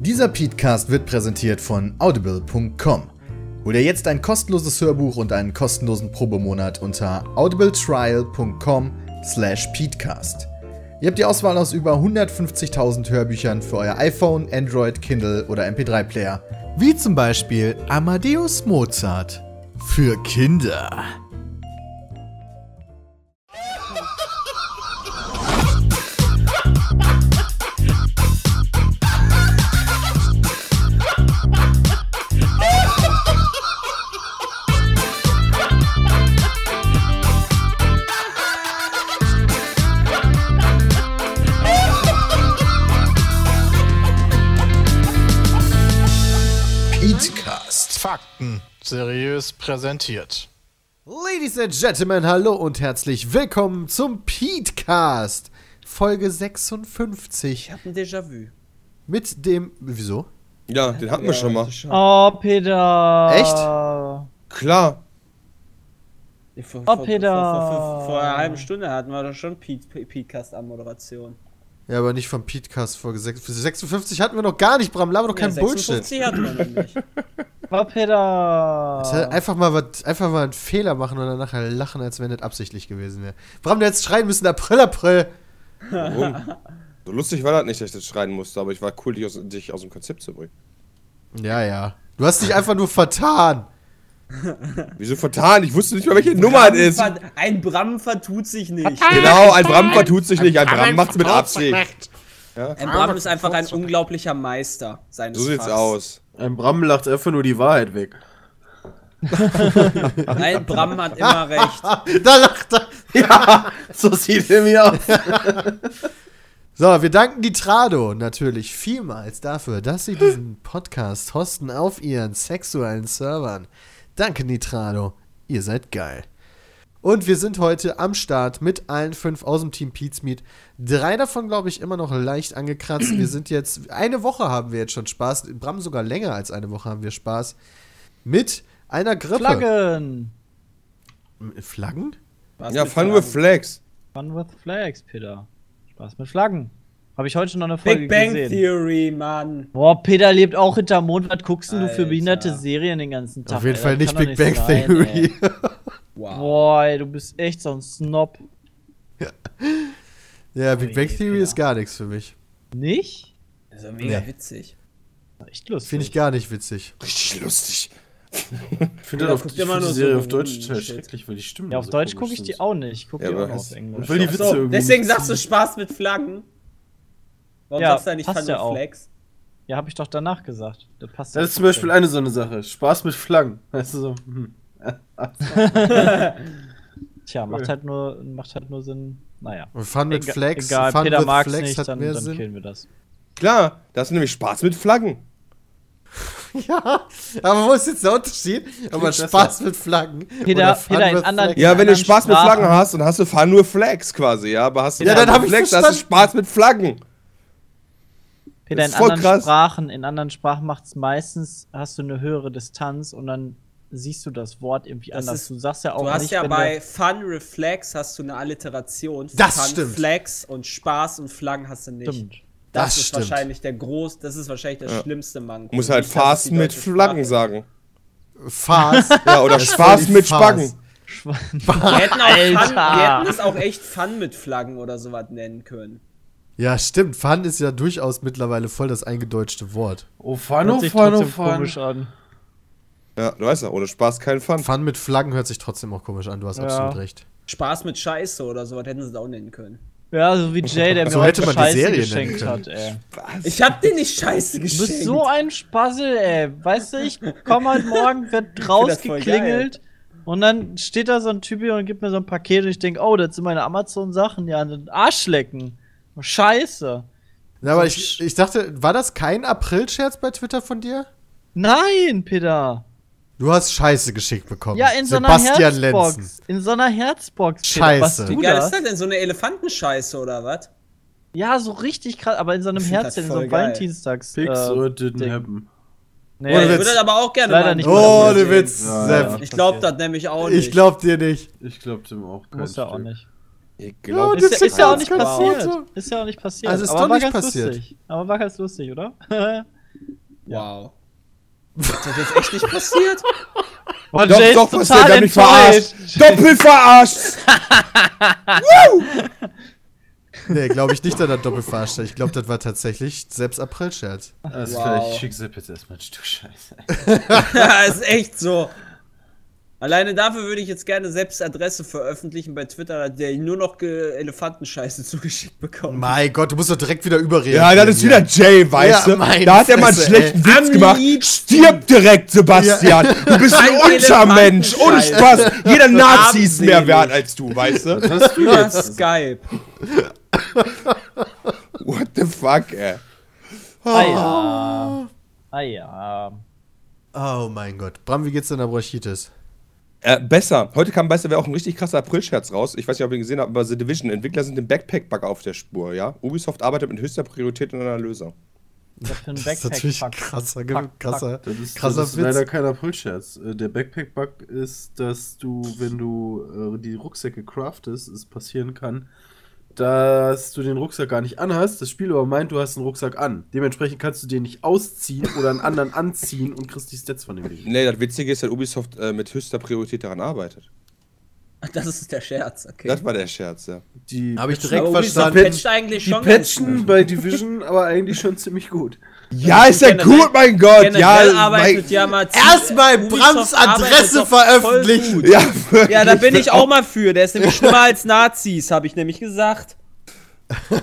Dieser Podcast wird präsentiert von audible.com. Hol dir jetzt ein kostenloses Hörbuch und einen kostenlosen Probemonat unter audibletrial.com slash peatcast. Ihr habt die Auswahl aus über 150.000 Hörbüchern für euer iPhone, Android, Kindle oder MP3-Player. Wie zum Beispiel Amadeus Mozart. Für Kinder. Seriös präsentiert. Ladies and Gentlemen, hallo und herzlich willkommen zum Peatcast. Folge 56 Ich hab ein Déjà-vu. mit dem. Wieso? Ja, den hatten wir schon mal. Oh, Peter. Echt? Klar. Vor, Oh, vor, Peter. Vor, vor, vor einer halben Stunde hatten wir doch schon Pete- Petecast an Moderation. Ja, aber nicht vom Peatcast Folge 6 56 hatten wir noch gar nicht, Bram. Laber doch kein ja, Bullshit. 56 hatten wir noch nicht. Oh, Peter. Einfach mal was, einfach mal einen Fehler machen und dann nachher lachen, als wenn das absichtlich gewesen wäre. Bram, du hättest schreien müssen, April, April. Warum? so lustig war das nicht, dass ich das schreien musste, aber ich war cool, dich aus, dich aus dem Konzept zu bringen. Ja, ja. Du hast dich einfach nur vertan. Wieso vertan? Ich wusste nicht mal, welche Nummer es ist. Ein Bram vertut sich nicht. Genau, ein Bram vertut sich nicht, ein Bram macht's mit Absicht. Ein Bram ist einfach ein unglaublicher Meister seines So sieht's Fachs. aus. Ein Bram lacht einfach nur die Wahrheit weg. Ein Bram hat immer recht. Da lacht er. Ja, so sieht er mir aus. So, wir danken die Trado natürlich vielmals dafür, dass sie diesen Podcast hosten auf ihren sexuellen Servern. Danke, Nitrado. Ihr seid geil. Und wir sind heute am Start mit allen fünf aus dem Team Pizmeet. Drei davon, glaube ich, immer noch leicht angekratzt. Wir sind jetzt, eine Woche haben wir jetzt schon Spaß. Bram sogar länger als eine Woche haben wir Spaß. Mit einer Grippe. Flaggen. Flaggen? Was Ja, Fun with Flaggen? Flags. Fun with Flags, Peter. Spaß mit Flaggen. Habe ich heute noch eine Folge Big Bang gesehen. Theory, Mann. Boah, Peter lebt auch hinterm Mond. Was guckst denn du für Alter. behinderte Serien den ganzen Tag? Auf jeden ey? Fall nicht Big doch Bang sein, Theory. ey. Wow. Boah, ey, du bist echt so ein Snob. ja, Big Bang Theory ja. ist gar nichts für mich. Nicht? Das ist ja mega Nee. witzig. Echt lustig. Finde ich gar nicht witzig. Richtig lustig. Ich finde Ja, das auf, ich find nur die Serie so auf Deutsch total schrecklich, weil die Stimmen Ja, auf so Deutsch gucke ich sind. die auch nicht. Ich gucke Ja, die auch auf Englisch. Und weil die Witze So, irgendwie deswegen nicht sagst du. Spaß mit Flaggen. Warum Ja, sagst du nicht passt Fun ja auch. Flags? Ja, habe ich doch danach gesagt. Das passt Das ist zum Beispiel eine so eine Sache. Spaß mit Flaggen. Weißt du so, hm. Tja, macht halt nur, macht halt nur Sinn. Naja. Und Fun mit Ega- Flex, Egal, Fun Peter mag's Flex nicht, hat dann, mehr dann Sinn. killen wir das. Klar, das ist nämlich Spaß mit Flaggen. Ja, aber wo ist jetzt der Unterschied? Aber. Spaß mit Flaggen. Peter- Peter, in anderen-. Ja, wenn du Spaß mit Sprachen. Flaggen hast, dann hast du Fun with Flags quasi, ja. Aber hast du Ja, dann hab ich Flags, dann hast du. Spaß mit Flaggen. Peter, Das in anderen krass. Sprachen, in anderen Sprachen macht's meistens, hast du eine höhere Distanz und dann siehst du das Wort irgendwie Das anders. ist- du sagst ja auch Du hast nicht, ja wenn bei Fun Reflex hast du eine Alliteration. Das Fun stimmt. Flex und Spaß und Flaggen hast du nicht. Stimmt. Das, Das ist stimmt. wahrscheinlich der groß, das ist wahrscheinlich der Ja. schlimmste Manko. Du musst halt es Fast mit Flaggen sagen. Farce. Ja, oder Das Spaß mit. Spaggen. Wir hätten, auch Fun, wir hätten es auch echt Fun mit Flaggen oder sowas nennen können. Ja, stimmt. Fun ist ja durchaus mittlerweile voll das eingedeutschte Wort. Oh, Fano, Hört sich Fano, trotzdem Fano. komisch an. Ja, du weißt ja, ohne Spaß kein Fun. Fun mit Flaggen hört sich trotzdem auch komisch an. Du hast Ja. absolut recht. Spaß mit Scheiße oder sowas hätten sie es auch nennen können. Ja, so wie Jay, der mir So heute hätte man die Scheiße Serie geschenkt hat, ey. Ich hab dir nicht Scheiße Du geschenkt. bist so ein Spassel, ey. Weißt du, ich komm heute Morgen, wird rausgeklingelt und dann steht da so ein Typ hier und gibt mir so ein Paket und ich denk, oh, das sind meine Amazon-Sachen, ja, ein Arschlecken. Scheiße. Ja, aber So ich, ich dachte, war das kein April-Scherz bei Twitter von dir? Nein, Peter. Du hast Scheiße geschickt bekommen. Ja, in so einer Sebastian Herzbox. Lenzen. In so einer Herzbox. Peter. Scheiße. Was Wie du geil das? ist das denn? So eine Elefantenscheiße oder was? Ja, so richtig krass, aber in so einem Herz, das in so einem. Valentinstags. Fix äh, or didn't Ding. happen. nee, Ohne ich würde das aber auch gerne Leider mal nicht. Oh, du Witz, Ja, Sepp. ja. Ich glaub das nämlich auch nicht. Ich glaub dir nicht. Ich glaub dem auch kein Muss ja auch nicht. Ich Ja, glaube, das Ist, ja- ist ja auch nicht passiert. Foto. Ist ja auch nicht passiert. Also ist aber doch war nicht ganz passiert. lustig. Aber war ganz lustig, oder? Wow. Ist das jetzt echt nicht passiert? Boah, Doch, Jay doch, total der, mich verarscht. Doppelt verarscht! Nee, glaube ich nicht, dass das doppelt verarscht hat. Ich glaube, das war tatsächlich selbst April-Scherz. Alles Wow. klar, ich schick's dir bitte erstmal ein Stück Scheiße. ja, ist echt so. Alleine dafür würde ich jetzt gerne selbst Adresse veröffentlichen bei Twitter, der nur noch ge- Elefantenscheiße zugeschickt bekommt. Mein Gott, du musst doch direkt wieder überreden. Ja, das ist wieder Jay, weißt Ja, du? Da hat er mal einen schlechten ey. Witz Am gemacht. liebsten. Stirb direkt, Sebastian! Du bist ein Ein Untermensch! Ohne. Spaß! Jeder Nazi ist mehr wert als du, weißt du? Was hast du Über jetzt? Skype. What the fuck, ey? Ah ja. Ah ja. Oh mein Gott. Bram, wie geht's denn der Bronchitis? Äh, besser. Heute kam besser, wäre auch ein richtig krasser April-Scherz raus. Ich weiß nicht, ob ihr ihn gesehen habt, aber The Division. Entwickler sind im Backpack-Bug auf der Spur, ja? Ubisoft arbeitet mit höchster Priorität an einer Lösung. Das ist natürlich ein krasser, Pack, krasser, Das ist, krasser das ist Witz. leider kein Aprilscherz. Äh, Der Backpack-Bug ist, dass du, wenn du äh, die Rucksäcke craftest, es passieren kann, dass du den Rucksack gar nicht anhast. Das Spiel aber meint, du hast einen Rucksack an. Dementsprechend kannst du den nicht ausziehen oder einen anderen anziehen und kriegst die Stats von dem Ding. Nee, das Witzige ist, dass Ubisoft äh, mit höchster Priorität daran arbeitet. Das ist der Scherz, okay. Das war der Scherz, ja. Die Habe ich direkt Aber verstanden. patcht eigentlich Die schon patchen bei Division aber eigentlich schon ziemlich gut. Ja, ist ja generell- gut, mein Gott! Ja, ja mal Erstmal Brams Adresse veröffentlichen. ja, wirklich, Ja, da bin ich auch mal für. Der ist nämlich schlimmer als Nazis, habe ich nämlich gesagt.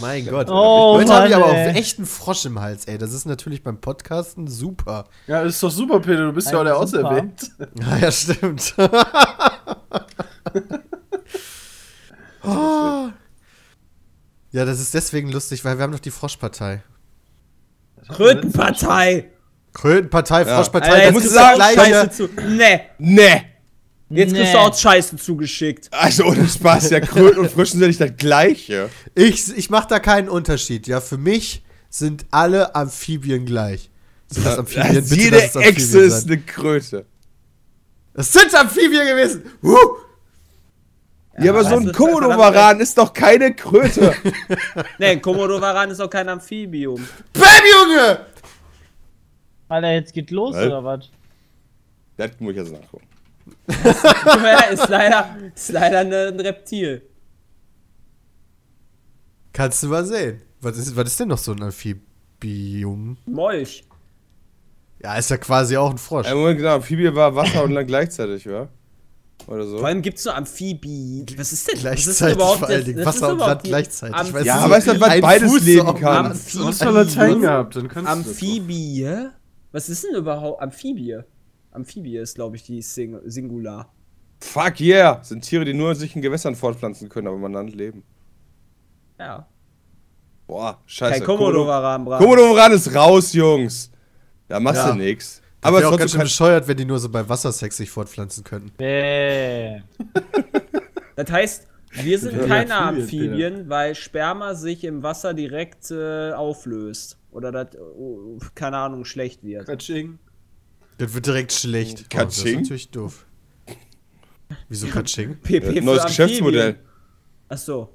Mein Gott. Oh, Heute habe ich aber auch echt einen Frosch im Hals, ey. Das ist natürlich beim Podcasten super. Ja, ist doch super, Peter. Du bist ja auch der. Auserwählt. Ja, ja stimmt. Oh. Ja, das ist deswegen lustig, weil wir haben doch die Froschpartei. Krötenpartei. Krötenpartei, Ja. Froschpartei, Alter, das muss ist das auch gleiche. Scheiße zu. Nee. Nee! Jetzt kriegst du Nee. auch Scheiße zugeschickt. Also ohne Spaß, ja, Kröten und Frischen sind nicht das gleiche. Ich, ich mache da keinen Unterschied. Ja, für mich sind alle Amphibien gleich. Sind das Amphibien? Also Bitte, jede Amphibien Echse ist eine Kröte. Es sind Amphibien gewesen! Huh! Ja, aber so das ein ist Komodowaran ist doch keine Kröte. Nee, Komodowaran ist auch kein Amphibium. Bam, Junge! Alter, jetzt geht los, Was? oder was? das muss ich jetzt nachgucken. Ja, ist leider, ist leider ein Reptil. Kannst du mal sehen. Was ist, was ist denn noch so ein Amphibium? Molch. Ja, ist ja quasi auch ein Frosch. Ein Moment, genau, Amphibie war Wasser und Land gleichzeitig, wa? Oder so. Vor allem gibt es so Amphibie. Was ist denn was ist denn Gleichzeitig überhaupt vor allen das- Dingen. das Wasser ist und Land gleichzeitig. Amphi- Weißt Ja, aber weißt du, was beides Fuß leben so- kann? Amphibie. Du hast Latein gehabt, dann kannst du das. Amphibie? Was ist denn überhaupt Amphibie? Amphibie ist, glaube ich, die Sing Singular. Fuck yeah! Sind Tiere, die nur sich in Gewässern fortpflanzen können, aber man Land leben. Ja. Boah, scheiße. Kein Komodowaran, bra. Komodowaran ist raus, Jungs. Da machst Ja. du nix. Aber Aber wäre auch ganz schön bescheuert, wenn die nur so bei Wassersex sich fortpflanzen könnten. Bäh. Das heißt, wir sind Ja, keine Amphibien, Amphibien, weil Sperma sich im Wasser direkt äh, auflöst. Oder das, oh, keine Ahnung, schlecht wird. Katsching. Das wird direkt schlecht. Oh, das ist Katsching? natürlich doof. Wieso Katsching? PP äh, neues Geschäftsmodell. Ach so.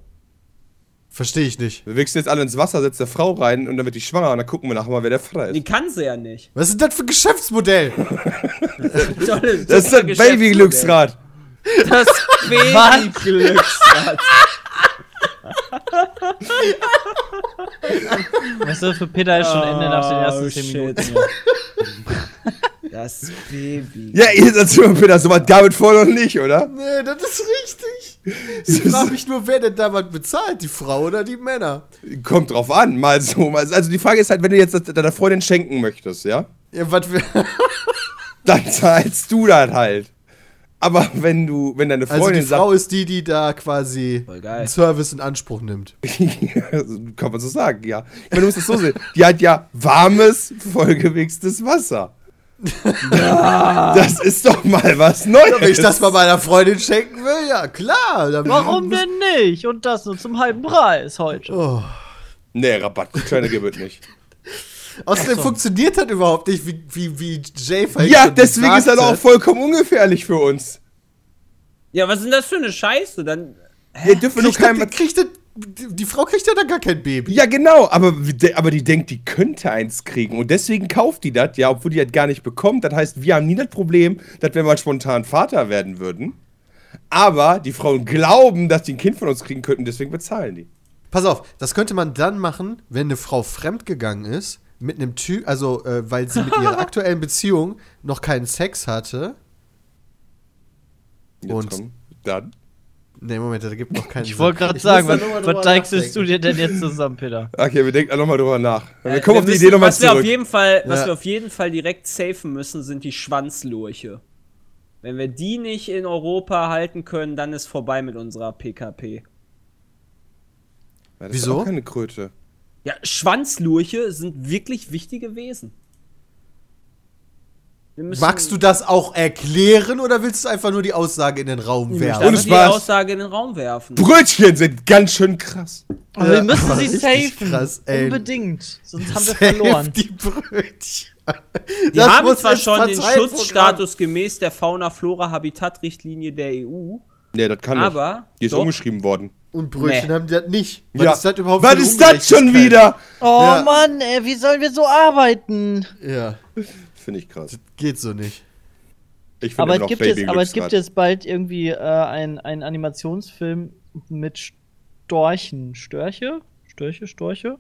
Verstehe ich nicht. Wir wichsen jetzt alle ins Wasser, setzt der Frau rein und dann wird die schwanger und dann gucken wir nachher mal, wer der Vater Die ist. kann sie ja nicht. Was ist das für ein Geschäftsmodell? Das ist ein Baby-Glücksrad. Das Baby-Glücksrad. Weißt du, für Peter ist schon Ende nach den ersten Oh, 10 shit. Minuten. Das Baby. Ja, ihr seid schon Peter, so was damit voll noch nicht, oder? Nee, das ist richtig. Ich frage mich nur, wer denn da was bezahlt, die Frau oder die Männer? Kommt drauf an, mal so. Mal, also die Frage ist halt, wenn du jetzt das deiner Freundin schenken möchtest, ja? Ja, was wir. Dann zahlst du das halt. Aber wenn du, wenn deine Also Freundin die Frau ist die, die da quasi einen Service in Anspruch nimmt. kann man so sagen, ja. Ich meine, du musst es so sehen. Die hat ja warmes, vollgewichstes Wasser. Das ist doch mal was Neues. Wenn ich das mal meiner Freundin schenken will, ja klar. Dann Warum denn nicht? Und das nur zum halben Preis heute. Oh. Nee, Rabatt, kleine gibt es nicht. Außerdem funktioniert das überhaupt nicht, wie, wie, wie Jay vorhin Ja, deswegen ist das auch vollkommen ungefährlich für uns. Ja, was ist denn das für eine Scheiße? Dann. Hier dürfen wir nur Kriegt das, kein, kriegt das die, Frau kriegt ja dann gar kein Baby. Ja, genau, aber, aber die denkt, die könnte eins kriegen. Und deswegen kauft die das, ja, obwohl die das gar nicht bekommt. Das heißt, wir haben nie das Problem, dass wir mal spontan Vater werden würden. Aber die Frauen glauben, dass die ein Kind von uns kriegen könnten, deswegen bezahlen die. Pass auf, das könnte man dann machen, wenn eine Frau fremdgegangen ist, mit einem Typ, also äh, weil sie mit ihrer aktuellen Beziehung noch keinen Sex hatte. Jetzt Und- komm, dann. Ne, Moment, da gibt noch keinen Ich wollte gerade sagen, was, was deichselst du dir denn jetzt zusammen, Peter? Okay, wir denken nochmal drüber nach. Wir Äh, kommen auf die müssen- Idee nochmal was wir zurück. auf jeden Fall, Was Ja. wir auf jeden Fall direkt safen müssen, sind die Schwanzlurche. Wenn wir die nicht in Europa halten können, dann ist vorbei mit unserer PKP. Ja, das Wieso? Ist auch keine Kröte. Ja, Schwanzlurche sind wirklich wichtige Wesen. Magst du das auch erklären oder willst du einfach nur die Aussage in den Raum werfen? Ohne einfach die. Aussage in den Raum werfen. Brötchen sind ganz schön krass. Aber wir müssen sie safen. krass. Unbedingt. Sonst haben wir Safe verloren. Die Brötchen. Die Das haben muss zwar schon den. Schutzstatus gemäß der Fauna-Flora-Habitat-Richtlinie der EU, Nee, das kann aber nicht. Die ist doch, umgeschrieben worden. Und Brötchen Nee. haben die das nicht. ja. ist das überhaupt Was ist das schon wieder? Oh Ja. Mann, ey, wie sollen wir so arbeiten? Ja, Finde ich krass. Geht so nicht. Ich Aber es, gibt jetzt, aber es gibt jetzt bald irgendwie äh, ein- einen Animationsfilm mit Storchen. Störche? Störche, Storche?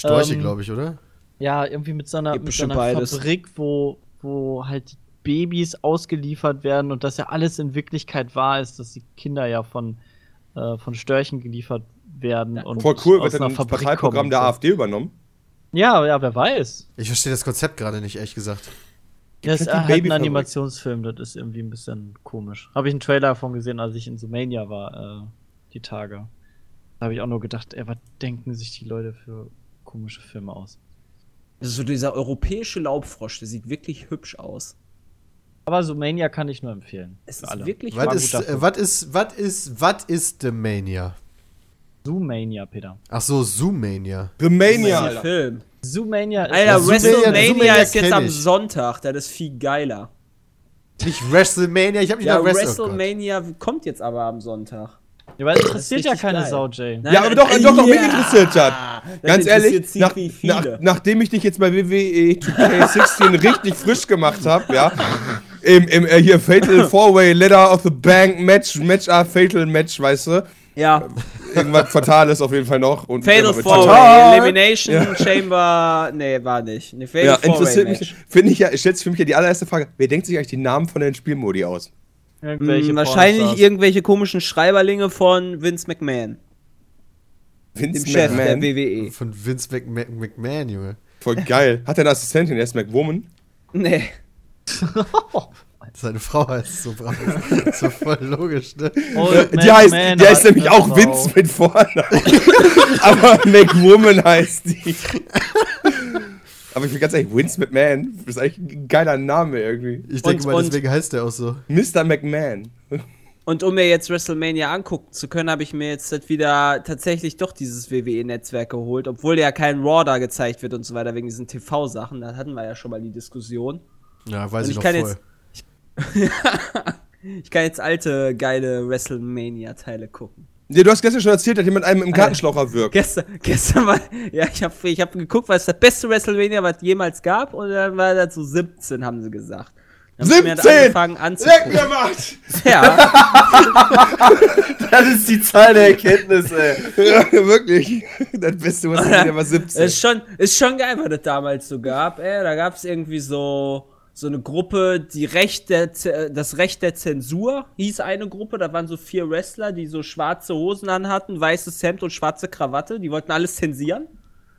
Storche, Ähm, glaube ich, oder? Ja, irgendwie mit so einer, mit so einer. Fabrik, wo, wo halt Babys ausgeliefert werden und das ja alles in Wirklichkeit wahr ist, dass die Kinder ja von, äh, von Störchen geliefert werden. und Voll cool, aus wird dann das Fabrik Parteiprogramm der. AfD übernommen. Ja, ja, wer weiß. Ich verstehe das Konzept gerade nicht, ehrlich gesagt. Ja, es Kennt ist halt ein? Animationsfilm, das ist irgendwie ein bisschen komisch. Habe ich einen Trailer davon gesehen, als ich in Sumania war, äh, die Tage. Da habe ich auch nur gedacht, ey, was denken sich die Leute für komische Filme aus? Das ist so dieser europäische Laubfrosch, der sieht wirklich hübsch aus. Aber Sumania kann ich nur empfehlen. Es ist alle. wirklich ein Was ist, äh, was ist, was ist, was ist The Mania? Zoomania, Peter. Ach so, Zoomania. The Mania. Dieser Film. Zoomania ist Alter, Zoomania- WrestleMania Zoomania ist jetzt am. Sonntag, das ist viel geiler. Nicht WrestleMania, ich habe nicht Ja, nach oh. WrestleMania kommt jetzt aber am Sonntag. Ja, weil es interessiert ja keine geil. Sau, Jay. Nein, Ja, aber doch, doch, doch, mich ja. interessiert das. Das Ganz ehrlich, interessiert nach, nach, nachdem ich dich jetzt bei WWE 2K16 richtig frisch gemacht habe, ja, im, im äh, hier Fatal Four-Way Letter of the Bank Match, Match A Fatal Match, weißt du, Ja, irgendwas Fatales auf jeden Fall noch. Und Fatal Four. Elimination Chamber, nee, war nicht. Nee, Fatal Ja, interessiert mich, finde ich ja, stellt sich für mich ja die allererste Frage, wer denkt sich eigentlich die Namen von den Spielmodi aus? Irgendwelche Hm, wahrscheinlich irgendwelche komischen Schreiberlinge von Vince McMahon, dem Vince Chef der McMahon? WWE. Von Vince Mc Mc McMahon, Junge. Voll geil. Hat er eine Assistentin, der ist McWoman? Nee. Seine Frau heißt so brav. ist so voll logisch, ne? Old die Man heißt, Man die heißt nämlich auch Frau. Vince mit Vornamen. Aber McWoman heißt die. Aber ich bin ganz ehrlich, Vince McMahon ist eigentlich ein geiler Name irgendwie. Ich denke Und- mal, deswegen heißt der auch so. Mr. McMahon. Und um mir jetzt WrestleMania angucken zu können, habe ich mir jetzt halt wieder tatsächlich doch dieses WWE-Netzwerk geholt, obwohl ja kein Raw da gezeigt wird und so weiter wegen diesen TV-Sachen. Da hatten wir ja schon mal die Diskussion. Ja, weiß Und ich ich noch kann voll. jetzt- Ich kann jetzt alte, geile WrestleMania-Teile gucken. Ja, du hast gestern schon erzählt, dass jemand einem im Gartenschlaucher wirkt. Gestern, gestern war, ja, ich habe ich hab geguckt, was das beste WrestleMania, was jemals gab, und dann war das so 17, haben sie gesagt. Dann hab ich mir das 17! angefangen Leck mir macht! Ja, Das ist die Zahl der Erkenntnisse. Ja, wirklich. Das Beste, was ich war 17. ist schon, ist schon geil, was das damals so gab. Ey, da gab es irgendwie so, so eine Gruppe, die Recht der, Z- das Recht der Zensur hieß eine Gruppe. Da waren so vier Wrestler, die so schwarze Hosen anhatten, weißes Hemd und schwarze Krawatte. Die wollten alles zensieren.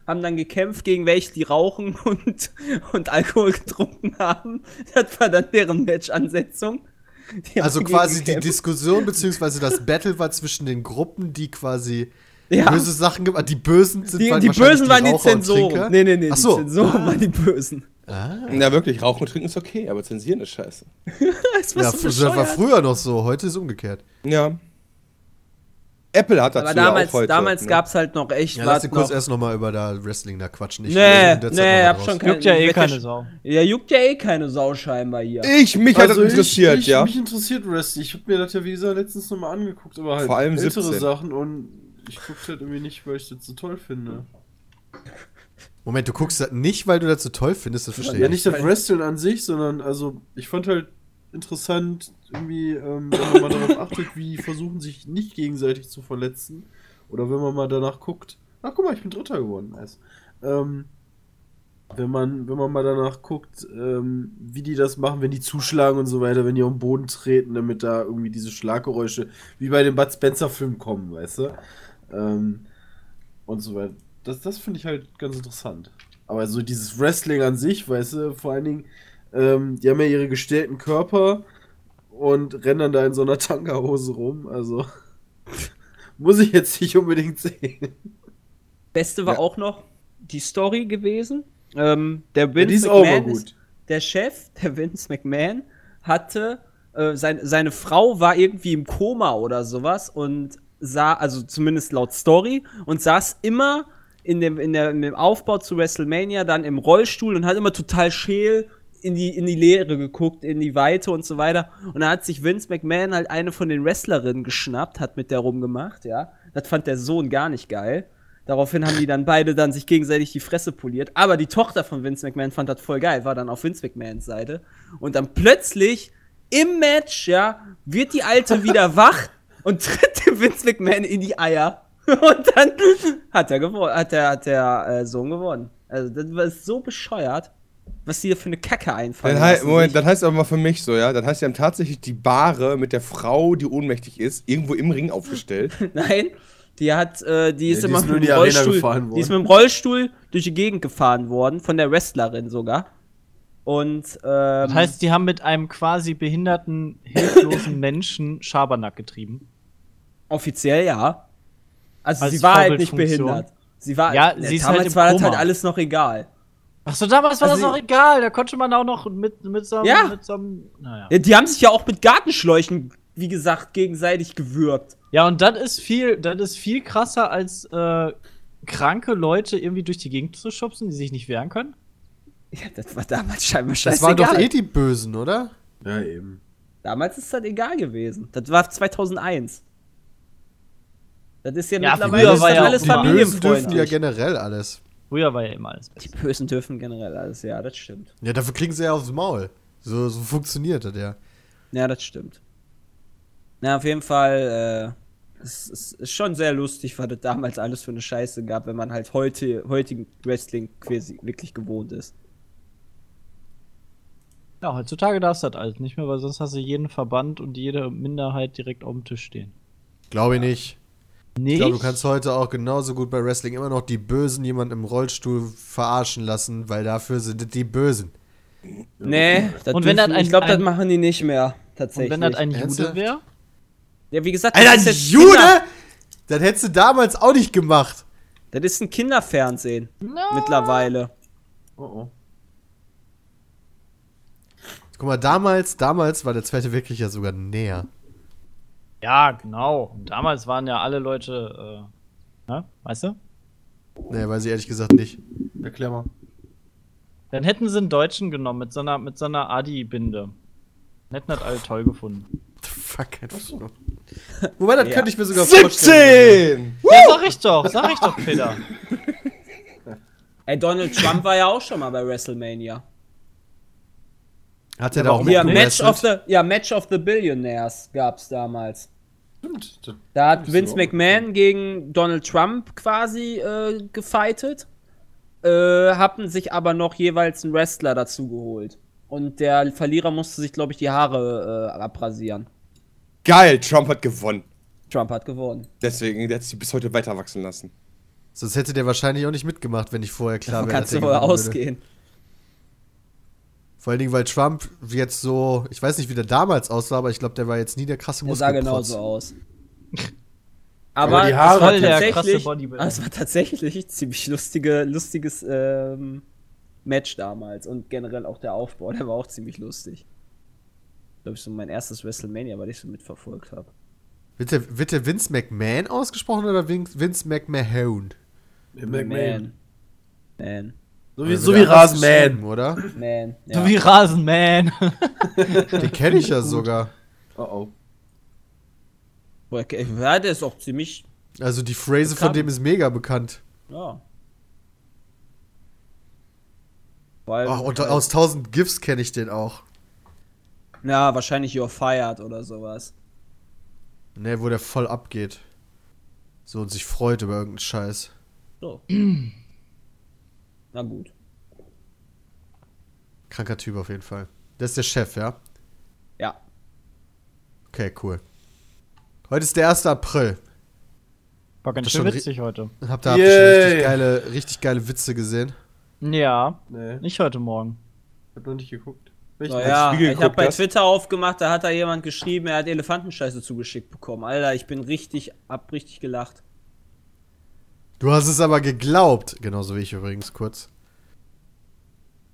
Haben dann gekämpft gegen welche, die rauchen und, und Alkohol getrunken haben. Das war dann deren Match-Ansetzung. Die Also quasi die. Diskussion beziehungsweise das Battle war zwischen den Gruppen, die quasi Ja. böse Sachen gemacht Die Bösen sind Die, die Bösen waren die und Zensoren. Nee, nee, nee, Ach die so. Zensoren waren die Bösen. Ja, wirklich, Rauchen und Trinken ist okay, aber zensieren ist scheiße. Das war Ja, so das war früher noch so, heute ist umgekehrt. Ja. Apple hat dazu Aber damals, auch heute. damals ne? gab's halt noch echt Ja, was lass dir kurz noch. erst nochmal über da Wrestling da quatschen. Ich Nee, nee, hab raus. schon kein- Juckt ja eh keine Sau. Ja, juckt ja eh keine Sau scheinbar hier. Ich, mich hat das interessiert, Also ich, ja. Mich interessiert Wrestling. Ich habe mir das ja, wie gesagt, letztens nochmal angeguckt, aber halt Vor allem ältere 17. Sachen und ich guck's halt irgendwie nicht, weil ich das so toll finde. Moment, du guckst das nicht, weil du das so toll findest, das verstehe Ja, ich. nicht das Wrestling an sich, sondern also ich fand halt interessant, irgendwie, ähm, wenn man mal darauf achtet, wie versuchen sich nicht gegenseitig zu verletzen. Oder wenn man mal danach guckt, ach guck mal, ich bin Dritter geworden, nice. Ähm, wenn man, wenn man mal danach guckt, ähm, wie die das machen, wenn die zuschlagen und so weiter, wenn die auf den Boden treten, damit da irgendwie diese Schlaggeräusche wie bei dem Bud Spencer-Film kommen, weißt du? Ähm, und so weiter. Das, das finde ich halt ganz interessant. Aber so dieses Wrestling an sich, weißt du, vor allen Dingen, ähm, die haben ja ihre gestellten Körper und rennen dann da in so einer Tanga-Hose rum. Also muss ich jetzt nicht unbedingt sehen. Beste war Ja. auch noch die Story gewesen. Ähm, der Ja, Vince die ist auch mal McMahon gut. ist, der Chef, der Vince McMahon, hatte äh, sein, seine Frau war irgendwie im Koma oder sowas und sah, also zumindest laut Story, und saß immer in dem, in der, in dem Aufbau zu WrestleMania dann im Rollstuhl und hat immer total scheel in die, in die Leere geguckt, in die Weite und so weiter. Und da hat sich Vince McMahon halt eine von den Wrestlerinnen geschnappt, hat mit der rumgemacht, ja. Das fand der Sohn gar nicht geil. Daraufhin haben die dann beide dann sich gegenseitig die Fresse poliert. Aber die Tochter von Vince McMahon fand das voll geil, war dann auf Vince McMahons Seite. Und dann plötzlich im Match, ja, wird die Alte wieder wach und tritt dem Vince McMahon in die Eier. Und dann hat er gewonnen, hat der, hat der äh, Sohn gewonnen. Also das war so bescheuert, was die da für eine Kacke einfallen. Dann hei lassen Moment, das heißt aber mal für mich so, ja. Das heißt, sie haben tatsächlich die Bahre mit der Frau, die ohnmächtig ist, irgendwo im Ring aufgestellt. Nein, die hat, äh, die ist die immer ist mit dem Rollstuhl, die ist mit dem Rollstuhl durch die Gegend gefahren worden, von der Wrestlerin sogar. Und, ähm, Das heißt, die haben mit einem quasi behinderten, hilflosen Menschen Schabernack getrieben. offiziell ja. Also Als sie war halt nicht behindert. Sie war, Ja, ne, sie ist damals halt im war das halt alles noch egal. Achso, damals war Also das noch egal. Da konnte man auch noch mit, mit so einem. Ja. Mit so einem naja. Ja, die haben sich ja auch mit Gartenschläuchen, wie gesagt, gegenseitig gewürgt. Ja, und das ist viel, das ist viel krasser als äh, kranke Leute irgendwie durch die Gegend zu schubsen, die sich nicht wehren können. Ja, das war damals scheinbar Das scheißegal. waren doch eh die Bösen, oder? Ja, eben. Damals ist das egal gewesen. Das war 2001. Das ist ja, Ja, mittlerweile früher ist war ja alles Die Bösen dürfen ja generell alles. Früher war ja immer alles Die besser. Bösen dürfen generell alles, ja, das stimmt. Ja, dafür kriegen sie ja aufs Maul. So, so funktioniert das ja. Ja, das stimmt. Na, auf jeden Fall, äh, es, es ist schon sehr lustig, was es damals alles für eine Scheiße gab, wenn man halt heute, heutigen Wrestling quasi wirklich gewohnt ist. Ja, heutzutage darfst du das alles nicht mehr, weil sonst hast du jeden Verband und jede Minderheit direkt auf dem Tisch stehen. Glaube ich nicht. Nicht? Ich glaube, du kannst heute auch genauso gut bei Wrestling immer noch die Bösen jemanden im Rollstuhl verarschen lassen, weil dafür sind es die Bösen. Nee, das Und wenn das ein- ich glaube, das ein- machen die nicht mehr, und tatsächlich. wenn das ein Jude wäre? ja, wie gesagt, das Alter, ist jetzt Jude? Kinder- Das hättest du damals auch nicht gemacht. Das ist ein Kinderfernsehen No. mittlerweile. Oh oh. Guck mal, damals, damals war der Zweite Weltkrieg ja sogar näher. Ja, genau. Und damals waren ja alle Leute, äh, ne? weißt du? Nee, weiß ich ehrlich gesagt nicht. Erklär mal. Dann hätten sie einen Deutschen genommen mit so einer, mit so einer Adi-Binde. Hätten das alle toll gefunden. Fuck, einfach so. Wobei, das Ja. könnte ich mir sogar vorstellen. 17! Ja, sag ich doch, sag ich doch, Peter. Ey, Donald Trump war ja auch schon mal bei WrestleMania. Hat er da auch mit Match of the, ja, Match of the Billionaires gab's damals. Stimmt. Da hat Vince McMahon gegen Donald Trump quasi äh, gefightet. Äh, hatten sich aber noch jeweils einen Wrestler dazu geholt. Und der Verlierer musste sich, glaube ich, die Haare äh, abrasieren. Geil, Trump hat gewonnen. Trump hat gewonnen. Deswegen, der hat sich bis heute weiter wachsen lassen. Sonst hätte der wahrscheinlich auch nicht mitgemacht, wenn ich vorher klar wäre. kannst du wohl ausgehen. Vor allen Dingen, weil Trump jetzt so, ich weiß nicht, wie der damals aussah, aber ich glaube, der war jetzt nie der krasse Der sah Muskelprotz. genauso aus. Aber Aber, die Haare es war Voll der krasse tatsächlich, es war tatsächlich ziemlich lustige, lustiges ähm, Match damals und generell auch der Aufbau, der war auch ziemlich lustig. Glaube ich, so mein erstes WrestleMania, weil ich so mitverfolgt habe. Wird der, wird der Vince McMahon ausgesprochen oder Vin- Vince McMahon? McMahon. Man. So wie, so wie Rasenman. oder? Man. So Ja. wie Rasenman. Den kenne ich ja sogar. Oh oh. Boah, okay, Ja, der ist auch ziemlich Also die Phrase von Bekannt. dem ist mega bekannt. Ja. Allem, Ach, und aus 1000 GIFs kenne ich den auch. ja, wahrscheinlich You're Fired oder sowas. Ne, wo der voll abgeht. So und sich freut über irgendeinen Scheiß. So. Na gut. Kranker Typ auf jeden Fall. Der ist der Chef, ja? Ja. Okay, cool. Heute ist der 1. April. War ganz Das schön witzig heute. Habt ihr, habt ihr schon richtig geile, richtig geile Witze gesehen? Ja, Nee, nicht heute Morgen. hab noch nicht geguckt. Welchen? Naja, Spiegel ich habe bei? Twitter aufgemacht, da hat da jemand geschrieben, er hat Elefantenscheiße zugeschickt bekommen. Alter, ich bin richtig, hab richtig gelacht. Du hast es aber geglaubt. Genauso wie ich übrigens kurz.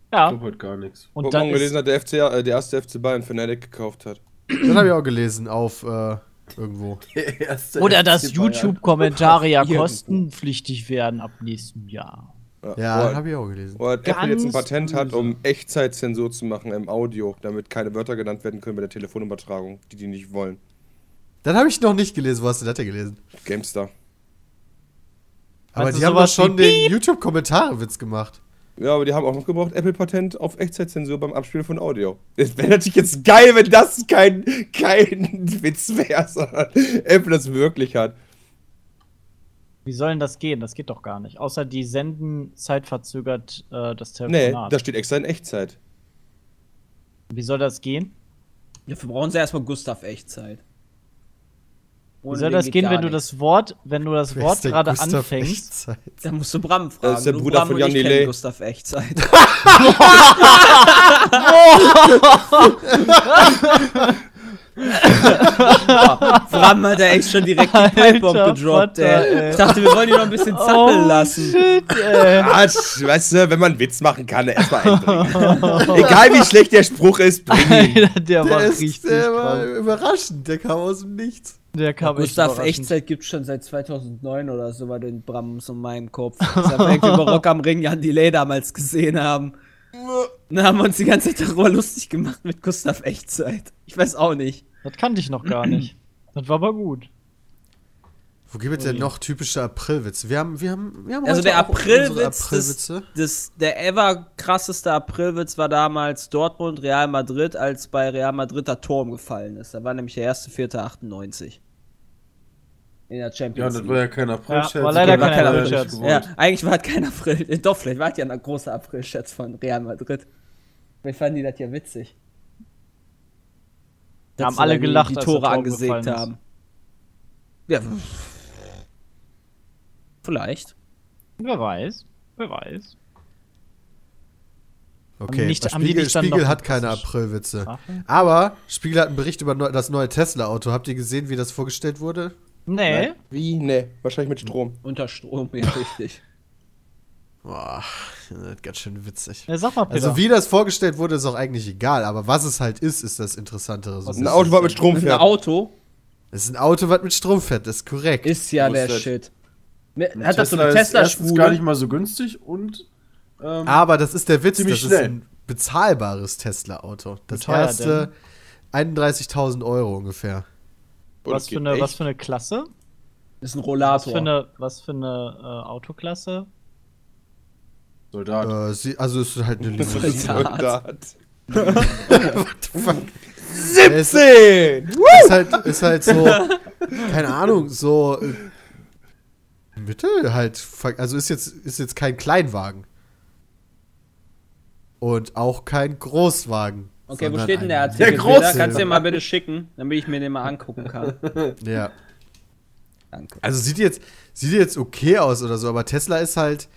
Ich Ja, glaub heute gar nichts. und Und dann gelesen ist, hat, der, FC, äh, der erste FC Bayern Fnatic gekauft hat. Das habe ich auch gelesen auf äh, irgendwo. Oder dass. YouTube-Kommentare ja kostenpflichtig werden ab nächstem Jahr. Ja, wo, habe ich auch gelesen. wo halt Apple jetzt ein Patent hat, um Echtzeitzensur zu machen im Audio, damit keine Wörter genannt werden können bei der Telefonübertragung, die die nicht wollen. Dann habe ich noch nicht gelesen. Wo hast du das denn gelesen? GameStar. Aber die haben doch schon den YouTube-Kommentare-Witz gemacht. Ja, aber die haben auch noch gebraucht Apple-Patent auf Echtzeitzensur beim Abspielen von Audio. Es wäre natürlich jetzt geil, wenn das kein, kein Witz wäre, sondern Apple das wirklich hat. Wie soll denn das gehen? Das geht doch gar nicht. Außer die senden zeitverzögert äh, das Nee, Telefonat. da steht extra in Echtzeit. Wie soll das gehen? Dafür brauchen sie erstmal Gustav Echtzeit. Wie soll das gehen, wenn du das Wort, wenn du das Wort gerade anfängst? Echtzeit? Da musst du Bram fragen. Das ist der Du, Bruder Bram von Jan Delay. Gustav Echtzeit. Bram hat ja echt schon direkt die Pipebomb gedroppt, ey. Ich dachte, wir wollen ihn noch ein bisschen zappeln lassen. shit, ey. Quatsch, weißt du, wenn man einen Witz machen kann, erstmal einbringen. Egal wie schlecht der Spruch ist, bring ihn. Alter, der, war Der ist richtig der war überraschend. Der kam aus dem Nichts. Der kam echt Gustav. Echtzeit gibt schon seit 2009 oder so, war den Brams in meinem Kopf. Wir irgendwie über Rock am Ring Jan Delay damals gesehen haben. Dann haben wir uns die ganze Zeit darüber lustig gemacht mit Gustav Echtzeit. Ich weiß auch nicht. Das kannte ich noch gar nicht. Das war aber gut. Wo gibt es denn noch typische Aprilwitze? Wir haben, wir haben, wir haben Also heute der Aprilwitz, Aprilwitze. das, der ever krasseste Aprilwitz war damals Dortmund, Real Madrid, als bei Real Madrid der Turm gefallen ist. Da war nämlich der 1.4.98. In der Ja, Champions das League. war ja kein April-Scherz. Ja, war leider das kein April-Scherz. nicht Ja, eigentlich war es kein April. Doch, vielleicht war es ja ein großer April-Scherz von Real Madrid. Vielleicht fanden die das ja witzig. Da Dass haben alle gelacht, die Tore Tor angesägt gefallen ist. haben. Ja. Vielleicht. Wer weiß. Wer weiß. Okay, nicht- haben Spiegel, Spiegel hat keine Aprilwitze. Aber Spiegel hat einen Bericht über das neue Tesla-Auto. Habt ihr gesehen, wie das vorgestellt wurde? Nee. Wie? Nee, wahrscheinlich mit Strom. Unter Strom, ja, richtig. Boah, das ist ganz schön witzig. Ja, sag mal, Peter. Also wie das vorgestellt wurde, ist auch eigentlich egal. Aber was es halt ist, ist das Interessantere. So Ein ein Auto, was mit Strom Ein fährt. Auto Es ist ein Auto, was mit Strom fährt. Das ist korrekt. ist ja der ist das? Shit. Mir- Hat das so eine ist erstens Tesla-Spule? gar nicht mal so günstig und ähm, Aber das ist der Witz, das ist schnell. ein bezahlbares Tesla-Auto. Das Wie teuer erste 31.000 Euro ungefähr. Was, für eine, was für eine Klasse? ist ein Was Rollator. für eine, was für eine äh, Autoklasse? Soldat. Äh, sie, also es ist halt eine Limousine. Soldat. Soldat. Fuck. Es 10! ist halt, ist halt so, keine Ahnung, so äh, Mittel halt. Also ist jetzt, ist jetzt kein Kleinwagen. Und auch kein Großwagen. Okay, wo steht denn der Artikel? Der große. Kannst du dir mal bitte schicken, damit ich mir den mal angucken kann. Ja. Danke. Also sieht jetzt, sieht jetzt okay aus oder so, aber Tesla ist halt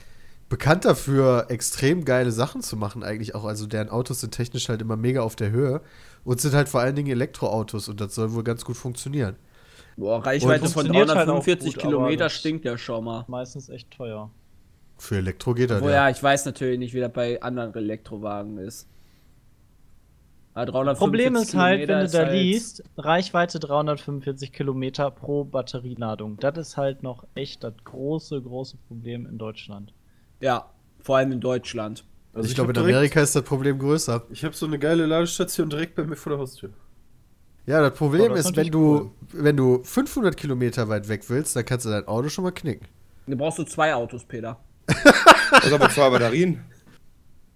bekannt dafür, extrem geile Sachen zu machen, eigentlich auch. Also deren Autos sind technisch halt immer mega auf der Höhe und sind halt vor allen Dingen Elektroautos und das soll wohl ganz gut funktionieren. Boah, Reichweite von funktioniert halt auch 345 gut, Kilometer stinkt ja schon mal. Meistens echt teuer. Für Elektro geht das Oh ja. ja, ich weiß natürlich nicht, wie das bei anderen Elektrowagen ist. Aber 345 Problem ist halt, wenn Kilometer du ist da halt- liest, Reichweite 345 Kilometer pro Batterieladung. Das ist halt noch echt das große, große Problem in Deutschland. Ja, vor allem in Deutschland. Also ich glaube, hab in Amerika ist das Problem größer. Ich habe so eine geile Ladestation direkt bei mir vor der Haustür. Ja, das Problem Oh, das ist wenn du, wenn du 500 Kilometer weit weg willst, dann kannst du dein Auto schon mal knicken. Du brauchst du zwei Autos, Peter. Das aber zwei Batterien.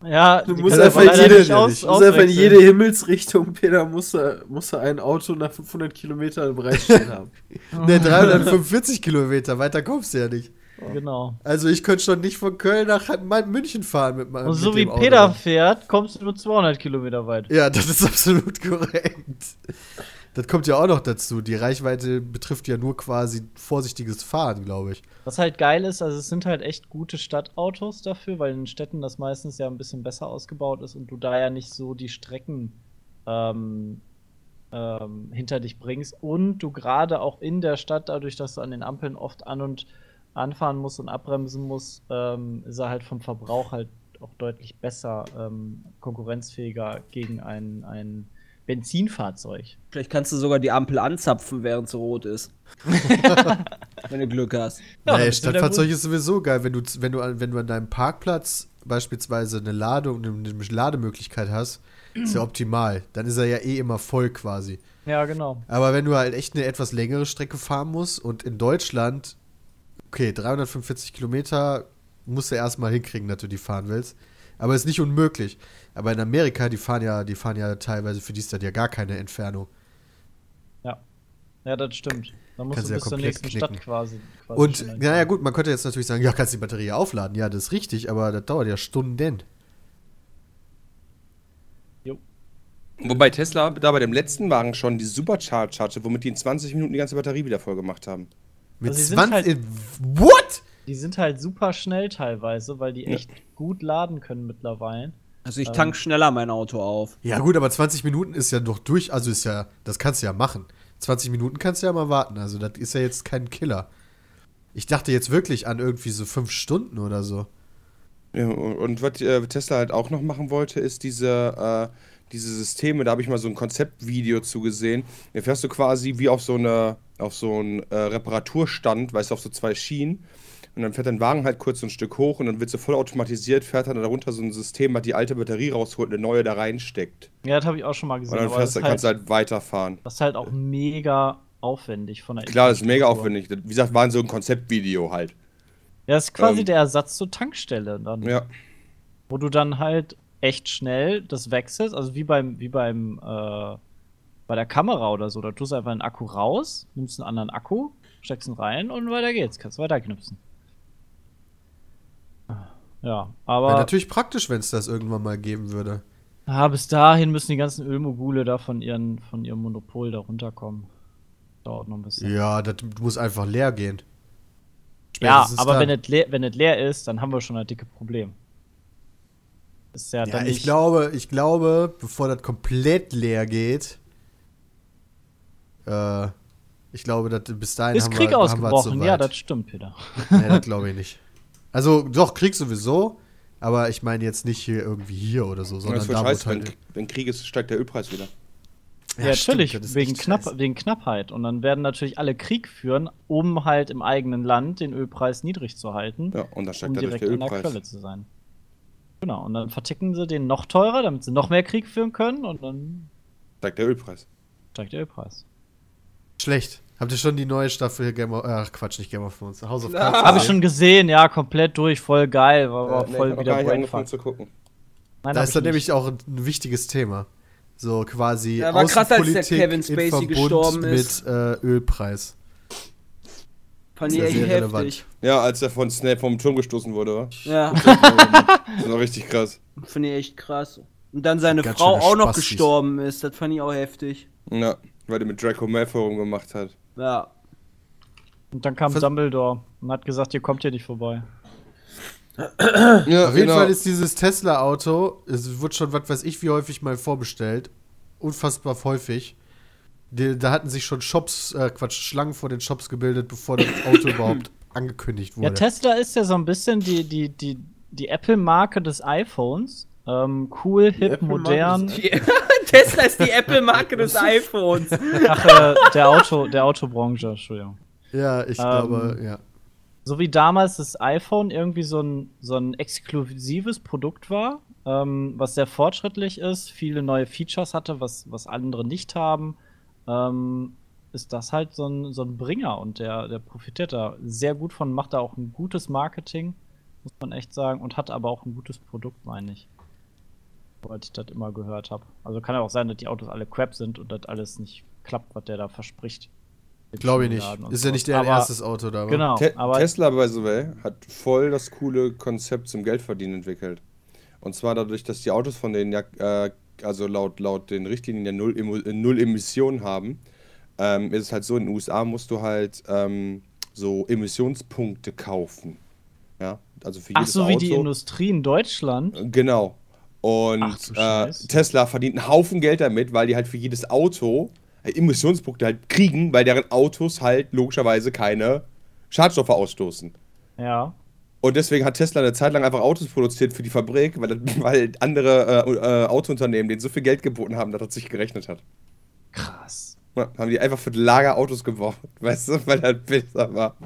Ja, Du musst einfach jede, nicht aus- musst einfach in jede Himmelsrichtung, Peter, muss er, muss er ein Auto nach 500 Kilometern bereitstehen haben. Ne, 345 Kilometer, weiter kommst du ja nicht. Genau. Also ich könnte schon nicht von Köln nach München fahren mit meinem Und so wie dem Auto. Peter fährt, kommst du nur 200 Kilometer weit. Ja, das ist absolut korrekt. Das kommt ja auch noch dazu. Die Reichweite betrifft ja nur quasi vorsichtiges Fahren, glaube ich. Was halt geil ist, also es sind halt echt gute Stadtautos dafür, weil in Städten das meistens ja ein bisschen besser ausgebaut ist und du da ja nicht so die Strecken ähm, ähm, hinter dich bringst und du gerade auch in der Stadt, dadurch, dass du an den Ampeln oft an und anfahren musst und abbremsen musst, ähm, ist er halt vom Verbrauch halt auch deutlich besser ähm, konkurrenzfähiger gegen ein, ein Benzinfahrzeug. Vielleicht kannst du sogar die Ampel anzapfen, während sie rot ist. Wenn du Glück hast. Ja, wieder Stadtfahrzeug ist sowieso geil, wenn du, wenn du, an- wenn du an deinem Parkplatz beispielsweise eine Ladung, eine Lademöglichkeit hast, ist ja optimal. Dann ist er ja eh immer voll quasi. Ja, genau. Aber wenn du halt echt eine etwas längere Strecke fahren musst und in Deutschland, okay, 345 Kilometer musst du erstmal hinkriegen, dass du die fahren willst. Aber ist nicht unmöglich. Aber in Amerika, die fahren ja, die fahren ja teilweise, für die ist das ja gar keine Entfernung. Ja, das stimmt. Dann musst Kannst du ja bis zur nächsten Stadt knicken. quasi. quasi Und, naja, gut, man könnte jetzt natürlich sagen, ja, kannst die Batterie aufladen. Ja, das ist richtig, aber das dauert ja Stunden. Wobei Tesla da bei dem letzten Wagen schon die Supercharge hatte, womit die in 20 Minuten die ganze Batterie wieder voll gemacht haben. Mit Also sie sind 20. halt- what? Die sind halt super schnell teilweise, weil die echt gut laden können mittlerweile. Also ich Ähm. tank schneller mein Auto auf. Ja, gut, aber 20 Minuten ist ja doch durch, also ist ja, das kannst du ja machen. 20 Minuten kannst du ja mal warten, also das ist ja jetzt kein Killer. Ich dachte jetzt wirklich an irgendwie so 5 Stunden oder so. Ja, und, und was äh, Tesla halt auch noch machen wollte, ist diese, äh, diese Systeme, da habe ich mal so ein Konzeptvideo zugesehen. Da fährst du quasi wie auf so eine, auf so einen äh, Reparaturstand, weißt du, auf so zwei Schienen. Und dann fährt dein Wagen halt kurz so ein Stück hoch und dann wird so voll automatisiert, fährt dann darunter so ein System, was die alte Batterie rausholt und eine neue da reinsteckt. Ja, das habe ich auch schon mal gesehen. Und dann fährst, kannst du halt, halt weiterfahren. das ist halt auch mega aufwendig von der Klar, das ist mega aufwendig. Wie gesagt, war so ein Konzeptvideo halt. Ja, das ist quasi Ähm, der Ersatz zur Tankstelle dann. Ja. Wo du dann halt echt schnell das wechselst, also wie beim, wie beim, äh, bei der Kamera oder so. Da tust du einfach einen Akku raus, nimmst einen anderen Akku, steckst ihn rein und weiter geht's. Kannst weiterknipsen. Ja, aber Wäre natürlich praktisch, wenn es das irgendwann mal geben würde. ah, bis dahin müssen die ganzen Ölmogule da von, ihren, von ihrem Monopol da runterkommen. Dauert noch ein bisschen. Ja, das muss einfach leer gehen. Ja, Spätestens aber dann. wenn es, leer, wenn es leer ist, dann haben wir schon ein dicke Problem. Ist ja, Ja, ich glaube, ich glaube, bevor das komplett leer geht, äh, ich glaube, dass bis dahin ist haben Krieg wir, haben wir ausgebrochen. Ja, das stimmt, Peter. Nee, das glaube ich nicht. Also, doch, Krieg sowieso, aber ich meine jetzt nicht hier irgendwie hier oder so, sondern das wird da, scheiße, es halt. wenn, wenn Krieg ist, steigt der Ölpreis wieder. Ja, stimmt, natürlich, das wegen, Knapp, wegen Knappheit. Und dann werden natürlich alle Krieg führen, um halt im eigenen Land den Ölpreis niedrig zu halten, Ja, und dann steigt um direkt der an der Ölpreis. Quelle zu sein. Genau, und dann verticken sie den noch teurer, damit sie noch mehr Krieg führen können und dann Steigt der Ölpreis. steigt der Ölpreis. Schlecht. Habt ihr schon die neue Staffel Game of Ach, Quatsch, nicht Game of Thrones. House of Ah. Cards? Habe ich schon gesehen, ja, komplett durch, voll geil, war, war Äh, nee, voll ich hab noch wieder gar nicht zu gucken. Nein, Da ist dann nämlich auch ein wichtiges Thema. So quasi Ja, war krass, als der Kevin in Spacey Verbund gestorben mit ist. äh, Ölpreis. Fand ich Sehr, echt heftig. Ja, als er von Snape vom Turm gestoßen wurde, wa? Ja, Das war richtig krass. fand ich echt krass. Und dann seine Ganz Frau auch noch Spastis. gestorben ist. Das fand ich auch heftig. Ja, weil der mit Draco Malfoy rumgemacht hat. Ja. Und dann kam Vers- Dumbledore und hat gesagt, ihr kommt hier nicht vorbei. Ja, Auf jeden genau. Fall ist dieses Tesla-Auto, es wird schon, was weiß ich, wie häufig mal vorbestellt. Unfassbar häufig. Die, da hatten sich schon Shops, äh, Quatsch, Schlangen vor den Shops gebildet, bevor das Auto überhaupt angekündigt Ja, wurde. Tesla ist ja so ein bisschen die, die, die, die Apple-Marke des iPhones. Ähm, cool, hip, modern. des Die, Tesla ist die Apple-Marke des iPhones. Ach, äh, der, Auto, der Autobranche, Entschuldigung. ja, ich Ähm, glaube, ja. So wie damals das iPhone irgendwie so ein, so ein exklusives Produkt war, ähm, was sehr fortschrittlich ist, viele neue Features hatte, was, was andere nicht haben. ähm, ist das halt so ein, so ein Bringer und der, der profitiert da sehr gut von, macht da auch ein gutes Marketing, muss man echt sagen, und hat aber auch ein gutes Produkt, meine ich. Soweit ich das immer gehört habe. Also kann ja auch sein, dass die Autos alle crap sind und das alles nicht klappt, was der da verspricht. Glaube ich nicht. Ist ja sowas. nicht deren Aber- erstes Auto da. Genau, Te aber Tesla, by the way, hat voll das coole Konzept zum Geldverdienen entwickelt. Und zwar dadurch, dass die Autos von denen ja, äh, also laut, laut den Richtlinien ja null, äh, null Emissionen haben, ähm, ist es halt so, in den USA musst du halt ähm, so Emissionspunkte kaufen. Ja, also für ach jedes so Auto. wie die Industrie in Deutschland. Genau. Und Ach äh. Tesla verdient einen Haufen Geld damit, weil die halt für jedes Auto äh, Emissionspunkte halt kriegen, weil deren Autos halt logischerweise keine Schadstoffe ausstoßen. Ja. Und deswegen hat Tesla eine Zeit lang einfach Autos produziert für die Fabrik, weil, weil andere äh, äh, Autounternehmen denen so viel Geld geboten haben, dass das sich gerechnet hat. Krass. Ja, haben die einfach für Lager Autos gebaut, weißt du, weil das besser war.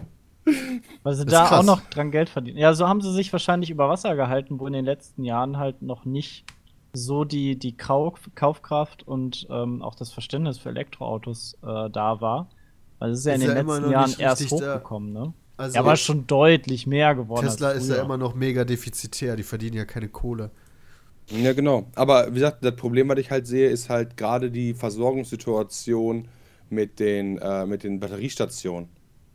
Weil sie da krass. auch noch dran Geld verdienen. Ja, so haben sie sich wahrscheinlich über Wasser gehalten, wo in den letzten Jahren halt noch nicht so die, die Kauf, Kaufkraft und ähm, auch das Verständnis für Elektroautos äh, da war. Weil es ist ja in Ist den ja letzten Jahren erst richtig da. hochgekommen, ne? Also Ja, aber schon deutlich mehr geworden. Tesla ist ja immer noch mega defizitär. Die verdienen ja keine Kohle. Ja, genau. Aber wie gesagt, das Problem, was ich halt sehe, ist halt gerade die Versorgungssituation mit den, äh, mit den Batteriestationen.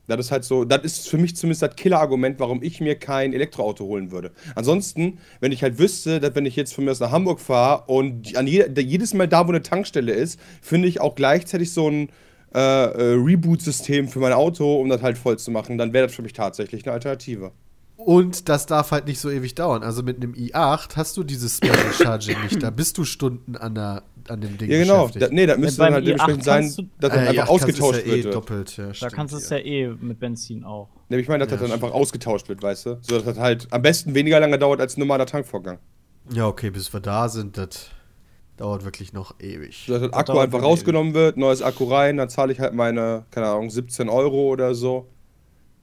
Das ist halt so, das ist für mich zumindest das Killer-Argument, warum ich mir kein Elektroauto holen würde. Ansonsten, wenn ich halt wüsste, dass wenn ich jetzt von mir aus nach Hamburg fahre und an je, jedes Mal da, wo eine Tankstelle ist, finde ich auch gleichzeitig so ein äh, äh, Reboot-System für mein Auto, um das halt voll zu machen, dann wäre das für mich tatsächlich eine Alternative. Und das darf halt nicht so ewig dauern. Also mit einem i8 hast du dieses Special Charging nicht. Da bist du Stunden an, der, an dem Ding Ja, genau. Da, nee, das müsste dann halt i8 dementsprechend sein, kannst du- dass das Äh, einfach i8 kannst ausgetauscht ist ja eh wird. doppelt. Ja, Da stimmt, kannst du es ja eh mit Benzin auch. Ne, ich meine, dass das dann einfach stimmt. ausgetauscht wird, weißt du? So dass das halt am besten weniger lange dauert als ein normaler Tankvorgang. Ja, okay, bis wir da sind, das dauert wirklich noch ewig. So dass das Akku einfach rausgenommen wird, neues Akku rein, dann zahle ich halt meine, keine Ahnung, 17 Euro oder so.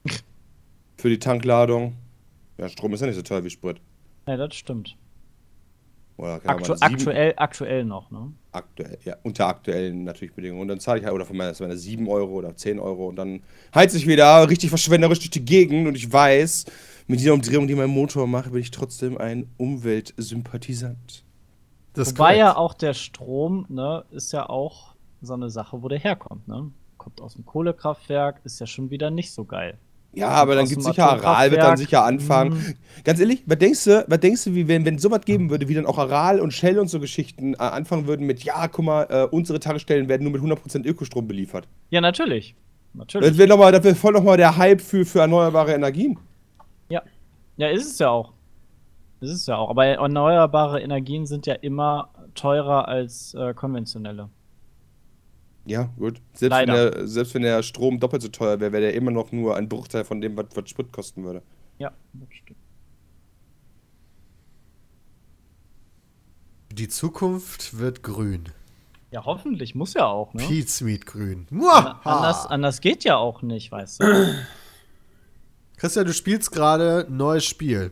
Für die Tankladung. Ja, Strom ist ja nicht so teuer wie Sprit. Ja, das stimmt. Aktu Ahnung, sieben- aktuell, aktuell noch, ne? Aktuell, ja, unter aktuellen natürlich Bedingungen. Und dann zahle ich halt, oder von meiner Seite 7 Euro oder 10 Euro und dann heiz ich wieder richtig verschwenderisch durch die Gegend und ich weiß, mit dieser Umdrehung, die mein Motor macht, bin ich trotzdem ein Umweltsympathisant. Das Wobei korrekt. ja auch der Strom, ne, ist ja auch so eine Sache, wo der herkommt, ne? Kommt aus dem Kohlekraftwerk, ist ja schon wieder nicht so geil. Ja, aber dann gibt es sicher Aral, wird dann sicher anfangen. Mhm. Ganz ehrlich, was denkst du, was denkst du, wie wenn, wenn sowas geben würde, wie dann auch Aral und Shell und so Geschichten äh, anfangen würden mit, ja, guck mal, äh, unsere Tankstellen werden nur mit 100% Ökostrom beliefert. Ja, natürlich. Natürlich. Das wäre noch mal- das wär voll nochmal der Hype für, für erneuerbare Energien. Ja. Ja, ist es ja auch. Ist es ja auch. Aber erneuerbare Energien sind ja immer teurer als äh, konventionelle. Ja, gut. Selbst wenn, der, selbst wenn der Strom doppelt so teuer wäre, wäre der immer noch nur ein Bruchteil von dem, was, was Sprit kosten würde. Ja, das stimmt. Die Zukunft wird grün. Ja, hoffentlich. Muss ja auch, ne? Sweet grün. Muah! Anders, anders geht ja auch nicht, weißt du. Christian, du spielst gerade ein neues Spiel.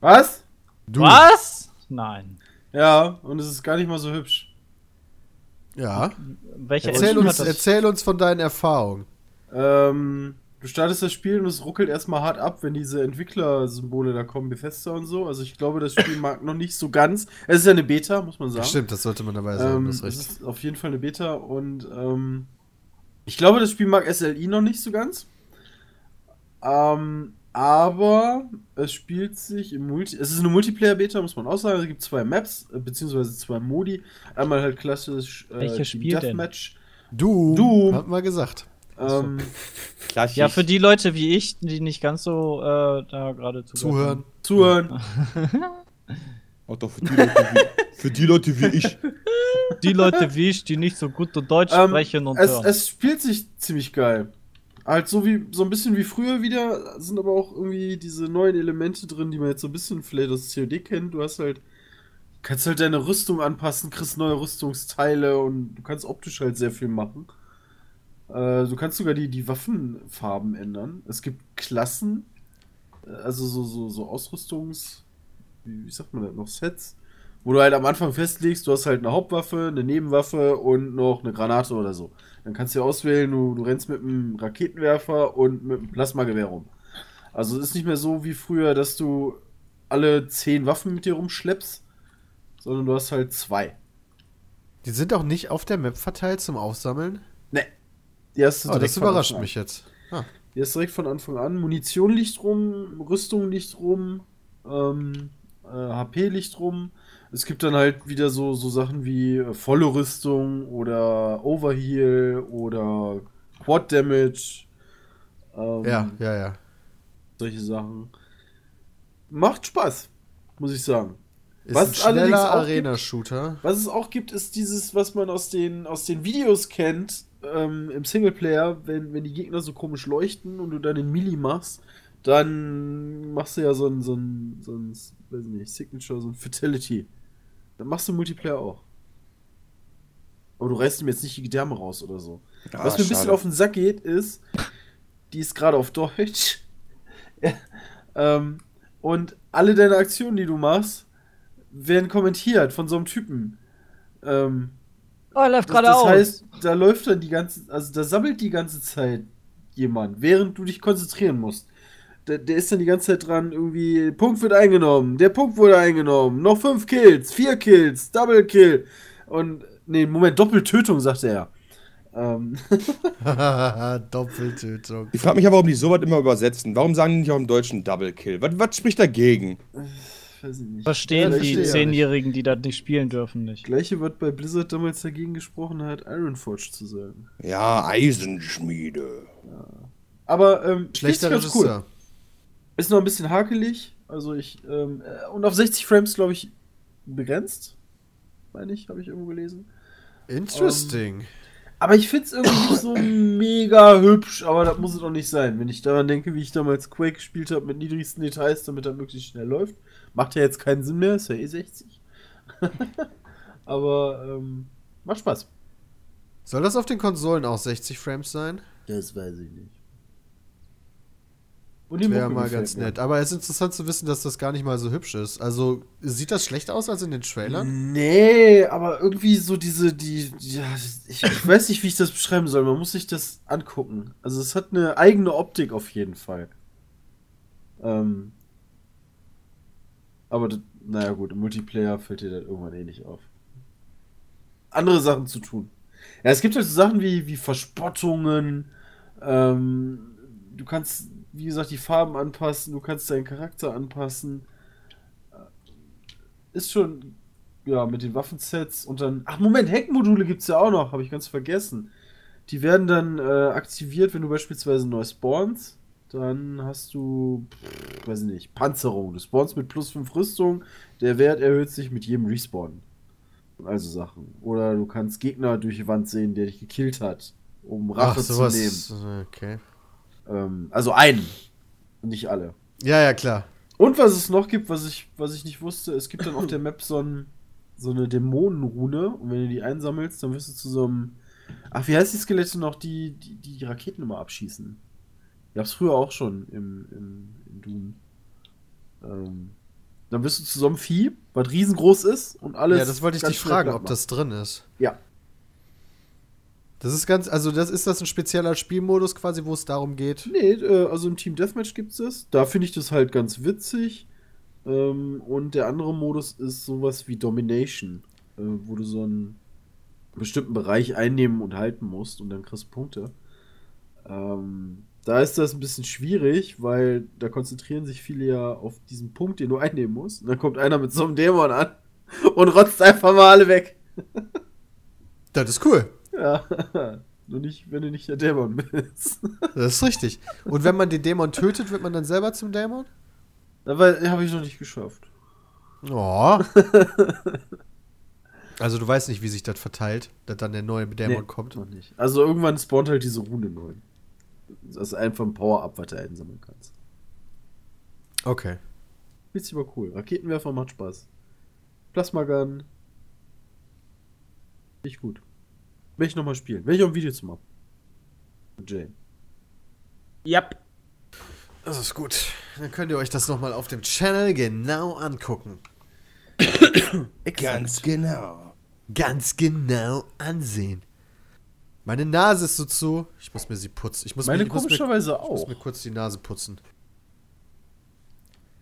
Was? Du. Was? Nein. Ja, und es ist gar nicht mal so hübsch. Ja. Welche Erzähl uns, hat das? erzähl uns von deinen Erfahrungen. Ähm, du startest das Spiel und es ruckelt erstmal hart ab, wenn diese Entwicklersymbole da kommen, Bethesda und so. Also ich glaube, das Spiel mag noch nicht so ganz. Es ist ja eine Beta, muss man sagen. Stimmt, das sollte man dabei sagen. Ähm, das es ist richtig. ist auf jeden Fall eine Beta und ähm, ich glaube, das Spiel mag SLI noch nicht so ganz. Ähm, aber es spielt sich im Multi. Es ist eine Multiplayer-Beta, muss man auch sagen. Es gibt zwei Maps, äh, beziehungsweise zwei Modi. Einmal halt klassisch äh, Welches Spiel denn? Deathmatch. Du. Du. Hat mal gesagt. Ähm, Ja, für die Leute wie ich, die nicht ganz so äh, da gerade Zuhören. zuhören. Auch doch für die, Leute wie, für die Leute wie ich. Die Leute wie ich, die nicht so gut Deutsch Ähm, sprechen und es, hören. es spielt sich ziemlich geil. Halt so wie so ein bisschen wie früher wieder, sind aber auch irgendwie diese neuen Elemente drin, die man jetzt so ein bisschen vielleicht aus COD kennt. Du hast halt, kannst halt deine Rüstung anpassen, kriegst neue Rüstungsteile und du kannst optisch halt sehr viel machen. Äh, du kannst sogar die, die Waffenfarben ändern. Es gibt Klassen, äh, also so, so, so Ausrüstungs, wie, wie sagt man das noch, Sets, Wo du halt am Anfang festlegst, du hast halt eine Hauptwaffe, eine Nebenwaffe und noch eine Granate oder so. Dann kannst du auswählen, du, du rennst mit einem Raketenwerfer und mit einem Plasmagewehr rum. Also es ist nicht mehr so wie früher, dass du alle zehn Waffen mit dir rumschleppst, sondern du hast halt zwei. Die sind auch nicht auf der Map verteilt zum Aufsammeln. Ne. Die hast du Oh, das überrascht mich jetzt. Ah. Die hast du direkt von Anfang an. Munition liegt rum, Rüstung liegt rum, ähm, äh, HP liegt rum. Es gibt dann halt wieder so, so Sachen wie äh, volle Rüstung oder Overheal oder Quad Damage. Ähm, Ja, ja, ja. Solche Sachen. Macht Spaß, muss ich sagen. Ist Was ein schneller auch gibt- Arena-Shooter. Was es auch gibt, ist dieses, was man aus den, aus den Videos kennt, ähm, im Singleplayer, wenn, wenn die Gegner so komisch leuchten und du dann den Melee machst, dann machst du ja so ein, so ein, so ein, weiß nicht, Signature, so ein Fatality. Dann machst du Multiplayer auch. Aber du reißt ihm jetzt nicht die Gedärme raus oder so. Ah, Was mir ein bisschen auf den Sack geht, ist, die ist gerade auf Deutsch. ähm, und alle deine Aktionen, die du machst, werden kommentiert von so einem Typen. Ähm, Oh, er läuft das, gerade das aus. heißt, da läuft dann die ganze, also da sammelt die ganze Zeit jemand, während du dich konzentrieren musst. Der, der ist dann die ganze Zeit dran, irgendwie, Punkt wird eingenommen, der Punkt wurde eingenommen, noch fünf Kills, vier Kills, Double Kill. Und, nee, Moment, Doppeltötung, sagt er. Ähm, Doppeltötung. Ich frage mich aber, warum die sowas immer übersetzen. Warum sagen die nicht auch im Deutschen Double Kill? Was, was spricht dagegen? Verstehen Ja, die ja Zehnjährigen, die das nicht spielen dürfen, nicht. Gleiche wird bei Blizzard damals dagegen gesprochen hat, Ironforge zu sagen. Ja, Eisenschmiede. Aber ähm, Schlechter ist ganz cool. Ist noch ein bisschen hakelig. Also ich, ähm, äh, und auf 60 Frames, glaube ich, begrenzt. Meine ich, habe ich irgendwo gelesen. Interesting. Aber ich finde es irgendwie nicht so mega hübsch, aber das muss es doch nicht sein. Wenn ich daran denke, wie ich damals Quake gespielt habe mit niedrigsten Details, damit er möglichst schnell läuft. Macht ja jetzt keinen Sinn mehr, ist ja eh 60. aber ähm, macht Spaß. Soll das auf den Konsolen auch 60 Frames sein? Das weiß ich nicht. Und die Wäre mal ganz mir. nett. Aber es ist interessant zu wissen, dass das gar nicht mal so hübsch ist. Also, sieht das schlechter aus als in den Trailern? Nee, aber irgendwie so diese, die, ja, ich, ich weiß nicht, wie ich das beschreiben soll. Man muss sich das angucken. Also es hat eine eigene Optik auf jeden Fall. Ähm, aber, das, naja gut, im Multiplayer fällt dir das irgendwann eh nicht auf. Andere Sachen zu tun. Ja, es gibt halt so Sachen wie, wie Verspottungen. Ähm, du kannst, wie gesagt, die Farben anpassen. Du kannst deinen Charakter anpassen. Ist schon ja, mit den Waffensets und dann. Ach, Moment, Heckmodule gibt es ja auch noch, habe ich ganz vergessen. Die werden dann äh, aktiviert, wenn du beispielsweise neu spawnst. Dann hast du, pff, weiß ich nicht, Panzerung. Du spawnst mit plus 5 Rüstung. Der Wert erhöht sich mit jedem Respawn. Also Sachen. Oder du kannst Gegner durch die Wand sehen, der dich gekillt hat, um Rache zu nehmen. Okay. Ähm, also einen. Nicht alle. Ja, ja, klar. Und was es noch gibt, was ich, was ich nicht wusste, es gibt dann auf der Map so, ein, so eine Dämonenrune und wenn du die einsammelst, dann wirst du zu so einem. Ach, wie heißt die Skelette noch, die die, die Raketen immer abschießen? Gab's früher auch schon im, im, in Doom. Ähm, dann wirst du zu so einem Vieh, was riesengroß ist und alles. ja, das wollte ich dich fragen, ob das drin ist. Ja. Das ist ganz, also das ist das ein spezieller Spielmodus quasi, wo es darum geht. Nee, äh, also im Team Deathmatch gibt's das. Da finde ich das halt ganz witzig. Ähm, und der andere Modus ist sowas wie Domination, äh, wo du so einen bestimmten Bereich einnehmen und halten musst und dann kriegst du Punkte. Ähm, da ist das ein bisschen schwierig, weil da konzentrieren sich viele ja auf diesen Punkt, den du einnehmen musst. Und dann kommt einer mit so einem Dämon an und rotzt einfach mal alle weg. Das ist cool. Ja. Nur nicht, wenn du nicht der Dämon bist. Das ist richtig. Und wenn man den Dämon tötet, wird man dann selber zum Dämon? Aber habe ich noch nicht geschafft. Oh. also du weißt nicht, wie sich das verteilt, dass dann der neue Dämon Nee, kommt. Noch nicht. Also irgendwann spawnt halt diese Rune neu. Das ist einfach ein Power-Up, was du einsammeln kannst. Okay. Ist aber cool. Raketenwerfer macht Spaß. Plasmagun. Nicht gut. Will ich nochmal spielen. Will ich auch ein Video zu machen. Mit Jane. Yep. Das ist gut. Dann könnt ihr euch das nochmal auf dem Channel genau angucken. Ganz genau. Ganz genau ansehen. Meine Nase ist so zu. Ich muss mir sie putzen. Ich muss Meine mir, ich muss mir, komischerweise ich muss auch. mir kurz die Nase putzen.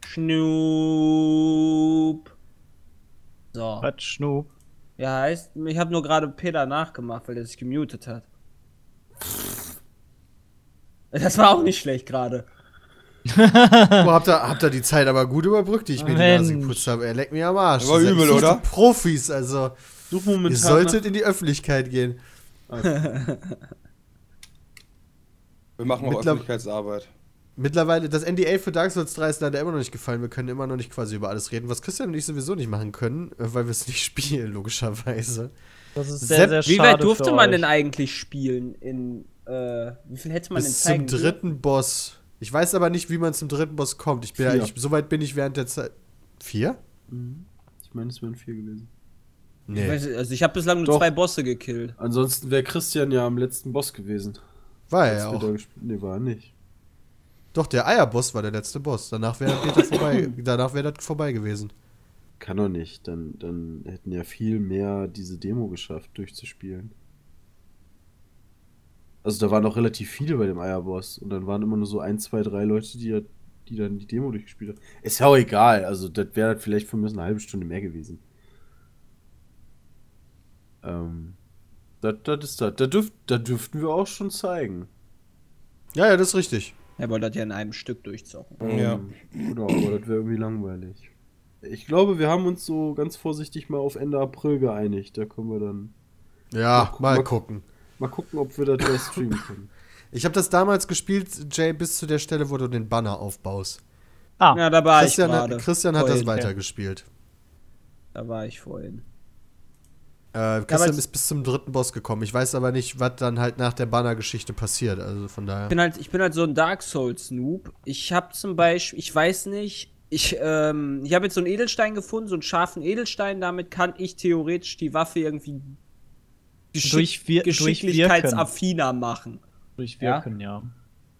Schnup. So. Was, Schnup? Ja, heißt, ich habe nur gerade Peter nachgemacht, weil er sich gemutet hat. Das war auch nicht schlecht gerade. Boah, habt ihr, habt ihr die Zeit aber gut überbrückt, die ich mir die Nase geputzt habe. Er leckt mir am Arsch. War Ihr seid übel, so oder? Profis, also. Such momentan. Ihr solltet in die Öffentlichkeit gehen. Wir machen auch Mittler- Öffentlichkeitsarbeit. Mittlerweile, das NDA für Dark Souls 3 ist leider immer noch nicht gefallen. Wir können immer noch nicht quasi über alles reden, was Christian und ich sowieso nicht machen können, äh, weil wir es nicht spielen, logischerweise. Das ist Sepp, sehr, sehr Wie schade weit durfte für man euch. denn eigentlich spielen in äh, wie viel hätte man denn Bis zum zeigen dürfen? dritten Boss. Ich weiß aber nicht, wie man zum dritten Boss kommt. Ich bin eigentlich, so weit bin ich während der Zeit. Vier? Mhm. Ich meine, es wären vier gewesen. Ich Nee. weiß, also ich habe bislang nur Doch. zwei Bosse gekillt. Ansonsten wäre Christian ja am letzten Boss gewesen. War er ja auch. Nee, war er nicht. Doch, der Eierboss war der letzte Boss. Danach wäre Peter vorbei. Danach wäre das vorbei gewesen. Kann doch nicht. Dann, dann hätten ja viel mehr diese Demo geschafft, durchzuspielen. Also da waren noch relativ viele bei dem Eierboss. Und dann waren immer nur so ein, zwei, drei Leute, die, die dann die Demo durchgespielt haben. Ist ja auch egal. Also das wäre halt vielleicht von mir eine halbe Stunde mehr gewesen. Ähm, das, das ist das. Da, dürft, da dürften wir auch schon zeigen. Ja, ja, das ist richtig. Er wollte das ja in einem Stück durchzocken. Ja. Genau, aber das wäre irgendwie langweilig. Ich glaube, wir haben uns so ganz vorsichtig mal auf Ende April geeinigt. Da können wir dann Ja, Mal mal gu- gucken. mal gucken, ob wir das gleich streamen können. Ich habe das damals gespielt, Jay, bis zu der Stelle, wo du den Banner aufbaust. Ah, Ja, da war Christian, ich hat, gerade. Christian hat das Vorhin. weitergespielt. Da war ich vorhin. Äh, Christian aber- ist bis zum dritten Boss gekommen. Ich weiß aber nicht, was dann halt nach der Banner-Geschichte passiert. Also von daher. Ich bin halt, ich bin halt so ein Dark Souls Noob. Ich habe zum Beispiel, ich weiß nicht, ich, ähm, ich habe jetzt so einen Edelstein gefunden, so einen scharfen Edelstein. Damit kann ich theoretisch die Waffe irgendwie geschick geschicklichkeitsaffiner machen. durchwirken, ja.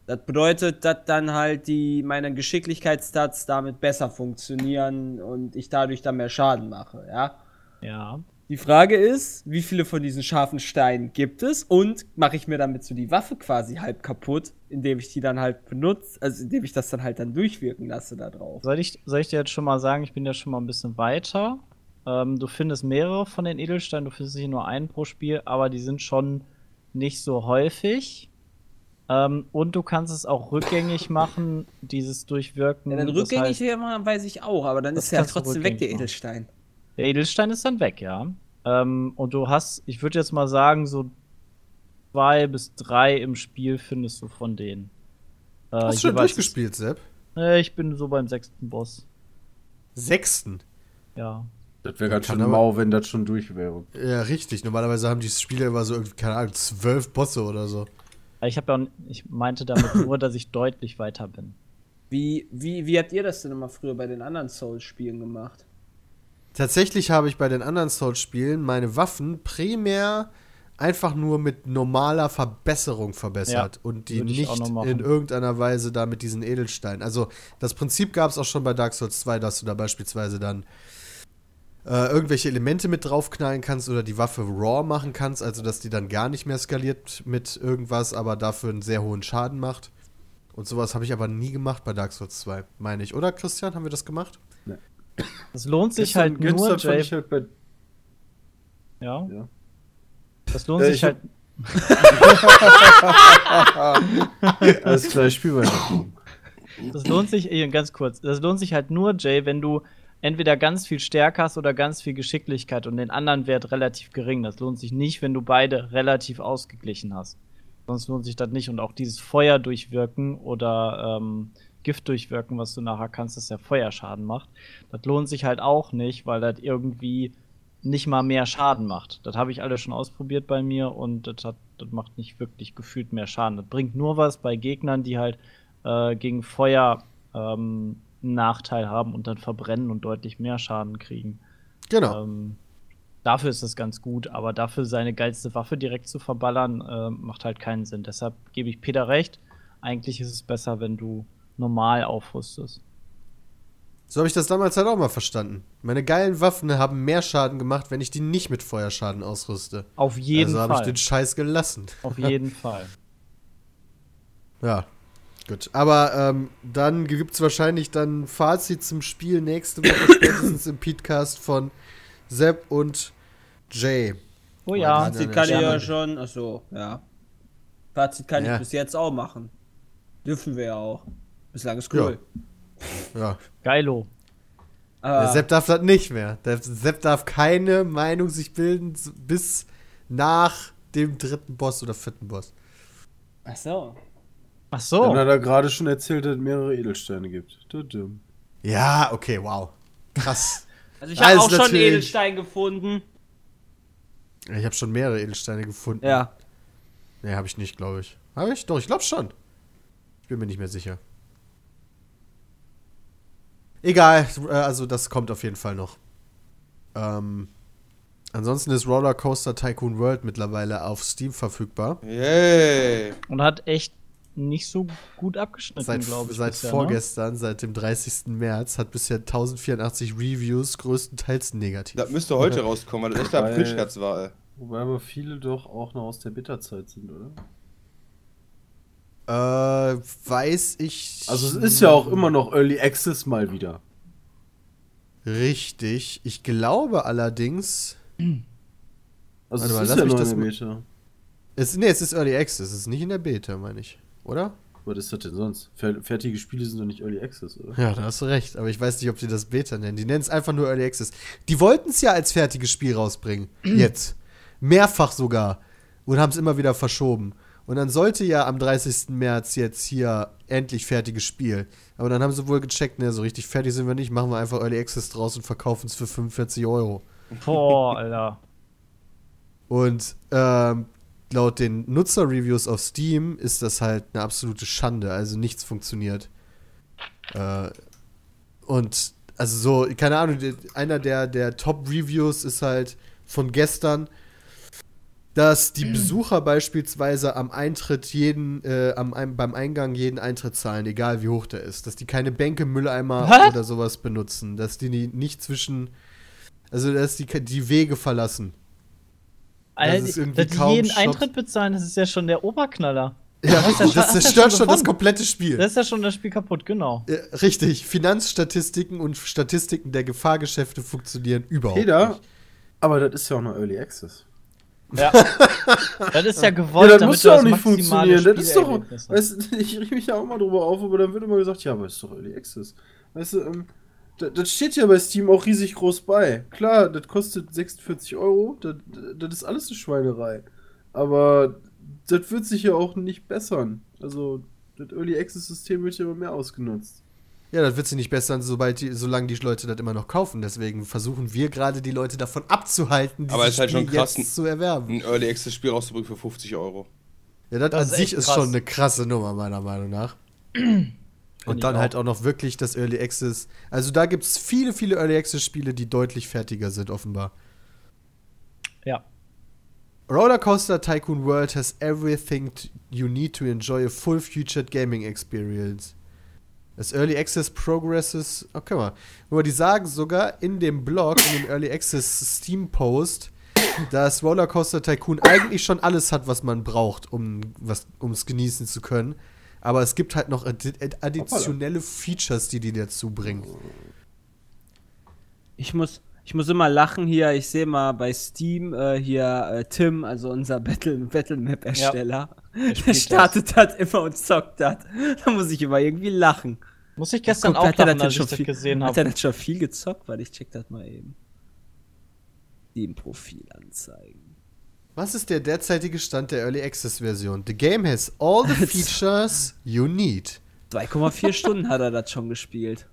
Das bedeutet, dass dann halt die meine Geschicklichkeitsstats damit besser funktionieren und ich dadurch dann mehr Schaden mache, ja. Ja. Die Frage ist, wie viele von diesen scharfen Steinen gibt es und mache ich mir damit so die Waffe quasi halb kaputt, indem ich die dann halt benutze, also indem ich das dann halt dann durchwirken lasse da drauf. Soll ich, soll ich dir jetzt schon mal sagen, ich bin ja schon mal ein bisschen weiter. Ähm, du findest mehrere von den Edelsteinen, du findest nicht nur einen pro Spiel, aber die sind schon nicht so häufig. Ähm, und du kannst es auch rückgängig machen, dieses Durchwirken. Ja, dann Das rückgängig heißt, machen, weiß ich auch, aber dann Das ist ja trotzdem weg der rückgängig machen. Edelstein. der Edelstein ist dann weg, ja. Ähm, und du hast, ich würde jetzt mal sagen, so zwei bis drei im Spiel findest du von denen. Äh, Hast du schon durchgespielt, Sepp? Äh, ich bin so beim sechsten Boss. Sechsten. Ja. Das wäre ganz schön mau, wenn das schon durch wäre. Ja, richtig. Normalerweise haben die Spiele immer so irgendwie, keine Ahnung, zwölf Bosse oder so. Ich habe ja, ich meinte damit nur, dass ich deutlich weiter bin. Wie, wie, wie habt ihr das denn immer früher bei den anderen Souls-Spielen gemacht? Tatsächlich habe ich bei den anderen Souls-Spielen meine Waffen primär einfach nur mit normaler Verbesserung verbessert Ja, und die nicht in irgendeiner Weise da mit diesen Edelsteinen. Also das Prinzip gab es auch schon bei Dark Souls 2, dass du da beispielsweise dann äh, irgendwelche Elemente mit draufknallen kannst oder die Waffe raw machen kannst, also dass die dann gar nicht mehr skaliert mit irgendwas, aber dafür einen sehr hohen Schaden macht. Und sowas habe ich aber nie gemacht bei Dark Souls 2, meine ich. Oder Christian, haben wir das gemacht? Es lohnt sich Gestern- halt nur, gestern Jay. halt bei, Ja. ja. Das lohnt Äh, sich ich halt. Alles klar, ich. Das lohnt sich, ganz kurz, das lohnt sich halt nur, Jay, wenn du entweder ganz viel Stärke hast oder ganz viel Geschicklichkeit und den anderen Wert relativ gering. Das lohnt sich nicht, wenn du beide relativ ausgeglichen hast. Sonst lohnt sich das nicht. Und auch dieses Feuer durchwirken oder ähm, Gift durchwirken, was du nachher kannst, das ja Feuerschaden macht. Das lohnt sich halt auch nicht, weil das irgendwie nicht mal mehr Schaden macht. Das habe ich alles schon ausprobiert bei mir und das, hat, das macht nicht wirklich gefühlt mehr Schaden. Das bringt nur was bei Gegnern, die halt äh, gegen Feuer ähm, einen Nachteil haben und dann verbrennen und deutlich mehr Schaden kriegen. Genau. Ähm, dafür ist das ganz gut, aber dafür seine geilste Waffe direkt zu verballern, äh, macht halt keinen Sinn. Deshalb gebe ich Peter recht. Eigentlich ist es besser, wenn du normal aufrüstest. So habe ich das damals halt auch mal verstanden. Meine geilen Waffen haben mehr Schaden gemacht, wenn ich die nicht mit Feuerschaden ausrüste. Auf jeden also habe ich Fall. den Scheiß gelassen. Auf jeden Fall. Ja, gut. Aber ähm, dann gibt es wahrscheinlich dann ein Fazit zum Spiel nächste Woche spätestens im Podcast von Sepp und Jay. Oh ja. Fazit kann ich ja schon, achso, ja. Fazit kann Ja. ich bis jetzt auch machen. Dürfen wir ja auch. Bislang ist cool. Ja. Geilo. Der Aber Sepp darf das nicht mehr. Der Sepp darf keine Meinung sich bilden bis nach dem dritten Boss oder vierten Boss. achso. Ach Dann so. hat er gerade schon erzählt, dass es mehrere Edelsteine gibt. Ja, okay, wow. Krass. Also ich habe Alles auch schon natürlich- Edelstein gefunden. ich habe schon mehrere Edelsteine gefunden. Ja. Nee, habe ich nicht, glaube ich. Habe ich? Doch, ich glaube schon. Ich bin mir nicht mehr sicher. Egal, äh, also das kommt auf jeden Fall noch. Ähm, ansonsten ist Roller Coaster Tycoon World mittlerweile auf Steam verfügbar. Yay. Und hat echt nicht so gut abgeschnitten, Seit, glaube ich. seit bisher, ne? vorgestern, seit dem 30. März, hat bisher 1084 Reviews, größtenteils negativ. Das müsste heute rauskommen, weil das echt ein Weil- Aprilscherz war, ey. Wobei aber viele doch auch noch aus der Bitterzeit sind, oder? Äh, weiß ich. Also es ist ja auch immer noch Early Access mal wieder. Richtig. Ich glaube allerdings. Also Warte mal, es lass ist ja mich das in der Beta. Es, nee, es ist Early Access, es ist nicht in der Beta, meine ich. Oder? Was ist das denn sonst? Fer fertige Spiele sind doch nicht Early Access, oder? Ja, da hast du recht. Aber ich weiß nicht, ob die das Beta nennen. Die nennen es einfach nur Early Access. Die wollten es ja als fertiges Spiel rausbringen. Jetzt. Mehrfach sogar. Und haben es immer wieder verschoben. Und dann sollte ja am 30. März jetzt hier endlich fertiges Spiel. Aber dann haben sie wohl gecheckt, ne, so richtig fertig sind wir nicht, machen wir einfach Early Access draus und verkaufen es für 45 Euro. Boah, Alter. Und ähm, laut den Nutzer-Reviews auf Steam ist das halt eine absolute Schande. Also nichts funktioniert. Äh, und also so, keine Ahnung, einer der, der Top-Reviews ist halt von gestern, dass die Besucher beispielsweise am Eintritt jeden, äh, am, beim Eingang jeden Eintritt zahlen, egal wie hoch der ist. Dass die keine Bänke, Mülleimer Was? oder sowas benutzen. Dass die nicht zwischen, also dass die die Wege verlassen. Ist irgendwie dass die jeden Shops- Eintritt bezahlen, das ist ja schon der Oberknaller. Ja, ja das zerstört schon schon das komplette Spiel. Das ist ja schon das Spiel kaputt, genau. Ja, richtig, Finanzstatistiken und Statistiken der Gefahrgeschäfte funktionieren überhaupt Peter, nicht. aber das ist ja auch noch Early Access. Ja. das ist ja gewollt, ja, das muss ja auch nicht funktionieren. Das ist doch, weißt, ich reg mich ja auch mal drüber auf, aber dann wird immer gesagt, ja, aber es ist doch Early Access. Weißt du, ähm, das, das steht ja bei Steam auch riesig groß bei. Klar, das kostet 46 Euro, das, das ist alles eine Schweinerei. Aber das wird sich ja auch nicht bessern. Also, das Early Access System wird ja immer mehr ausgenutzt. Ja, das wird sich nicht bessern, sobald die, solange die Leute das immer noch kaufen. Deswegen versuchen wir gerade die Leute davon abzuhalten, dieses Aber es ist halt schon Spiel krass, jetzt zu erwerben. Ein Early Access Spiel rauszubringen für 50 Euro. Ja, das, Das an ist sich ist krass. schon eine krasse Nummer, meiner Meinung nach. Und dann auch. halt auch noch wirklich das Early Access. Also da gibt es viele, viele Early Access Spiele, die deutlich fertiger sind, offenbar. Ja. Rollercoaster Tycoon World has everything you need to enjoy a full featured gaming experience. As Early Access progresses. Oh, guck mal. Mal, die sagen sogar in dem Blog, in dem Early Access Steam Post, dass Rollercoaster Tycoon eigentlich schon alles hat, was man braucht, um es genießen zu können. Aber es gibt halt noch addi additionelle Features, die die dazu bringen. Ich muss, ich muss immer lachen hier. Ich sehe mal bei Steam äh, hier äh, Tim, also unser Battle, Battle Map Ersteller. Der spielt startet das immer und zockt das. Da muss ich immer irgendwie lachen. Muss ich gestern Guck, auch hat er lachen, das als ich das viel, gesehen Hat er habe. das schon viel gezockt? Weil ich check das mal eben. Steam-Profil anzeigen. Was ist der derzeitige Stand der Early Access Version? The game has all the features you need. 2,4 Stunden hat er das schon gespielt.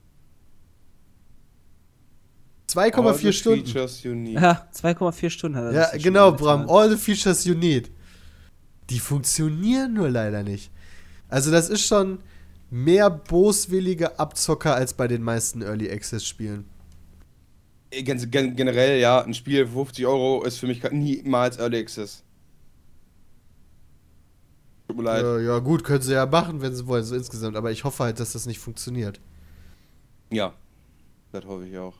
2,4 Stunden. Features you need. Ja, 2,4 Stunden hat er Ja, genau. Bram. All the features you need. Die funktionieren nur leider nicht. Also, das ist schon mehr boswillige Abzocker als bei den meisten Early Access Spielen. Äh, Gen gen generell, ja, ein Spiel für 50 Euro ist für mich niemals Early Access. Tut mir leid. Äh, ja, gut, können sie ja machen, wenn sie wollen, so insgesamt. Aber ich hoffe halt, dass das nicht funktioniert. Ja. Das hoffe ich auch.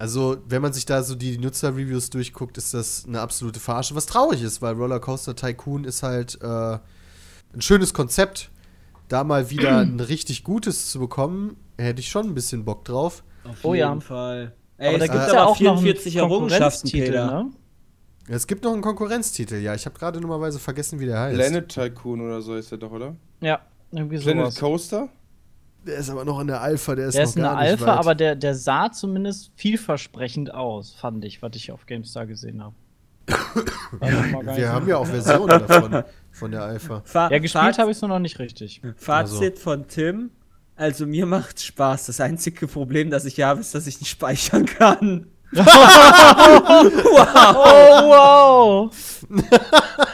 Also, wenn man sich da so die Nutzer-Reviews durchguckt, ist das eine absolute Verarsche, was traurig ist, weil Rollercoaster Tycoon ist halt äh, ein schönes Konzept. Da mal wieder ein richtig gutes zu bekommen, hätte ich schon ein bisschen Bock drauf. Auf Oh jeden ja. Fall. Aber Ey, da es gibt es ja aber auch noch einen 44 Errungenschaften, Konkurrenztitel, Peter. ne? Es gibt noch einen Konkurrenztitel, ja. Ich habe gerade nummerweise vergessen, wie der heißt. Planet Tycoon oder so ist der doch, oder? Ja, irgendwie Planet sowas. Coaster? Der ist aber noch in der Alpha, der ist Der noch ist eine gar nicht Alpha, weit. aber der, der sah zumindest vielversprechend aus, fand ich, was ich auf GameStar gesehen habe. Wir haben ja auch Versionen davon, von der Alpha. Fa Ja, gespielt habe ich es nur noch nicht richtig. Fazit von Tim. Also mir macht Spaß. Das einzige Problem, das ich habe, ist, dass ich nicht speichern kann. Oh, wow!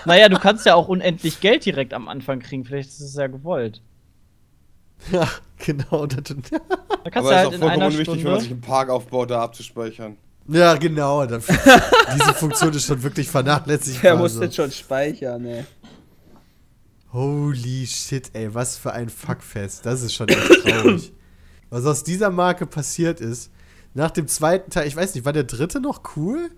naja, du kannst ja auch unendlich Geld direkt am Anfang kriegen. Vielleicht ist es ja gewollt. Ja, genau. Das, Da kannst Aber du es ist halt auch in vollkommen unwichtig, wenn man sich einen Park aufbaut, da abzuspeichern. ja, genau. Das, diese Funktion ist schon wirklich vernachlässigt. Wer muss denn schon speichern, ey? Holy shit, ey, was für ein Fuckfest. Das ist schon echt traurig. Was aus dieser Marke passiert ist, nach dem zweiten Teil, ich weiß nicht, war der dritte noch cool?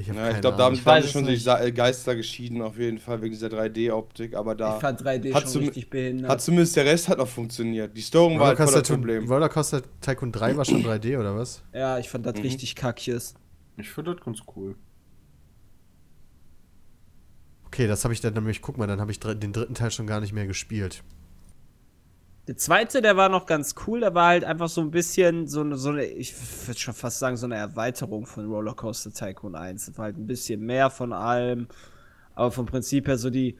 Ich Ja, ich glaube, da haben, sich schon die nicht. Äh, Geister geschieden, auf jeden Fall, wegen dieser 3D-Optik. Aber da Ich fand 3D hat schon richtig behindert. hat zumindest der Rest hat noch funktioniert. Die Steuerung war halt voll Rollercoaster, das Problem. Rollercoaster Tycoon 3 war schon 3D, oder was? ja, ich fand das Mhm. richtig kackjes. Ich finde das ganz cool. Okay, das habe ich dann nämlich, guck mal, dann habe ich den dritten Teil schon gar nicht mehr gespielt. Der zweite, der war noch ganz cool, der war halt einfach so ein bisschen so eine, so eine ich würde schon fast sagen, so eine Erweiterung von Rollercoaster Tycoon 1. Das war halt ein bisschen mehr von allem, aber vom Prinzip her so die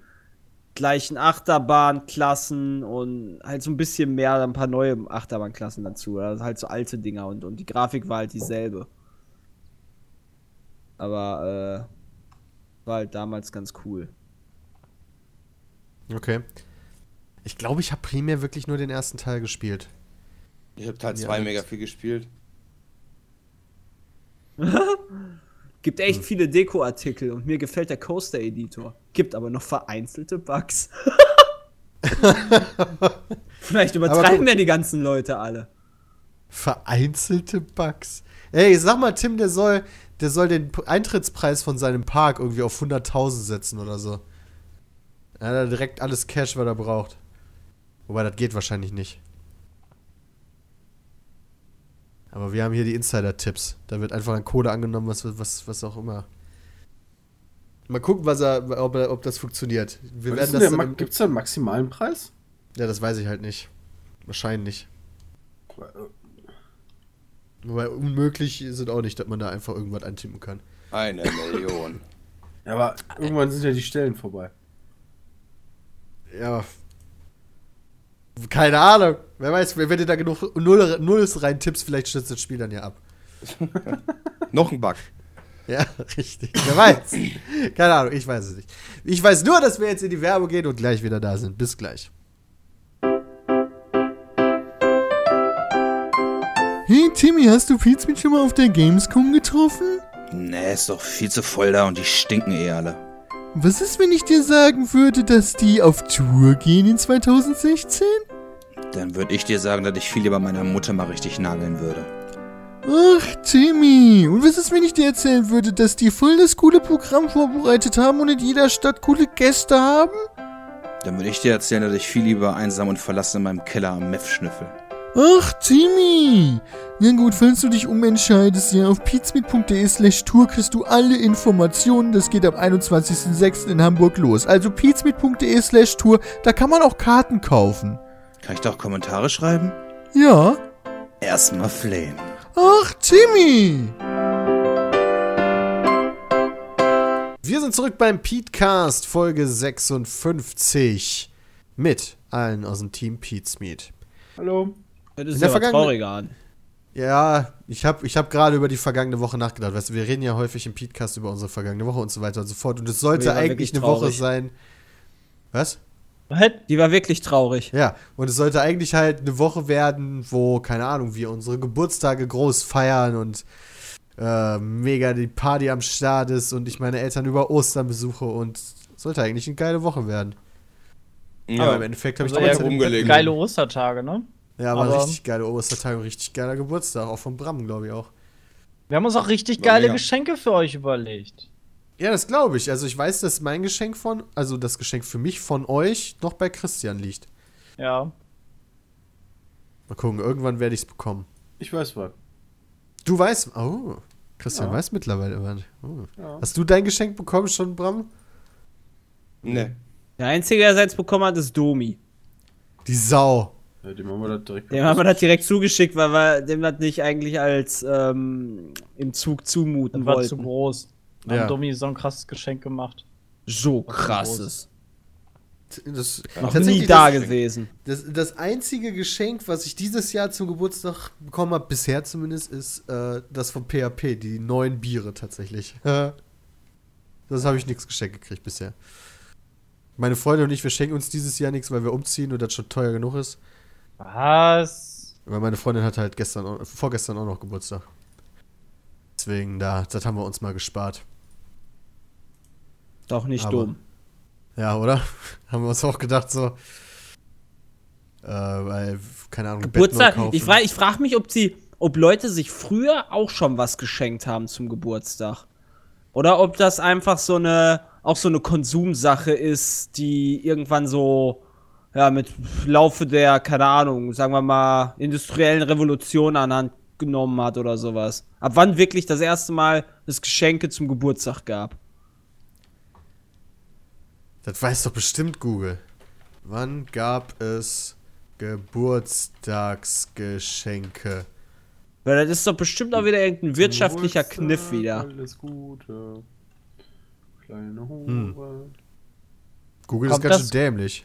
gleichen Achterbahnklassen und halt so ein bisschen mehr, ein paar neue Achterbahnklassen dazu. Also halt so alte Dinger und, und die Grafik war halt dieselbe. Aber äh, war halt damals ganz cool. Okay. Ich glaube, ich habe primär wirklich nur den ersten Teil gespielt. Ich habe Teil Ja, 2 das- mega viel gespielt. Gibt echt viele Deko-Artikel und mir gefällt der Coaster-Editor. Gibt aber noch vereinzelte Bugs. Vielleicht übertreiben ja die ganzen Leute alle. Vereinzelte Bugs. Ey, sag mal, Tim, der soll, der soll den Eintrittspreis von seinem Park irgendwie auf 100.000 setzen oder so. Er hat direkt alles Cash, was er braucht. Wobei, das geht wahrscheinlich nicht. Aber wir haben hier die Insider-Tipps. Da wird einfach ein Code angenommen, was, was, was auch immer. Mal gucken, was er, ob, ob das funktioniert. Wir werden das dann im- Gibt es da einen maximalen Preis? Ja, das weiß ich halt nicht. Wahrscheinlich. Wobei unmöglich ist es auch nicht, dass man da einfach irgendwas eintippen kann. Eine Million. Ja, aber irgendwann sind ja die Stellen vorbei. Ja. Keine Ahnung. Wer weiß, wenn du da genug Null, Nulls rein tippst, vielleicht stürzt das Spiel dann ja ab. Noch ein Bug. Ja, richtig. Wer weiß. Keine Ahnung, ich weiß es nicht. Ich weiß nur, dass wir jetzt in die Werbung gehen und gleich wieder da sind. Bis gleich. Hey Timmy, hast du Pizmeet schon mal auf der Gamescom getroffen? Nee, ist doch viel zu voll da und die stinken eh alle. Was ist, wenn ich dir sagen würde, dass die auf Tour gehen in 2016? Dann würde ich dir sagen, dass ich viel lieber meiner Mutter mal richtig nageln würde. Ach, Timmy. Und was ist, wenn ich dir erzählen würde, dass die voll das coole Programm vorbereitet haben und in jeder Stadt coole Gäste haben? Dann würde ich dir erzählen, dass ich viel lieber einsam und verlassen in meinem Keller am Meth schnüffel. Ach, Timmy. Na gut, falls du dich umentscheidest, ja, auf pizmeet.de slash tour kriegst du alle Informationen. Das geht am 21.06. in Hamburg los. Also pizmeet.de slash tour, da kann man auch Karten kaufen. Kann ich doch Kommentare schreiben? Ja. Erstmal flehen. Ach, Timmy! Wir sind zurück beim Petecast, Folge 56. Mit allen aus dem Team Pete Hallo? Das In ist der ja trauriger an. Ja, ich habe ich hab gerade über die vergangene Woche nachgedacht. Weißt du, wir reden ja häufig im Petecast über unsere vergangene Woche und so weiter und so fort. Und es sollte eigentlich eine Woche traurig. sein. Was? Was? Die war wirklich traurig. Ja, und es sollte eigentlich halt eine Woche werden, wo, keine Ahnung, wir unsere Geburtstage groß feiern und äh, mega die Party am Start ist und ich meine Eltern über Ostern besuche und sollte eigentlich eine geile Woche werden. Ja. Aber im Endeffekt habe ich Also die ja, ganze Zeit im Bett umgelegt. gelegen. Geile Ostertage, ne? Ja, aber, Aber- richtig geile Ostertag und richtig geiler Geburtstag, auch von Bram, glaube ich auch. Wir haben uns auch richtig geile. Geschenke für euch überlegt. Ja, das glaube ich. Also ich weiß, dass mein Geschenk von, also das Geschenk für mich von euch noch bei Christian liegt. Ja. Mal gucken, irgendwann werde ich es bekommen. Ich weiß was. Du weißt, oh, Christian Ja. weiß mittlerweile was. Oh. Ja. Hast du dein Geschenk bekommen schon, Bram? Ne. Der Einzige, der es jetzt bekommen hat, ist Domi. Die Sau. Ja, dem haben wir das direkt. Dem haben wir das direkt zugeschickt, weil wir dem das nicht eigentlich als ähm, im Zug zumuten Das war wollten. zu groß. Wir Ja. haben Domi so ein krasses Geschenk gemacht. So krasses. Das, Noch nie da das, gewesen. Das, das einzige Geschenk, was ich dieses Jahr zum Geburtstag bekommen habe, bisher zumindest, ist äh, das von PHP, die neuen Biere tatsächlich. das habe ich nichts geschenkt gekriegt bisher. Meine Freunde und ich, wir schenken uns dieses Jahr nichts, weil wir umziehen und das schon teuer genug ist. Was? Weil meine Freundin hatte halt gestern, vorgestern auch noch Geburtstag. Deswegen, da, das haben wir uns mal gespart. Doch nicht Aber- dumm. Ja, oder? haben wir uns auch gedacht so. Äh, weil, keine Ahnung, Geburtstag. Ich frage ich frag mich, ob sie, ob Leute sich früher auch schon was geschenkt haben zum Geburtstag. Oder ob das einfach so eine, auch so eine Konsumsache ist, die irgendwann so, ja, mit Laufe der, keine Ahnung, sagen wir mal, industriellen Revolution anhand genommen hat oder sowas. Ab wann wirklich das erste Mal es Geschenke zum Geburtstag gab. Das weiß doch bestimmt Google. Wann gab es Geburtstagsgeschenke? Weil das ist doch bestimmt auch wieder irgendein wirtschaftlicher Geburtstag, Kniff wieder. Alles Gute. Kleine Hure. Hm. Google Kommt ist ganz das- schön dämlich.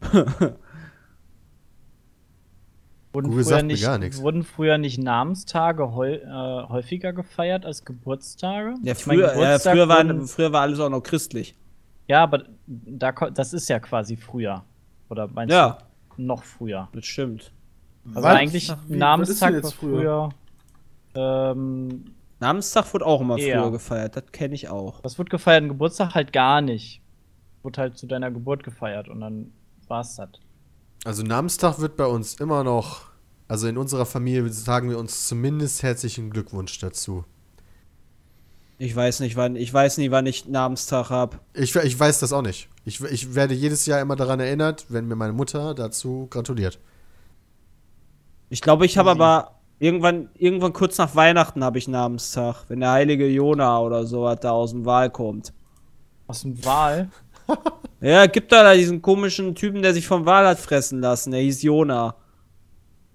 Wurden Google früher, sagt mir nicht, gar nichts. wurden früher nicht Namenstage heu, äh, häufiger gefeiert als Geburtstage? Ja, Ich mein, früher, ja, Geburtstag früher, war, wurden- früher war alles auch noch christlich. Ja, aber da, das ist ja quasi früher. Oder meinst Ja, du noch früher? das stimmt. Also Was? eigentlich Wie- was ist Namenstag war jetzt früher? früher. Ähm, Namenstag wurde auch immer Ja. früher gefeiert, das kenne ich auch. was wird gefeiert? Ein Geburtstag halt gar nicht. Wurde halt zu deiner Geburt gefeiert und dann war's das. Also Namenstag wird bei uns immer noch, also in unserer Familie sagen wir uns zumindest herzlichen Glückwunsch dazu. Ich weiß nicht, wann, ich weiß nie, wann ich Namenstag hab. Ich, ich weiß das auch nicht. Ich, ich werde jedes Jahr immer daran erinnert, wenn mir meine Mutter dazu gratuliert. Ich glaube, ich habe aber irgendwann, irgendwann kurz nach Weihnachten habe ich Namenstag, wenn der heilige Jona oder sowas da aus dem Wahl kommt. Aus dem Wahl. Ja, gibt da, da diesen komischen Typen, der sich vom Wal hat fressen lassen. Der hieß Jona.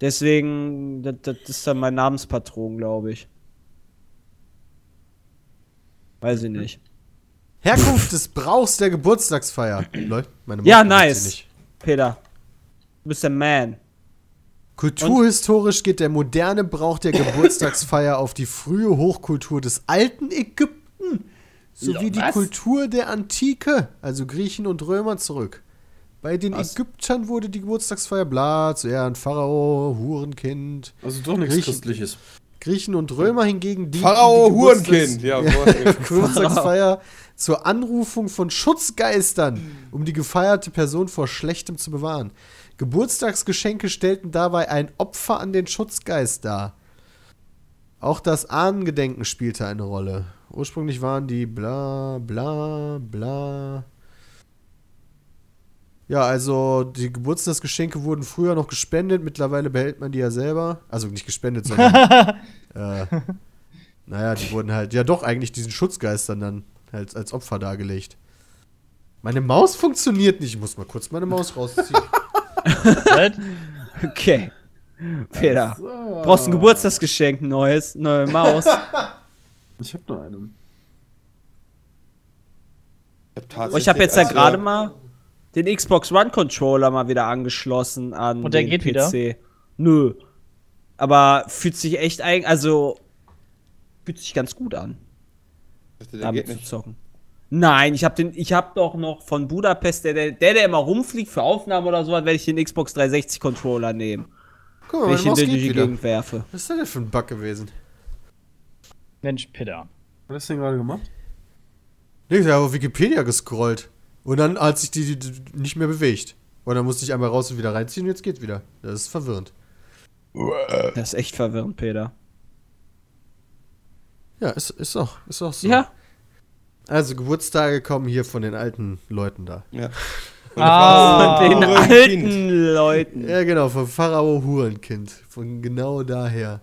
Deswegen, das, das ist dann mein Namenspatron, glaube ich. Weiß ich nicht. Herkunft des Brauchs der Geburtstagsfeier. Meine Ja, Mutter nice. Peter. Du bist der Man. Kulturhistorisch geht der moderne Brauch der Geburtstagsfeier auf die frühe Hochkultur des alten Ägypten sowie die was? Kultur der Antike, also Griechen und Römer, zurück. Bei den Was? Ägyptern wurde die Geburtstagsfeier bla zu Ehren Pharao, Hurenkind. Also doch nichts Griechen- Christliches. Griechen und Römer hingegen dienten Pharao die Hurenkind. Ja, Geburtstagsfeier zur Anrufung von Schutzgeistern, um die gefeierte Person vor Schlechtem zu bewahren. Geburtstagsgeschenke stellten dabei ein Opfer an den Schutzgeist dar. Auch das Ahnengedenken spielte eine Rolle. Ursprünglich waren die bla bla bla. Ja, also die Geburtstagsgeschenke wurden früher noch gespendet, mittlerweile behält man die ja selber. Also nicht gespendet, sondern äh, naja, die wurden halt, ja doch, eigentlich diesen Schutzgeistern dann halt als Opfer dargelegt. Meine Maus funktioniert nicht. Ich muss mal kurz meine Maus rausziehen. Was? Okay. Peter. Brauchst ein Geburtstagsgeschenk, neues, neue Maus. Ich hab nur einen. Oh, ich habe jetzt ja gerade mal den Xbox One Controller mal wieder angeschlossen an Und der den geht PC. wieder? Nö. Aber fühlt sich echt eigentlich, also fühlt sich ganz gut an, Der damit geht zu nicht. zocken. Nein, ich habe den, ich habe doch noch von Budapest, der, der, der immer rumfliegt für Aufnahmen oder so, werde ich den Xbox 360 Controller nehmen, Guck mal, wenn ich ihn Maus durch die. Gegend werfe. Was ist denn für ein Bug gewesen? Mensch, Peter. Was hast du denn gerade gemacht? Nee, ich habe auf Wikipedia gescrollt. Und dann hat sich die, die, die nicht mehr bewegt. Und dann musste ich einmal raus und wieder reinziehen und jetzt geht wieder. Das ist verwirrend. Das ist echt verwirrend, Peter. Ja, ist, ist auch, ist auch so. Ja. Also Geburtstage kommen hier von den alten Leuten da. Ja. Ah. Von den alten Kind. Leuten. Ja, genau, vom Pharao Hurenkind. Von genau daher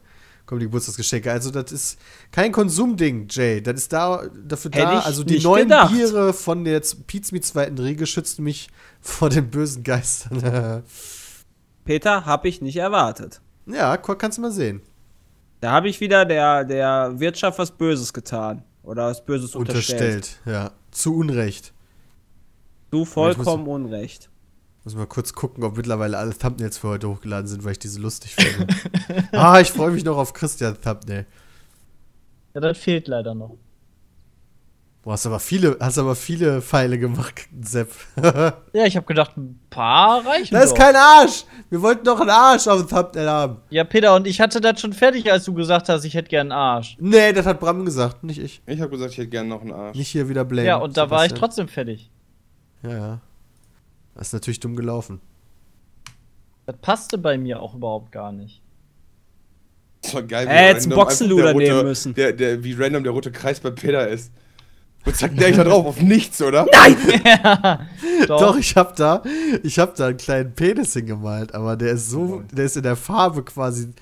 kommen die Geburtstagsgeschenke. Also, das ist kein Konsumding, Jay. Das ist da, dafür Hätte da. Also, die neuen gedacht. Biere von der Pizza zweiten Riege schützen mich vor den bösen Geistern. Peter, hab ich nicht erwartet. ja, kannst du mal sehen. Da habe ich wieder der, der Wirtschaft was Böses getan. Oder was Böses unterstellt. Unterstellt. Ja, zu Unrecht. Ich vollkommen unrecht. Muss mal kurz gucken, ob mittlerweile alle Thumbnails für heute hochgeladen sind, weil ich diese lustig finde. ah, ich freue mich noch auf Christian Thumbnail. Ja, das fehlt leider noch. Boah, hast aber viele, hast aber viele Pfeile gemacht, Sepp. Ja, ich habe gedacht, ein paar reichen Da ist doch. kein Arsch! Wir wollten doch einen Arsch auf dem Thumbnail haben. Ja, Peter, und ich hatte das schon fertig, als du gesagt hast, ich hätte gern einen Arsch. Nee, das hat Bram gesagt, nicht ich. Ich habe gesagt, ich hätte gerne noch einen Arsch. Nicht hier wieder blame. ja, und da war ich trotzdem fertig. Ja, ja. Das ist natürlich dumm gelaufen. Das passte bei mir auch überhaupt gar nicht. Das war geil, Äh, hättest einen Boxenluder der nehmen rote- müssen. Der, der, wie random der rote Kreis bei Peter ist. Und zack, der ich da drauf auf nichts, oder? Doch. Doch, ich hab da, ich hab da einen kleinen Penis hingemalt, aber der ist so, der ist in der Farbe quasi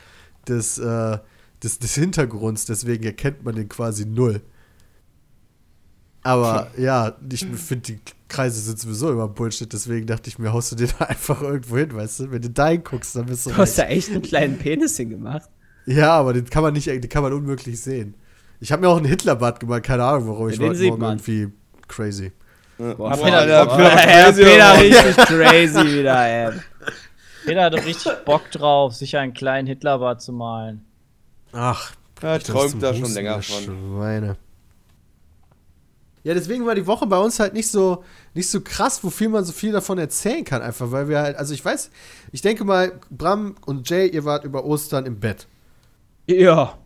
des, äh, des, des Hintergrunds, deswegen erkennt man den quasi null. Aber ja, ich finde, die Kreise sind sowieso immer Bullshit, deswegen dachte ich mir, haust du den da einfach irgendwo hin, weißt du? Wenn du da hinguckst, dann bist du. Du hast da echt einen kleinen Penis hingemacht. Ja, aber den kann man nicht, den kann man unmöglich sehen. Ich habe mir auch einen Hitlerbart gemalt, keine Ahnung warum. Ich Ja, war heute sieht Morgen man. irgendwie crazy. Boah, Boah, Peter, boah. Peter- Ja, crazy, Peter richtig crazy wieder, ey. Peter hatte richtig Bock drauf, sich einen kleinen Hitlerbart zu malen. Ach, ich träumt da schon länger von. Schweine. Ja, deswegen war die Woche bei uns halt nicht so, nicht so krass, wo viel man so viel davon erzählen kann, einfach, weil wir halt, also ich weiß, ich denke mal, Bram und Jay, ihr wart über Ostern im Bett. Ja.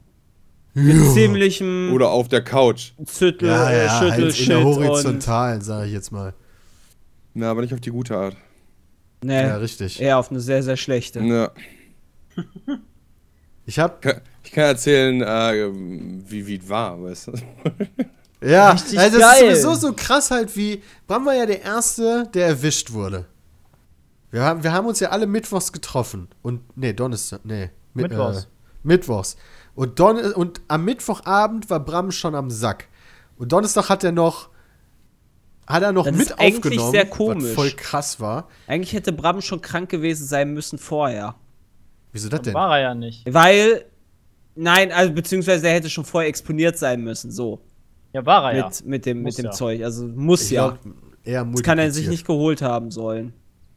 Mit ziemlichem Oder auf der Couch. Züttel, Ja, äh, ja, halt in der horizontalen, sage ich jetzt mal. Na, aber nicht auf die gute Art. Nee, Ja, richtig. eher auf eine sehr, sehr schlechte. Ja. Ich hab, Kann- Ich kann erzählen, äh, wie wie es war, weißt du? Ja, Richtig also das geil. ist sowieso so krass halt wie, Bram war ja der Erste, der erwischt wurde. Wir haben, wir haben uns ja alle mittwochs getroffen. Und, nee, Donnerstag, nee. Mi- Mittwochs. Äh, mittwochs. Und, Don und am Mittwochabend war Bram schon am Sack. Und Donnerstag hat er noch, hat er noch Das mit ist eigentlich aufgenommen, sehr komisch. was voll krass war. Eigentlich hätte Bram schon krank gewesen sein müssen vorher. Wieso das denn? War er ja nicht. Weil, nein, also beziehungsweise er hätte schon vorher exponiert sein müssen, so. Ja, war er ja. Mit, mit dem, Muss mit dem ja. Zeug. Also muss Ich ja. glaub, eher Das kann er sich nicht geholt haben sollen.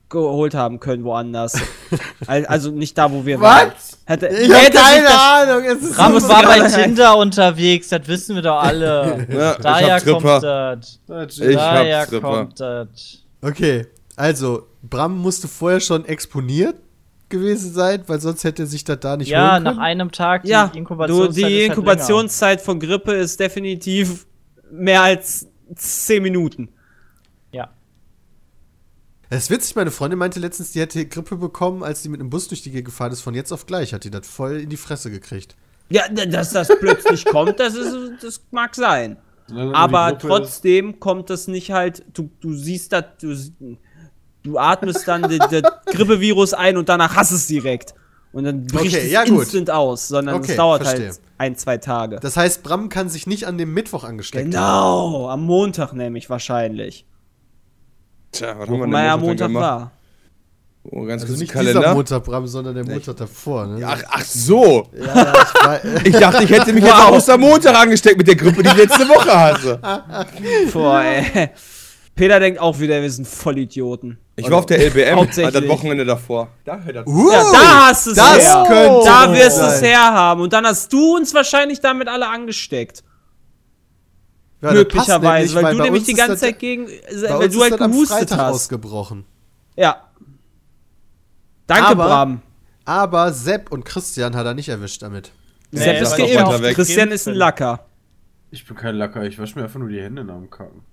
Geholt haben können woanders. Al- also nicht da, wo wir Was? waren. Hätte, Ich hab hätte sich keine das- Ahnung. Es ist Ramos so war bei. Tinder unterwegs, das wissen wir doch alle. Ja, Daher ich hab kommt das. Ich Daher hab Tripper. kommt das. Okay, also, Bram musste vorher schon exponiert gewesen sein, weil sonst hätte er sich das da nicht Ja, holen nach einem Tag, die Ja, du, Inkubationszeit die ist halt Inkubationszeit von Grippe ist definitiv mehr als 10 Minuten. Ja. Das ist witzig, meine Freundin meinte letztens, die hätte Grippe bekommen, als sie mit einem Bus durch die Gegend gefahren ist. Von jetzt auf gleich hat die das voll in die Fresse gekriegt. Ja, dass das plötzlich kommt, das, ist, das mag sein. Die Aber trotzdem kommt das nicht halt, du, du siehst das, du, du atmest dann das Grippevirus ein und danach hast es direkt. Und dann bricht Okay, es ja, gut. instant aus, sondern Okay, es dauert verstehe. halt ein, zwei Tage. Das heißt, Bram kann sich nicht an dem Mittwoch angesteckt haben. genau, am Montag nämlich wahrscheinlich. Tja, was Wo haben wir denn am Montag Montag gemacht? war. Oh, ganz Also kurz nicht Kalender. dieser Montag, Bram, sondern der Montag davor. Ne? Ach, ach so. ja, ich war, Ich dachte, ich hätte mich jetzt Wow. auch Ostermontag angesteckt mit der Grippe, die ich letzte Woche hatte. Boah, ey. Peter denkt auch wieder, wir sind Vollidioten. Ich war auf der LBM, Hauptsächlich. das Wochenende davor. Da hört das. uh, Ja, da hast du es das her. könnte Da wirst du es herhaben. Und dann hast du uns wahrscheinlich damit alle angesteckt. Ja, Möglicherweise, weil, du bei nämlich die ist ganze Zeit gegen. bei Weil uns du halt ist gehustet Freitag hast. ausgebrochen. Ja. Danke, Aber- Bram. Aber Sepp und Christian hat er nicht erwischt damit. Sepp Nee, ist war doch geimpft. weiter weg. Christian ist ein Lacker. Ich bin kein Lacker, ich wasche mir einfach nur die Hände nach dem Kacken.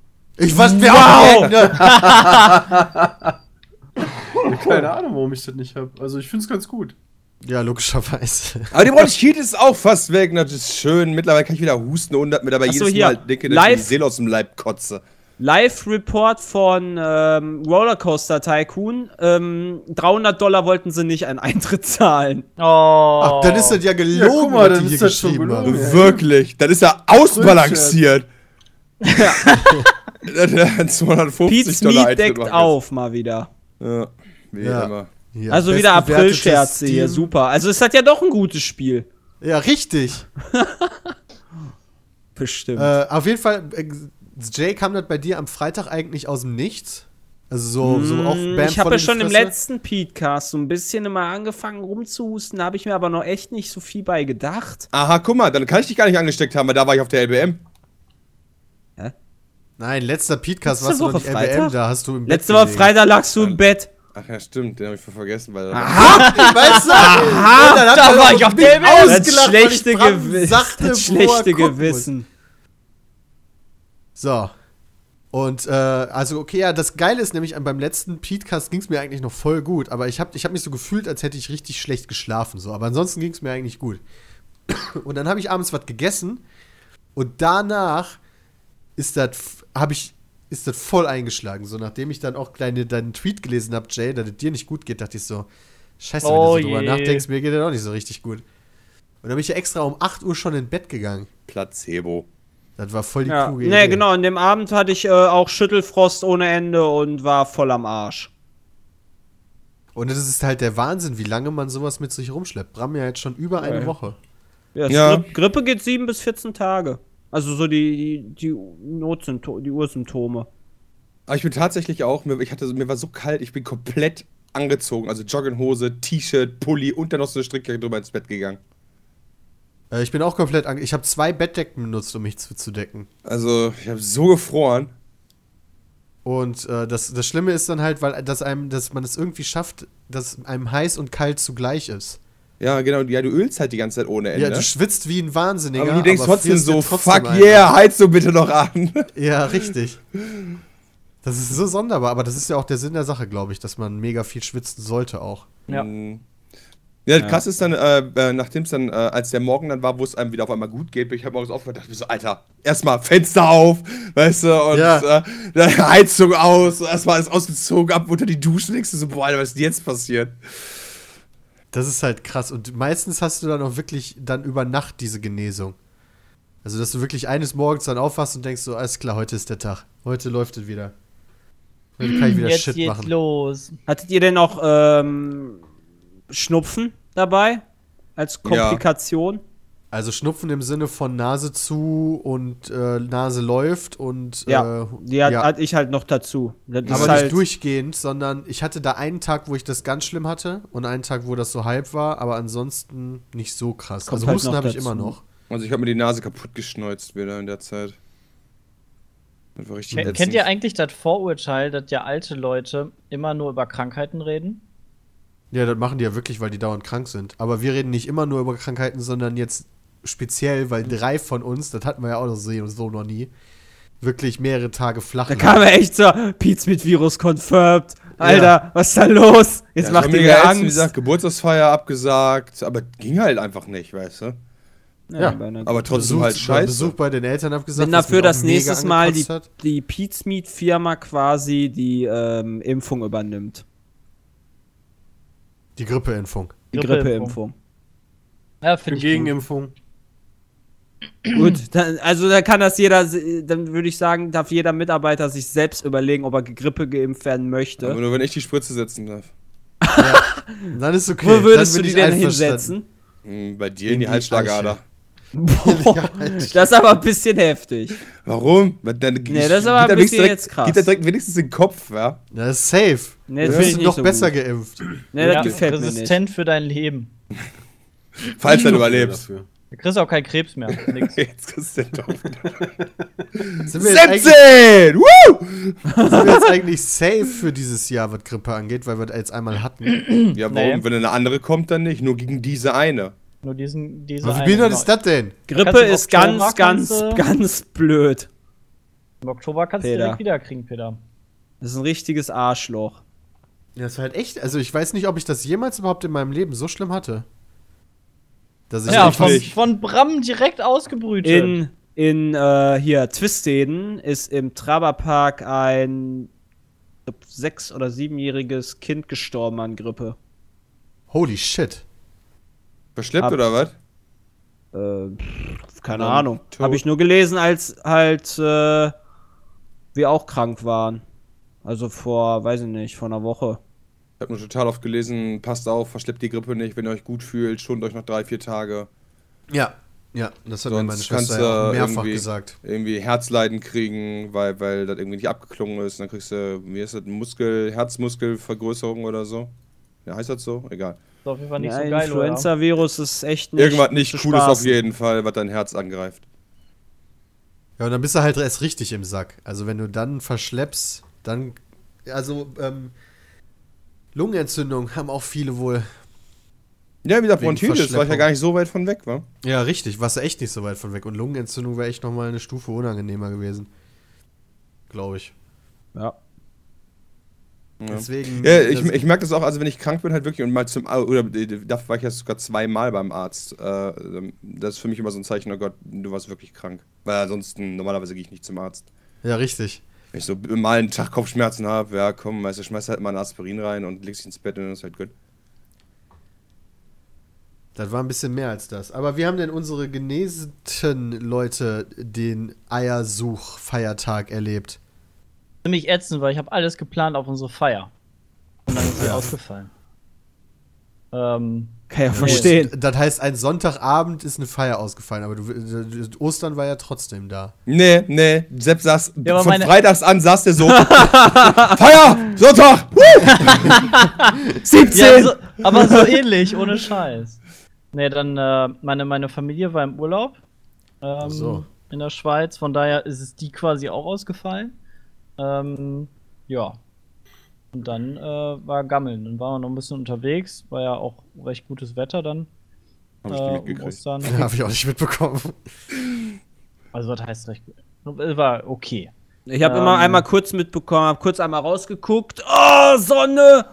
Ich was mir Wow. Hände. Keine Ahnung, warum ich das nicht habe. Also ich finde es ganz gut. Ja, logischerweise. Aber die Bronchit ist auch fast weg, das ist schön. Mittlerweile kann ich wieder husten und mir dabei so, jedes hier. Mal denke, dass ich mir die Live- Seele aus dem Leib kotze. Live-Report von ähm, Rollercoaster Tycoon. Ähm, 300 Dollar wollten sie nicht einen Eintritt zahlen. Oh. Ach, dann ist das ja gelogen, Ja, guck mal, was dann die ist hier das schon gelogen. haben. Ja. Wirklich, das ist ja ausbalanciert. Ja. 250 Pete's Dollar Meat deckt auf mal wieder. Ja, wie Ja. immer. Ja, also wieder April-Scherze hier, super. Also es hat ja doch ein gutes Spiel. Ja, richtig. Bestimmt. Äh, auf jeden Fall, äh, Jay kam das bei dir am Freitag eigentlich aus dem Nichts. Also so, so auch Bam Mm, ich habe ja schon im Fresse. letzten Petecast so ein bisschen immer angefangen rumzuhusten, da habe ich mir aber noch echt nicht so viel bei gedacht. Aha, guck mal, dann kann ich dich gar nicht angesteckt haben, weil da war ich auf der LBM. Nein, letzter Podcast warst du noch Woche nicht LBM, Freitag? da hast du im Bett Letzte Woche. Freitag lagst du im Bett. Ach ja, stimmt, den habe ich voll vergessen, weil Weißt du? Aha, dann hat da war ich auf LBM. Das schlechte, Bram Gewi sagte, das schlechte. Gewissen. So. Und äh, also okay, ja, das Geile ist nämlich, beim letzten Podcast ging es mir eigentlich noch voll gut, aber ich habe ich hab mich so gefühlt, als hätte ich richtig schlecht geschlafen. So. Aber ansonsten ging es mir eigentlich gut. Und dann habe ich abends was gegessen und danach ist das, habe ich, ist das voll eingeschlagen. So, nachdem ich dann auch deine, deinen Tweet gelesen habe, Jay, dass es dir nicht gut geht, dachte ich so, scheiße, wenn Oh du so drüber je. nachdenkst, mir geht das auch nicht so richtig gut. Und dann bin ich ja extra um 8 Uhr schon in Bett gegangen. Placebo. Das war voll die Ja, kluge nee, Idee. genau, an dem Abend hatte ich äh, auch Schüttelfrost ohne Ende und war voll am Arsch. Und das ist halt der Wahnsinn, wie lange man sowas mit sich rumschleppt. Bram ja jetzt schon über eine Ja. Woche. Ja, Ja. Gri Grippe geht 7 bis 14 Tage. Also so die, die, die Notsymptome, die Ursymptome. Aber ich bin tatsächlich auch, mir, ich hatte, mir war so kalt, ich bin komplett angezogen. Also Jogginghose, T-Shirt, Pulli und dann noch so eine Strickjacke drüber ins Bett gegangen. Äh, ich bin auch komplett ange Ich habe zwei Bettdecken benutzt, um mich zu, zu decken. Also, ich habe so gefroren. Und äh, das, das Schlimme ist dann halt, weil dass einem, dass man es irgendwie schafft, dass einem heiß und kalt zugleich ist. Ja, genau, ja, du ölst halt die ganze Zeit ohne Ende. Ja, du schwitzt wie ein Wahnsinniger. aber du denkst trotzdem frierst so, trotzdem fuck ein. yeah, heiz so bitte noch an. Ja, richtig. Das ist so sonderbar, aber das ist ja auch der Sinn der Sache, glaube ich, dass man mega viel schwitzen sollte auch. Ja. Mhm. Ja, krass ist dann, äh, äh, nachdem es dann, äh, als der Morgen dann war, wo es einem wieder auf einmal gut geht, bin ich halt morgens aufgewacht und dachte mir so, Alter, erstmal Fenster auf, weißt du, und Ja. äh, Heizung aus, erstmal alles ausgezogen, ab unter die Dusche, denkst du so, boah, Alter, was ist denn jetzt passiert? Das ist halt krass. Und meistens hast du dann auch wirklich dann über Nacht diese Genesung. Also, dass du wirklich eines Morgens dann aufwachst und denkst so, alles klar, heute ist der Tag. Heute läuft es wieder. Heute kann ich wieder Jetzt Shit geht's machen. los. Hattet ihr denn noch ähm, Schnupfen dabei? Als Komplikation? Also Schnupfen im Sinne von Nase zu und äh, Nase läuft und Ja, äh, die hat, ja. hatte ich halt noch dazu. Das ist aber halt, nicht durchgehend, sondern ich hatte da einen Tag, wo ich das ganz schlimm hatte und einen Tag, wo das so halb war, aber ansonsten nicht so krass. Kommt Also halt Husten habe ich immer noch. Also ich habe mir die Nase kaputt geschneuzt wieder in der Zeit. Das war richtig Ken-. Kennt ihr eigentlich das Vorurteil, dass ja alte Leute immer nur über Krankheiten reden? Ja, das machen die ja wirklich, weil die dauernd krank sind. Aber wir reden nicht immer nur über Krankheiten, sondern jetzt speziell, weil drei von uns, das hatten wir ja auch noch so, so noch nie, wirklich mehrere Tage flach da kam er echt so, Pete mit Virus confirmed. Alter, was ist da los? Jetzt Ja, macht ihr Angst. Wie gesagt, Geburtstagsfeier abgesagt, aber ging halt einfach nicht, weißt du? Ja, bei einer- Aber trotzdem Besuch, halt scheiße. Besuch bei den Eltern abgesagt. Bin was dafür, dass nächstes Mal die, hat. die Meat Firma quasi die ähm, Impfung übernimmt. Die Grippeimpfung. Die Grippeimpfung. Grippeimpfung. Ja, finde ich gut. Gegenimpfung. Gut, dann, also da kann das jeder, dann würde ich sagen, darf jeder Mitarbeiter sich selbst überlegen, ob er Grippe geimpft werden möchte. Aber nur wenn ich die Spritze setzen darf. Dann ist okay. Wo würdest dann du die denn hinsetzen? Hm, Bei dir in, In die die Halsschlagader. Boah, das ist aber ein bisschen heftig. Warum? Weil Dann, Nee, das ist aber geht ein bisschen direkt, jetzt krass. Geht da direkt wenigstens in den Kopf, ja? Das ist safe. Nee, das du bist nicht noch so besser gut. geimpft. Nee, das Ja, gefällt mir nicht. resistent für dein Leben. Falls du Dafür. Du kriegst auch keinen Krebs mehr. Nix. Jetzt kriegst du den eigentlich, 17! Woo! sind wir jetzt eigentlich safe für dieses Jahr, was Grippe angeht, weil wir das jetzt einmal hatten? Ja, warum? Nee. Wenn eine andere kommt, dann nicht. Nur gegen diese eine. Nur diesen, diese wie eine, genau. ist das denn? Grippe du ist Oktober ganz, ganz, kannst du- ganz blöd. Im Oktober kannst du Peter. direkt wieder kriegen, Peter. Das ist ein richtiges Arschloch. Ja, das ist halt echt. Also, ich weiß nicht, ob ich das jemals überhaupt in meinem Leben so schlimm hatte. Dass ich Ja, von, von Bram direkt ausgebrütet. In, in äh, hier Twisteden ist im Traberpark ein ich glaub, sechs- oder siebenjähriges Kind gestorben an Grippe. Holy shit. Verschleppt Ab- oder was? Äh, keine Dann Ahnung. Habe ich nur gelesen, als halt äh, wir auch krank waren. Also vor, weiß ich nicht, vor einer Woche. Ich habe nur total oft gelesen, passt auf, verschleppt die Grippe nicht, wenn ihr euch gut fühlt, schont euch noch drei, vier Tage. Ja. Ja, das hat mir Sonst meine kannst Schwester ja mehrfach irgendwie- gesagt. Irgendwie Herzleiden kriegen, weil, weil das irgendwie nicht abgeklungen ist. Dann kriegst du, wie ist das, Muskel, Herzmuskelvergrößerung oder so. Ja, heißt das so? Egal. Ist auf jeden Fall nicht Ja, so geil? Influenza-Virus ist echt nicht. Irgendwas nicht zu Cooles auf jeden Fall, was dein Herz angreift. Ja, und dann bist du halt erst richtig im Sack. Also, wenn du dann verschleppst, dann. Also, ähm. Lungenentzündung haben auch viele wohl. Ja, wie gesagt, Bronchitis war ich ja gar nicht so weit von weg, wa? Ja, richtig. Warst du echt nicht so weit von weg. Und Lungenentzündung wäre echt nochmal eine Stufe unangenehmer gewesen. Glaube ich. Ja. Deswegen. Ja, ich, ich merke das auch, also wenn ich krank bin, halt wirklich und mal zum, oder da war ich ja sogar zweimal beim Arzt. Äh, das ist für mich immer so ein Zeichen, oh Gott, du warst wirklich krank. Weil ansonsten, normalerweise gehe ich nicht zum Arzt. ja, richtig. Wenn ich so mal einen Tag Kopfschmerzen habe, ja komm, weißt du, schmeißt halt mal ein Aspirin rein und legst dich ins Bett und dann ist halt gut. Das war ein bisschen mehr als das. Aber wie haben denn unsere genesenen Leute den Eiersuch-Feiertag erlebt? Ziemlich ätzend, weil ich habe alles geplant auf unsere Feier. Und dann ist sie Ja. ausgefallen. Ähm, Kann ja verstehen. Das heißt, ein Sonntagabend ist eine Feier ausgefallen, aber du, du, Ostern war ja trotzdem da. Nee, nee, Sepp saß, Ja, von meine- freitags an saß der so, Feier, Sonntag, woo! 17! ja, so, aber so ähnlich, ohne Scheiß. Nee, dann, äh, meine, meine Familie war im Urlaub. Ähm, so. In der Schweiz. Von daher ist es die quasi auch ausgefallen. Ähm, ja. Und dann äh, war Gammeln. Dann waren wir noch ein bisschen unterwegs. War ja auch recht gutes Wetter dann. Hab ich äh, nicht um mitgekriegt. Habe ich auch nicht mitbekommen. Also, was heißt recht gut? Es War okay. Ich habe Ähm. immer einmal kurz mitbekommen, habe kurz einmal rausgeguckt. Oh, Sonne!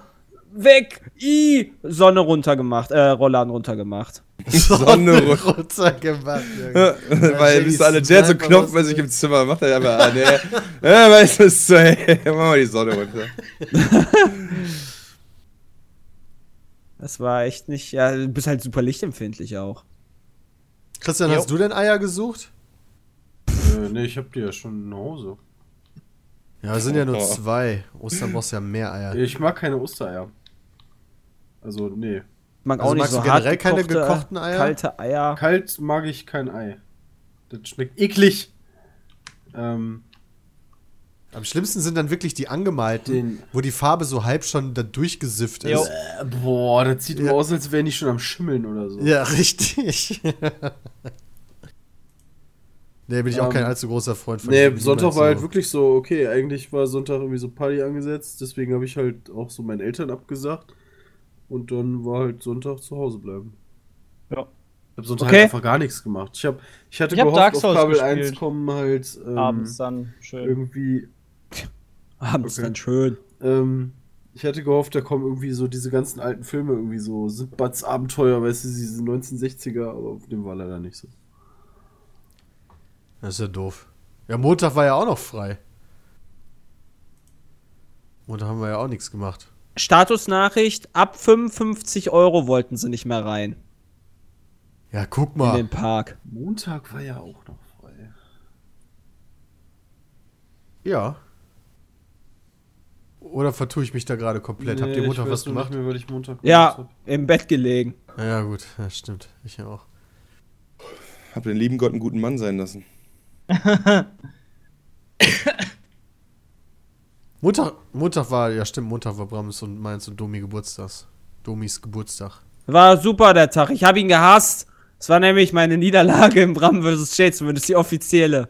Weg! I! Sonne runtergemacht, äh, Rollladen runtergemacht. Sonne runter. runtergemacht. Junge. Weil bis alle der so knopfmäßig im Zimmer macht er einfach, ah, nee. Ja, weißt du, was so, hey, mach mal die Sonne runter. Das war echt nicht. Ja, du bist halt super lichtempfindlich auch. Christian, hast du denn Eier gesucht? Äh, nee, ich hab die ja schon nach Hause. Ja, es sind ja nur Oh. zwei. Ostern brauchst du ja mehr Eier. Ich mag keine Ostereier. Also, nee. Ich mag Also auch nicht magst so du hart generell keine gekochte, gekochten Eier? Kalte Eier. Kalt mag ich kein Ei. Das schmeckt eklig. Ähm, Am schlimmsten sind dann wirklich die angemalten, Den- wo die Farbe so halb schon da durchgesifft ist. äh, boah, das sieht immer Ja. aus, als wären die schon am Schimmeln oder so. Ja, richtig. nee, bin ich auch Ähm, kein allzu großer Freund von. Nee, Sonntag war halt so- wirklich so, okay, eigentlich war Sonntag irgendwie so Party angesetzt, deswegen habe ich halt auch so meinen Eltern abgesagt. Und dann war halt Sonntag zu Hause bleiben. Ja. Ich habe Sonntag Okay. halt einfach gar nichts gemacht. Ich, hab, ich hatte Ich hab gehofft, Dark auf Kabel gespielt. 1 kommen halt ähm, Abends dann. Schön. irgendwie. Abends Okay. dann schön. Ähm, ich hatte gehofft, da kommen irgendwie so diese ganzen alten Filme, irgendwie so Sindbads Abenteuer, weißt du, diese 1960er, aber auf dem war leider nicht so. Das ist ja doof. Ja, Montag war ja auch noch frei. Montag haben wir ja auch nichts gemacht. Statusnachricht: ab 55 Euro wollten sie nicht mehr rein Ja, guck in mal. den Park. Montag war ja auch noch frei. Ja. Oder vertue ich mich da gerade komplett? Habt ihr Nee, Montag ich was gemacht? Nicht mehr, weil ich Montag Ja, gemacht im Bett gelegen. Ja, gut. Ja, stimmt. Ich auch. Hab den lieben Gott einen guten Mann sein lassen. Montag, Montag war, ja stimmt, Montag war Brams und meins und Domi Geburtstags. Domis Geburtstag. War super der Tag. Ich habe ihn gehasst. Es war nämlich meine Niederlage im Bram vs. Jade, zumindest die offizielle.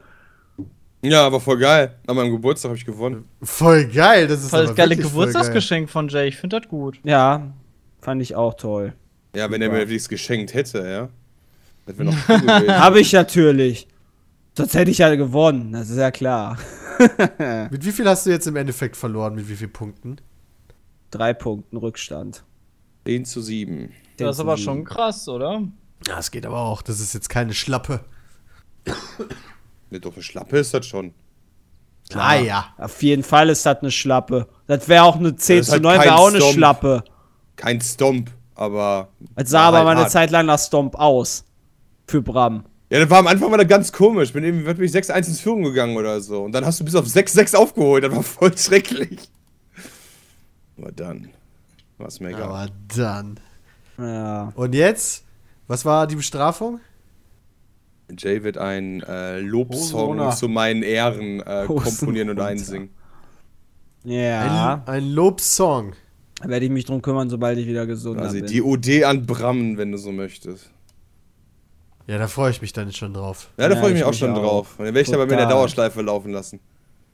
Ja, aber voll geil. An meinem Geburtstag habe ich gewonnen. Voll geil, das ist Voll das aber geile Geburtstagsgeschenk von Jay. Ich finde das gut. Ja, fand ich auch toll. Ja, wenn er mir wenigstens geschenkt hätte, ja. Das wäre noch cool gewesen. Habe ich natürlich. Sonst hätte ich ja gewonnen, das ist ja klar. Mit wie viel hast du jetzt im Endeffekt verloren? Mit wie vielen Punkten? drei Punkten Rückstand. 10 zu 7. Das ist aber schon krass, oder? Ja, es geht aber auch. Das ist jetzt keine Schlappe. Ne, doch eine Schlappe ist das schon. Ah ja. Auf jeden Fall ist das eine Schlappe. Das wäre auch eine 10 Das ist zu halt 9, wäre kein auch eine Stomp. Schlappe. Kein Stomp, aber. Es sah aber halt mal eine hart. Zeit lang nach Stomp aus. Für Bram. Ja, das war am Anfang war das ganz komisch. Bin irgendwie bin ich 6-1 ins Führung gegangen oder so. Und dann hast du bis auf 6-6 aufgeholt. Das war voll schrecklich. Aber dann war es mir egal. Aber dann. Ja. Und jetzt? Was war die Bestrafung? Jay wird einen äh, Lobsong zu meinen Ehren äh, komponieren und einsingen. Ja. Ein, ein Lobsong. Da werde ich mich drum kümmern, sobald ich wieder gesund Quasi bin. die OD an Bram, wenn du so möchtest. Ja, da freue ich mich dann schon drauf. Ja, da Ja, freue ich mich ich auch schon auch. drauf. Und dann werde ich aber mit der Total. Dauerschleife laufen lassen.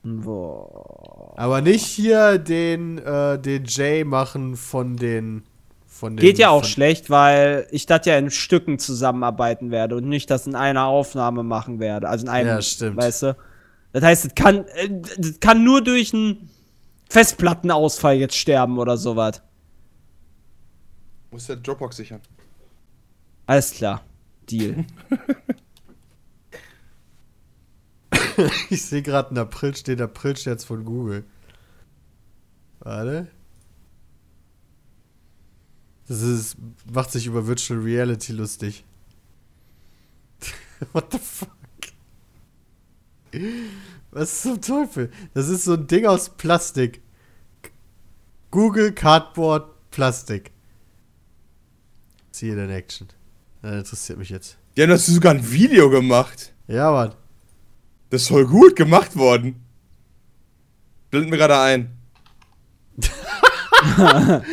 Boah. Aber nicht hier den, äh, den Jay machen von den. Von den Geht ja auch schlecht, weil ich das ja in Stücken zusammenarbeiten werde und nicht das in einer Aufnahme machen werde. Also in einem, Ja, stimmt. weißt du? Das heißt, es kann, äh, das kann nur durch einen Festplattenausfall jetzt sterben oder sowas. Muss der Dropbox sichern. Alles klar. Deal. Ich sehe gerade einen April, steht April-Scherz von Google. Warte. Das ist, macht sich über Virtual Reality lustig. What the fuck? Was zum Teufel? Das ist so ein Ding aus Plastik. Google Cardboard Plastik. See it in action. Das interessiert mich jetzt. Ja, du hast sogar ein Video gemacht. Ja, Mann. Das ist voll gut gemacht worden. Blenden wir gerade ein.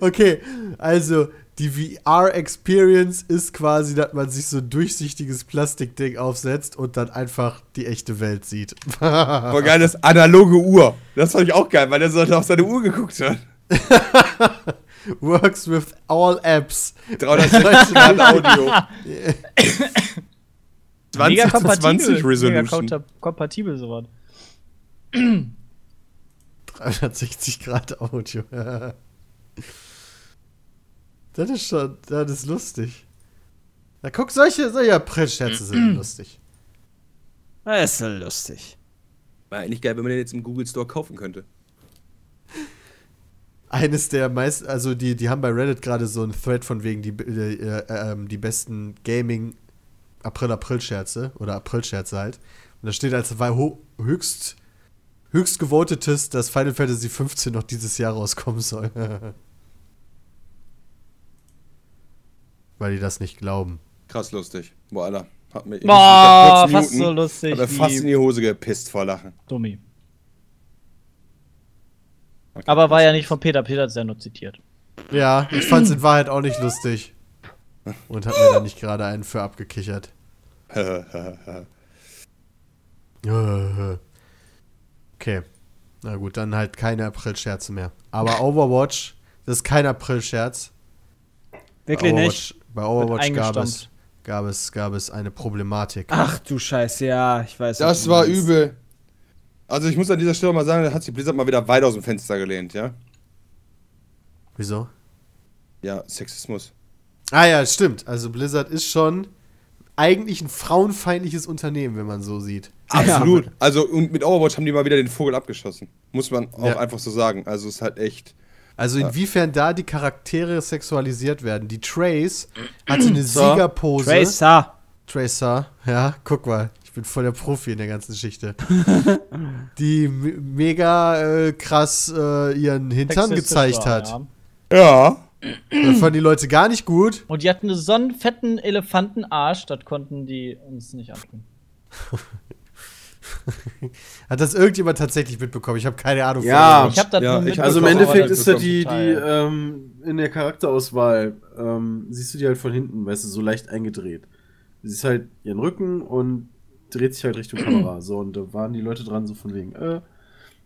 Okay, also die VR-Experience ist quasi, dass man sich so ein durchsichtiges Plastikding aufsetzt und dann einfach die echte Welt sieht. Voll geil, das analoge Uhr. Das fand ich auch geil, weil der so auf seine Uhr geguckt hat. Works with all apps. 360 Grad Audio. Mega 20 zu 20 kompatibel. Mega Resolution. konta- kompatibel sowas. 360 Grad Audio. das ist schon, das ist lustig. Na guck, solche, solche April-Scherze sind lustig. Das ist so lustig. War eigentlich geil, wenn man den jetzt im Google Store kaufen könnte. Eines der meisten, also die, die haben bei Reddit gerade so einen Thread von wegen die, äh, äh, ähm, die besten Gaming April-April-Scherze oder April-Scherze halt. Und da steht als höchst, höchst gewotetes, dass Final Fantasy 15 noch dieses Jahr rauskommen soll. Weil die das nicht glauben. Krass lustig. Boah, Alter. Hat mir, Boah, fast Minuten, so lustig Hat mir fast in die Hose gepisst vor Lachen. Dummi. Aber war ja nicht von Peter. Peter hat es ja nur zitiert. Ja, ich fand's in Wahrheit auch nicht lustig. Und hab mir da nicht gerade einen für abgekichert. Okay. Na gut, dann halt keine April-Scherze mehr. Aber Overwatch, das ist kein April-Scherz. Wirklich bei nicht. Overwatch, Bei Overwatch gab es, gab, es, gab es eine Problematik. Ach du Scheiße, ja, ich weiß. Das war übel. Also ich muss an dieser Stelle mal sagen, da hat sich Blizzard mal wieder weit aus dem Fenster gelehnt, ja? Wieso? Ja, Sexismus. Ah ja, stimmt. Also Blizzard ist schon eigentlich ein frauenfeindliches Unternehmen, wenn man so sieht. Absolut. Also und mit Overwatch haben die mal wieder den Vogel abgeschossen. Muss man auch Ja. einfach so sagen. Also es ist halt echt. Also inwiefern da die Charaktere sexualisiert werden. Die Trace hatte eine So. Siegerpose. Tracer. Tracer, ja, guck mal. Ich bin voll der Profi in der ganzen Geschichte. die me- mega äh, krass äh, ihren Hintern Sexistisch gezeigt war, hat. ja. Ja. Das fanden die Leute gar nicht gut. Und die hatten so einen fetten Elefantenarsch, das konnten die uns nicht antun. Hat das irgendjemand tatsächlich mitbekommen? Ich habe keine Ahnung. Ja. Ich hab das Ja, ich- Also im Endeffekt ist das die, die ähm, in der Charakterauswahl, ähm, siehst du die halt von hinten, weißt du, so leicht eingedreht. Sie ist halt ihren Rücken und dreht sich halt Richtung Kamera. So, und da waren die Leute dran, so von wegen, äh,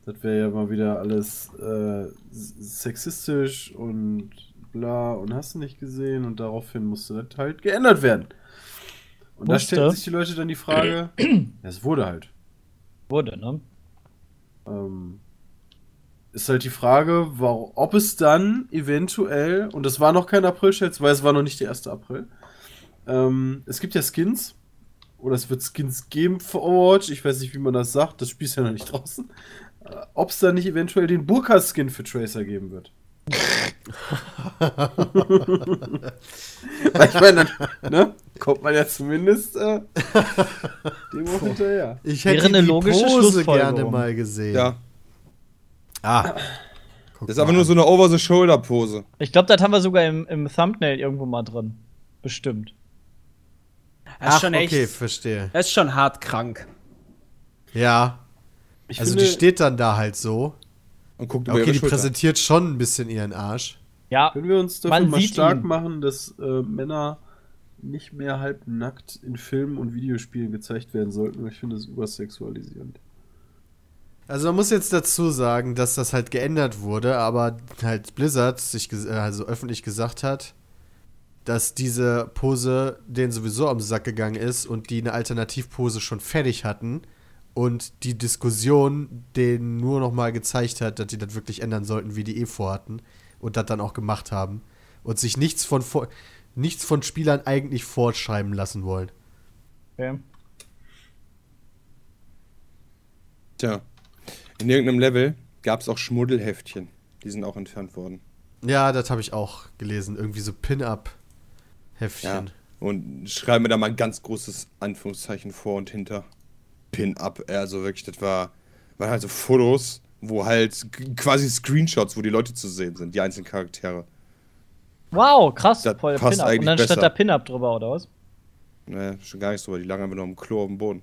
das wäre ja mal wieder alles äh, sexistisch und bla und hast du nicht gesehen und daraufhin musste das halt geändert werden. Und da Musste? stellen sich die Leute dann die Frage, ja, es wurde halt. Wurde, ne? Ähm, ist halt die Frage, ob es dann eventuell, und das war noch kein April-Scherz, weil es war noch nicht der 1. April, ähm, es gibt ja Skins, oder es wird Skins geben für Overwatch, ich weiß nicht, wie man das sagt, das Spiel ist ja noch nicht draußen, äh, ob es dann nicht eventuell den Burka-Skin für Tracer geben wird. Weil ich meine, dann ne, kommt man ja zumindest äh, dem auch hinterher. Ich Wäre hätte eine die logische Pose Schlussfolgerung. gerne mal gesehen. Ja. Ah. Guck Das ist aber nur so eine Over-the-Shoulder-Pose. Ich glaube, das haben wir sogar im, im Thumbnail irgendwo mal drin. Bestimmt. Das ist Ach, schon echt. okay, verstehe. Das ist schon hart krank. Ja. Ich Also finde, die steht dann da halt so. Und guckt Okay, die Schulter. präsentiert schon ein bisschen ihren Arsch. Ja, Können wir uns dafür mal stark ihn. machen, dass äh, Männer nicht mehr halbnackt in Filmen und Videospielen gezeigt werden sollten? weil Ich finde das übersexualisierend. Also man muss jetzt dazu sagen, dass das halt geändert wurde, aber halt Blizzard sich ges- äh, also öffentlich gesagt hat, dass diese Pose denen sowieso am Sack gegangen ist und die eine Alternativpose schon fertig hatten und die Diskussion denen nur noch mal gezeigt hat, dass die das wirklich ändern sollten, wie die eh vorhatten und das dann auch gemacht haben und sich nichts von nichts von Spielern eigentlich vorschreiben lassen wollen. okay. Tja. In irgendeinem Level gab es auch Schmuddelheftchen. Die sind auch entfernt worden. Ja, das habe ich auch gelesen, irgendwie so Pin-up-Heftchen. Ja. Und schreiben mir da mal ein ganz großes Anführungszeichen vor und hinter. Pin-up. Also wirklich, das war, waren halt so Fotos, wo halt quasi Screenshots, wo die Leute zu sehen sind, die einzelnen Charaktere. Wow, krass. Das Voll Pin-Up. Und dann steht besser. da Pin-Up drüber, oder was? Ne, schon gar nicht so, weil die lagen einfach nur im Klo auf dem Boden.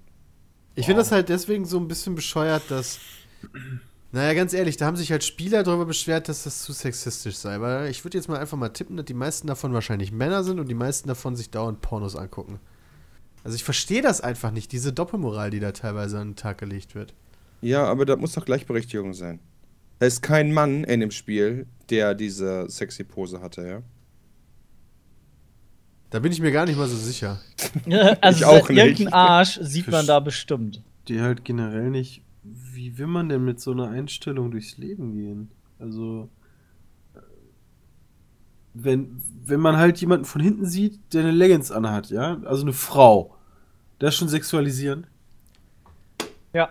Ich finde das halt deswegen so ein bisschen bescheuert, dass. Naja, ganz ehrlich, da haben sich halt Spieler darüber beschwert, dass das zu sexistisch sei. Weil ich würde jetzt mal einfach mal tippen, dass die meisten davon wahrscheinlich Männer sind und die meisten davon sich dauernd Pornos angucken. Also ich verstehe das einfach nicht, diese Doppelmoral, die da teilweise an den Tag gelegt wird. Ja, aber das muss doch Gleichberechtigung sein. Da ist kein Mann in dem Spiel, der diese sexy Pose hatte, ja? Da bin ich mir gar nicht mal so sicher. also Ich auch nicht. irgendein Arsch sieht man da bestimmt. Die halt generell nicht. Wie will man denn mit so einer Einstellung durchs Leben gehen? Also. äh, Wenn, wenn man halt jemanden von hinten sieht, der eine Leggings anhat, ja? Also eine Frau. Das ist schon sexualisierend. Ja.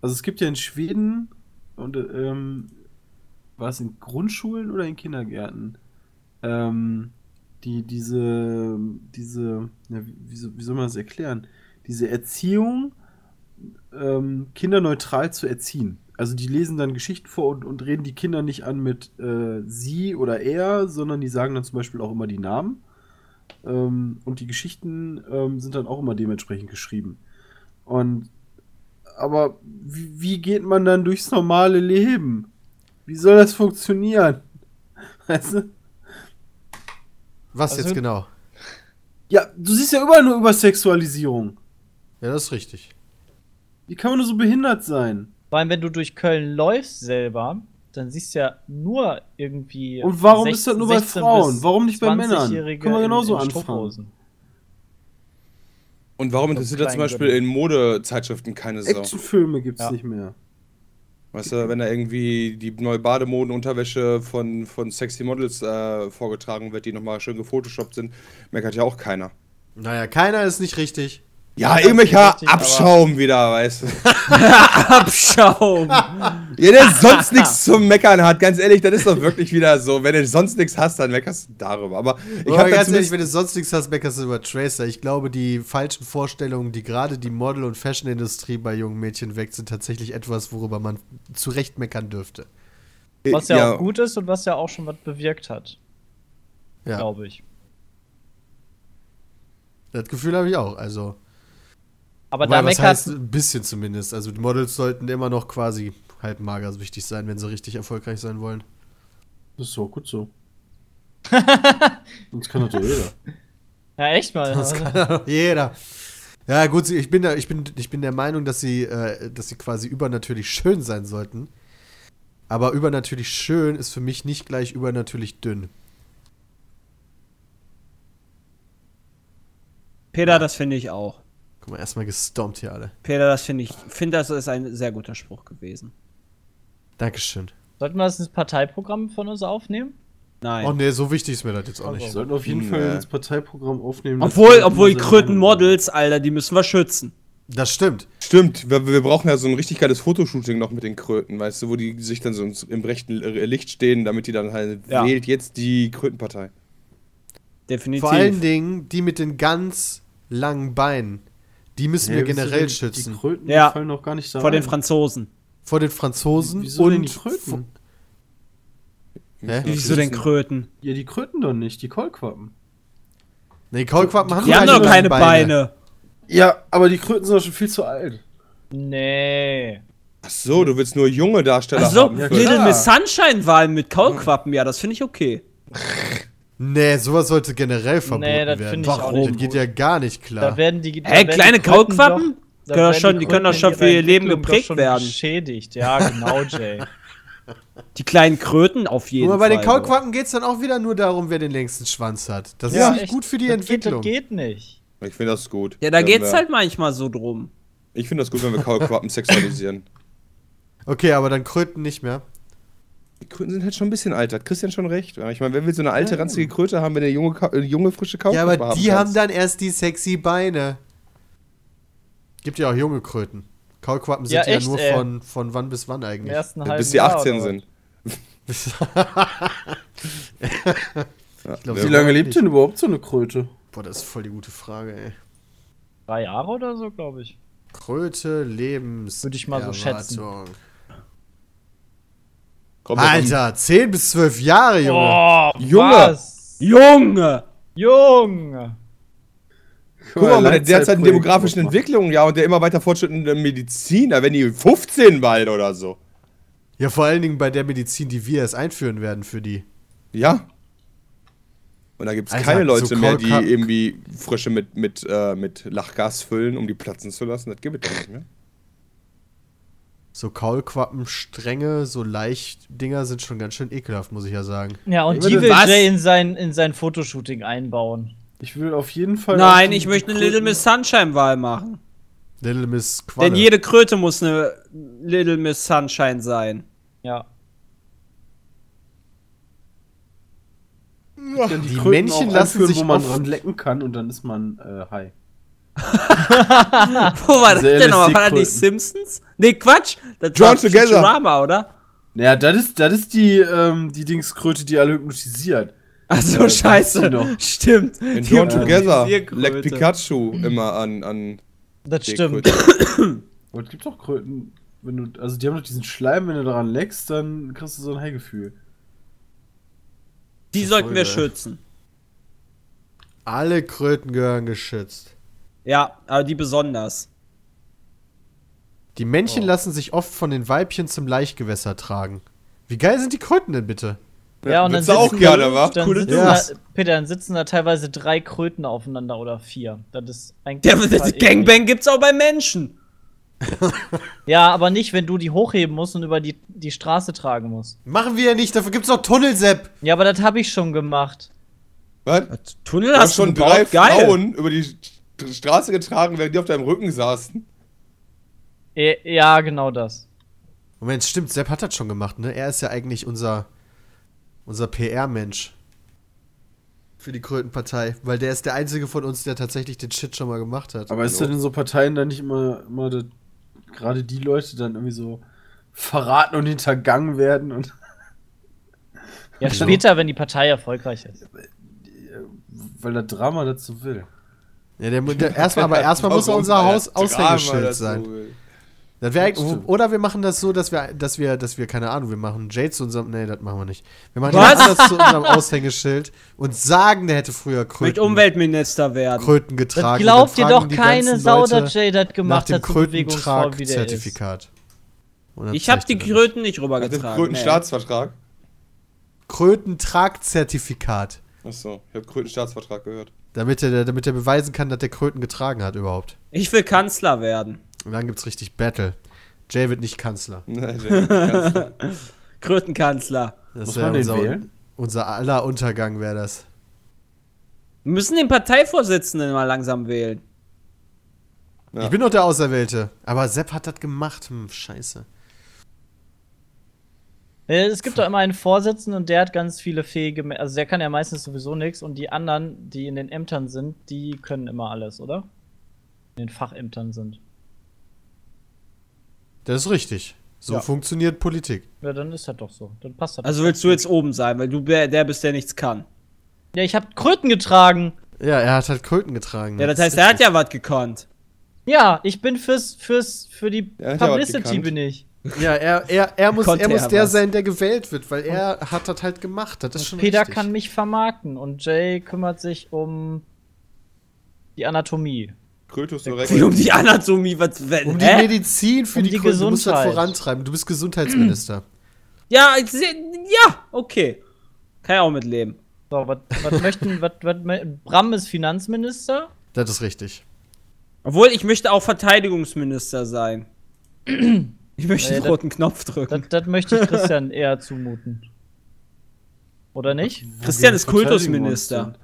Also es gibt ja in Schweden und ähm, war es in Grundschulen oder in Kindergärten? Ähm, die diese diese ja, wie, wie so- wie soll man das erklären? Diese Erziehung ähm, kinderneutral zu erziehen. Also die lesen dann Geschichten vor und, und reden die Kinder nicht an mit äh, sie oder er, sondern die sagen dann zum Beispiel auch immer die Namen. Ähm, und die Geschichten ähm, sind dann auch immer dementsprechend geschrieben. Und aber wie, wie geht man dann durchs normale Leben? Wie soll das funktionieren? Weißt du? Was Also- jetzt genau? Ja, du siehst ja überall nur über Sexualisierung. Ja, das ist richtig. Wie kann man nur so behindert sein? Vor allem, wenn du durch Köln läufst selber, dann siehst du ja nur irgendwie. Und warum ist 16 das nur bei 16 Frauen? Warum nicht bei Männern? 20-Jährige Können wir genauso in, in anfangen. Und warum interessiert das zum Beispiel in Modezeitschriften keine Sau? Actionfilme gibt's Ja. nicht mehr. Weißt du, wenn da irgendwie die neue Bademodenunterwäsche von, von sexy Models äh, vorgetragen wird, die nochmal schön gefotoshoppt sind, meckert ja auch keiner. Naja, keiner ist nicht richtig. Ja, irgendwelcher richtig, Abschaum wieder, weißt du. Abschaum. Ja, der sonst nichts zum Meckern hat, ganz ehrlich, das ist doch wirklich wieder so. Wenn du sonst nichts hast, dann meckerst du darüber. Aber ich habe ganz ehrlich, wenn du sonst nichts hast, meckerst du über Tracer. Ich glaube, die falschen Vorstellungen, die gerade die Model- und Fashion-Industrie bei jungen Mädchen weckt, sind tatsächlich etwas, worüber man zu Recht meckern dürfte. Was ja, auch gut ist und was ja auch schon was bewirkt hat, Ja, glaube ich. das Gefühl habe ich auch. Also, Aber wobei, da was meckert. heißt ein bisschen zumindest. Also, die Models sollten immer noch quasi halb mager wichtig sein, wenn sie richtig erfolgreich sein wollen. Das ist auch gut so. Sonst kann das ja jeder. Ja, echt mal. Das kann doch jeder. Ja, gut, ich bin, da, ich, bin, ich bin der Meinung, dass sie, äh, dass sie quasi übernatürlich schön sein sollten. Aber übernatürlich schön ist für mich nicht gleich übernatürlich dünn. Peter, das finde ich auch. Guck mal, erstmal gestompt hier alle. Peter, das finde ich, finde das ist ein sehr guter Spruch gewesen. Dankeschön. Sollten wir das ins Parteiprogramm von uns aufnehmen? Nein. Oh nee, so wichtig ist mir das jetzt auch Wir nicht. sollten auf jeden Nee. Fall ins Parteiprogramm aufnehmen. obwohl, wir obwohl die Kröten-Models, Alter, die müssen wir schützen. Das stimmt. Stimmt, wir, wir brauchen ja so ein richtig geiles Fotoshooting noch mit den Kröten, weißt du, wo die sich dann so im rechten äh, Licht stehen, damit die dann halt Ja. wählt jetzt die Krötenpartei. Definitiv. Vor allen Dingen die mit den ganz langen Beinen. Die müssen Hä, wir generell denn? schützen. Die Kröten Ja. fallen noch gar nicht da Vor den rein. Franzosen. Vor den Franzosen Wieso und denn die Kröten? Hä? Wieso denn Kröten? Ja, die Kröten doch nicht, die Kaulquappen. Nee, Kaulquappen haben Die haben doch keine langen Beine. Ja, aber die Kröten sind doch schon viel zu alt. Nee. Ach so, du willst nur junge Darsteller Also, haben. ja, Little. Miss Sunshine Wahl mit Kaulquappen, ja, das finde ich okay. Nee, sowas sollte generell verboten Nee, das werden. finde ich auch Warum? nicht Das geht ja gar nicht klar. Da werden die. da Hä, werden die kleine Kaulquappen? Können schon- die können doch schon für ihr Leben geprägt schon werden. Geschädigt, ja, genau, Jay. Die kleinen Kröten auf jeden Guck mal, bei Fall. den Kaulquappen geht es dann auch wieder nur darum, wer den längsten Schwanz hat. Das Ja, ist nicht echt. gut für die das Entwicklung. Geht, das geht nicht. Ich finde das gut. Ja, da geht's wir- halt manchmal so drum. Ich finde das gut, wenn wir Kaulquappen sexualisieren. Okay, aber dann Kröten nicht mehr. Die Kröten sind halt schon ein bisschen alt, hat Christian schon recht. Ja, Ich meine, wer will so eine alte, ranzige Kröte haben, wenn er junge, äh, junge frische Ja, Kaulquappe aber haben die haben kannst? dann erst die sexy Beine. Gibt ja auch junge Kröten. Kaulquappen sind Ja, ja, echt, nur ey. von, von wann bis wann eigentlich? ersten Ja, halben bis die Jahr 18 oder sind. Ja, glaub, Wie lange lebt denn überhaupt so eine Kröte? Boah, das ist voll die gute Frage, ey. Drei Jahre oder so, glaube ich. Kröte, Lebens. Würde ich mal so schätzen. Kommt Alter, 10 bis 12 Jahre, Junge. Oh, Junge! Was? Junge! Junge! Guck mal, bei der derzeitigen demografischen. Entwicklung, ja, und der immer weiter fortschrittenden Medizin, da werden die 15 bald oder so. Ja, vor allen Dingen bei der Medizin, die wir erst einführen werden für die. Ja. Und da gibt es keine Leute so mehr, die irgendwie Frische mit, mit, äh, mit Lachgas füllen, um die platzen zu lassen. Das gibt es doch nicht mehr. So Kaulquappenstränge, so Leicht-Dinger sind schon ganz schön ekelhaft, muss ich ja sagen. Ja, und Ja, die will was? Jay in sein, in sein Fotoshooting einbauen. Ich will auf jeden Fall. Nein, die ich möchte eine Kröten- Little Miss Sunshine Wahl machen. Little Miss Qualle. Denn jede Kröte muss eine Little Miss Sunshine sein. Ja. Die Kröten Männchen lassen sich wo man oft- dran lecken kann und dann ist man äh, high. Wo war das denn nochmal? War das nicht Simpsons? Nee, Quatsch. Das Join war Together. Futurama, oder? Naja, das ist, das ist die, ähm, die Dingskröte, die alle hypnotisiert. Achso, Ja, das scheiße. Stimmt. In Drawn Together leckt Pikachu immer an, an Das stimmt. Aber es gibt doch Kröten, wenn du, also die haben doch diesen Schleim, wenn du daran leckst, dann kriegst du so ein High-Gefühl. Die sollten wir schützen. Alle Kröten gehören geschützt. Ja, aber die besonders. Die Oh. Männchen lassen sich oft von den Weibchen zum Laichgewässer tragen. Wie geil sind die Kröten denn bitte? Ja, und dann du auch sitzen gerne, da, wa? Dann Coole sitzen da, Peter, dann sitzen da teilweise drei Kröten aufeinander oder vier. Das ist eigentlich. Der, total das eklig. Gangbang gibt's auch bei Menschen. Ja, aber nicht, wenn du die hochheben musst und über die, die Straße tragen musst. Machen wir ja nicht, dafür gibt's doch Tunnelsepp. Ja, aber das habe ich schon gemacht. Was? Tunnel hast du schon drei gebaut? Geil. Frauen über die St- Straße getragen, während die auf deinem Rücken saßen. Ja, genau das. Moment, stimmt, Sepp hat das schon gemacht, ne? Er ist ja eigentlich unser, unser PR-Mensch. Für die Krötenpartei. Weil der ist der einzige von uns, der tatsächlich den Shit schon mal gemacht hat. Aber ist denn in so Parteien dann nicht immer, immer gerade die Leute dann irgendwie so verraten und hintergangen werden und Ja, später, wenn die Partei erfolgreich ist. weil der Drama dazu will. Ja, der, der, erstmal, aber erstmal muss er unser Haus Aushängeschild sein. Das wär, Das oder wir machen das so, dass wir, dass wir, dass wir, keine Ahnung, wir machen Jade zu unserem, nee, das machen wir nicht. Wir machen Was? Jade das zu unserem Aushängeschild und sagen, der hätte früher Kröten, Umweltminister werden. Kröten Das getragen. glaubt Und dir dann doch keine Sau, dass Jay das gemacht hat. Und dann Ich habe zeigt die das. Kröten nicht Nach dem rübergetragen. Krötenstaatsvertrag. Krötentragzertifikat. Achso, ich habe Krötenstaatsvertrag gehört. Damit er, damit er beweisen kann, dass der Kröten getragen hat überhaupt. Ich will Kanzler werden. Und dann gibt's richtig Battle. Jay wird nicht Kanzler. Nein, der- der- Krötenkanzler. Das Muss wär man den unser, wählen? unser aller Untergang wäre das. Wir müssen den Parteivorsitzenden mal langsam wählen. Ja. Ich bin doch der Auserwählte. Aber Sepp hat das gemacht. Hm, scheiße. Äh, Es gibt doch immer einen Vorsitzenden und der hat ganz viele fähige, also der kann ja meistens sowieso nichts und die anderen, die in den Ämtern sind, die können immer alles, oder? In den Fachämtern sind. Das ist richtig. So Ja. funktioniert Politik. Ja, dann ist das doch so. Dann passt das. Also willst du jetzt oben sein, weil du der bist, der nichts kann. Ja, ich hab Kröten getragen. Ja, er hat halt Kröten getragen. Ja, das heißt, er hat ja was gekonnt. Ja, ich bin fürs, fürs, für die Publicity bin ich. Ja, er, er, er muss, er muss er der was. sein, der gewählt wird, weil er hat das halt gemacht. Das ist schon Peter richtig. kann mich vermarkten und Jay kümmert sich um die Anatomie. Krötus Wie um die Anatomie, was, wenn, um die hä? Medizin für Um die, die Kröten. Du musst das Gesundheit. vorantreiben. Du bist Gesundheitsminister. Ja, ich seh, ja, okay. Kann ja auch mitleben. So, was was möchten, was, was, Bram ist Finanzminister. das ist richtig. Obwohl, ich möchte auch Verteidigungsminister sein. Ich möchte Nee, den das- roten Knopf drücken. Das, das möchte ich Christian eher zumuten. Oder nicht? Christian ist Wogegen wir uns Kultusminister.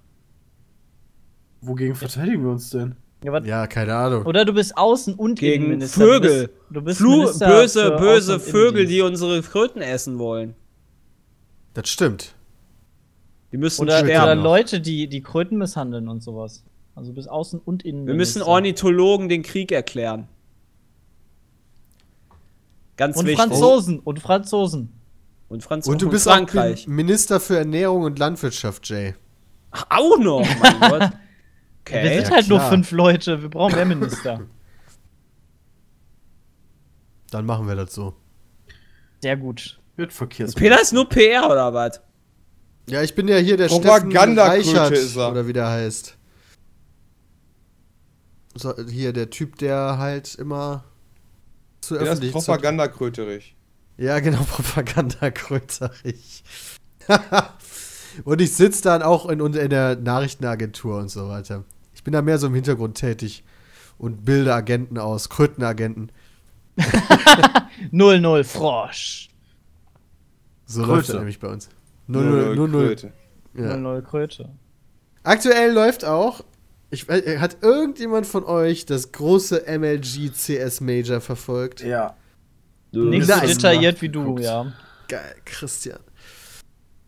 Wogegen verteidigen wir uns denn? Ja, Ja, keine Ahnung. Oder du bist Außen- und Gegen Innenminister. Vögel. Du bist, du bist Flu böse, böse Vögel, die unsere Kröten essen wollen. Das stimmt. Die müssen Oder, oder. Leute, die die Kröten misshandeln und sowas. Also du bist Außen- und Innenminister. Wir müssen Ornithologen den Krieg erklären. Ganz Und wichtig. Franzosen. Und Franzosen. Und Franzosen. Und du bist Frankreich. auch Minister für Ernährung und Landwirtschaft, Jay. Ach, auch noch, mein Gott. Wir Okay. sind halt nur fünf Leute. Wir brauchen mehr Minister. Dann machen wir das so. Sehr gut. Wird Verkehrs. Peter ist nur PR oder was? Ja, ich bin ja hier der Steffen Reichert, ist er. oder wie der heißt. So, hier der Typ, der halt immer zu Der ist öffentlich zu- Propagandakröterich. Ja, genau, Propagandakröterich. und ich sitze dann auch in, in der Nachrichtenagentur und so weiter. Ich bin da mehr so im Hintergrund tätig und bilde Agenten aus, Krötenagenten. 0-0 Frosch. So Kröte. läuft das nämlich bei uns. 0 Null, 0 0 Kröte. Ja. 0-0 Kröte. Aktuell läuft auch. Ich, äh, hat irgendjemand von euch das große MLG CS Major verfolgt? Ja. Nicht so detailliert wie du, Guckt. ja. Geil, Christian.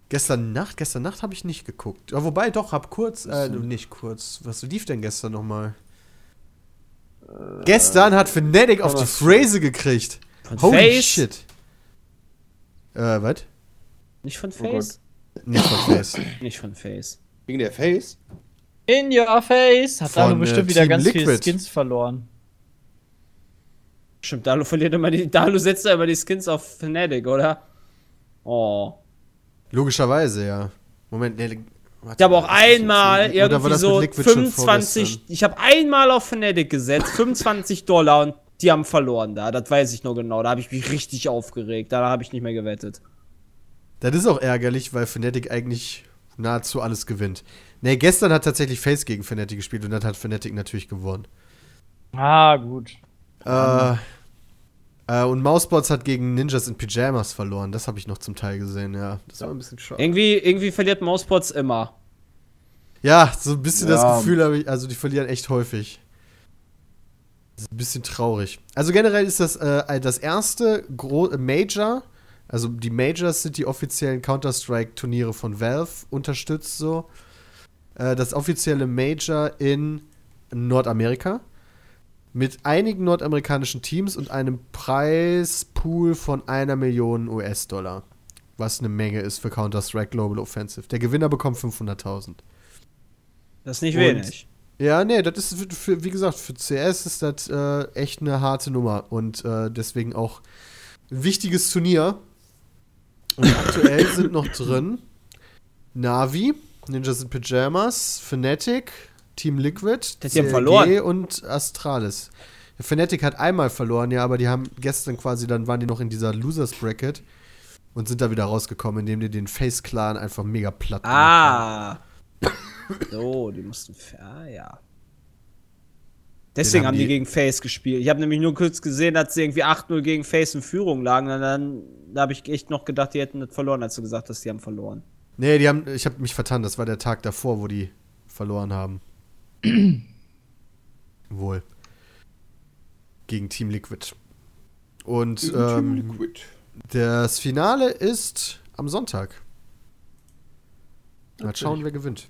Gestern Nacht, gestern Nacht habe ich nicht geguckt. Ja, wobei doch, hab kurz, äh, nicht kurz. Was lief denn gestern nochmal? gestern hat Fnatic auf die Phrase gekriegt. Von Holy Face? shit. Äh, was? Nicht von Oh. Face? Nicht von Face. Nicht von Face. Wegen der Face? In your face. Hat Dalu äh, bestimmt wieder Team ganz viele Liquid. Skins verloren. Stimmt, Dalu verliert immer die. Dalu setzt da immer die Skins auf Fnatic, oder? Oh. Logischerweise, ja. Moment, warte Ich habe auch einmal irgendwie- so Liquid schon 25. vorgestern? Ich habe einmal auf Fnatic gesetzt, 25 Dollar und die haben verloren da. Das weiß ich nur genau. Da habe ich mich richtig aufgeregt. Da habe ich nicht mehr gewettet. Das ist auch ärgerlich, weil Fnatic eigentlich nahezu alles gewinnt. Nee, gestern hat tatsächlich Face gegen Fnatic gespielt und dann hat Fnatic natürlich gewonnen. Ah, gut. Äh, äh, und Mousebots hat gegen Ninjas in Pyjamas verloren. Das habe ich noch zum Teil gesehen, ja. Das war ein bisschen schade. Irgendwie, irgendwie verliert Mousebots immer. Ja, so ein bisschen Ja. das Gefühl habe ich, also die verlieren echt häufig. Das ist ein bisschen traurig. Also generell ist das äh, das erste Gro Major, also die Majors sind die offiziellen Counter-Strike-Turniere von Valve unterstützt so. Äh, das offizielle Major in Nordamerika mit einigen nordamerikanischen Teams und einem Preispool von einer Million US-Dollar. Was eine Menge ist für Counter-Strike Global Offensive. Der Gewinner bekommt 500.000. Das ist nicht Und- wenig. Ja, nee, das ist für, für, wie gesagt, für CS ist das äh, echt eine harte Nummer und äh, deswegen auch ein wichtiges Turnier. Und aktuell sind noch drin Navi, Ninjas in Pyjamas, Fnatic, Team Liquid, Das haben verloren. und Astralis. Ja, Fnatic hat einmal verloren, ja, aber die haben gestern quasi, dann waren die noch in dieser Losers Bracket und sind da wieder rausgekommen, indem die den Face Clan einfach mega platt gemacht haben. Ah. So, die mussten. Ah, ja. Deswegen haben die, die- gegen Face gespielt. Ich habe nämlich nur kurz gesehen, dass sie irgendwie 8-0 gegen Face in Führung lagen. Und dann da habe ich echt noch gedacht, die hätten das verloren, als du gesagt hast, die haben verloren. Nee, die haben, ich habe mich vertan, das war der Tag davor, wo die verloren haben. Wohl. Gegen Team Liquid. Und ähm, Liquid. Das Finale ist am Sonntag. Mal schauen, wer gewinnt.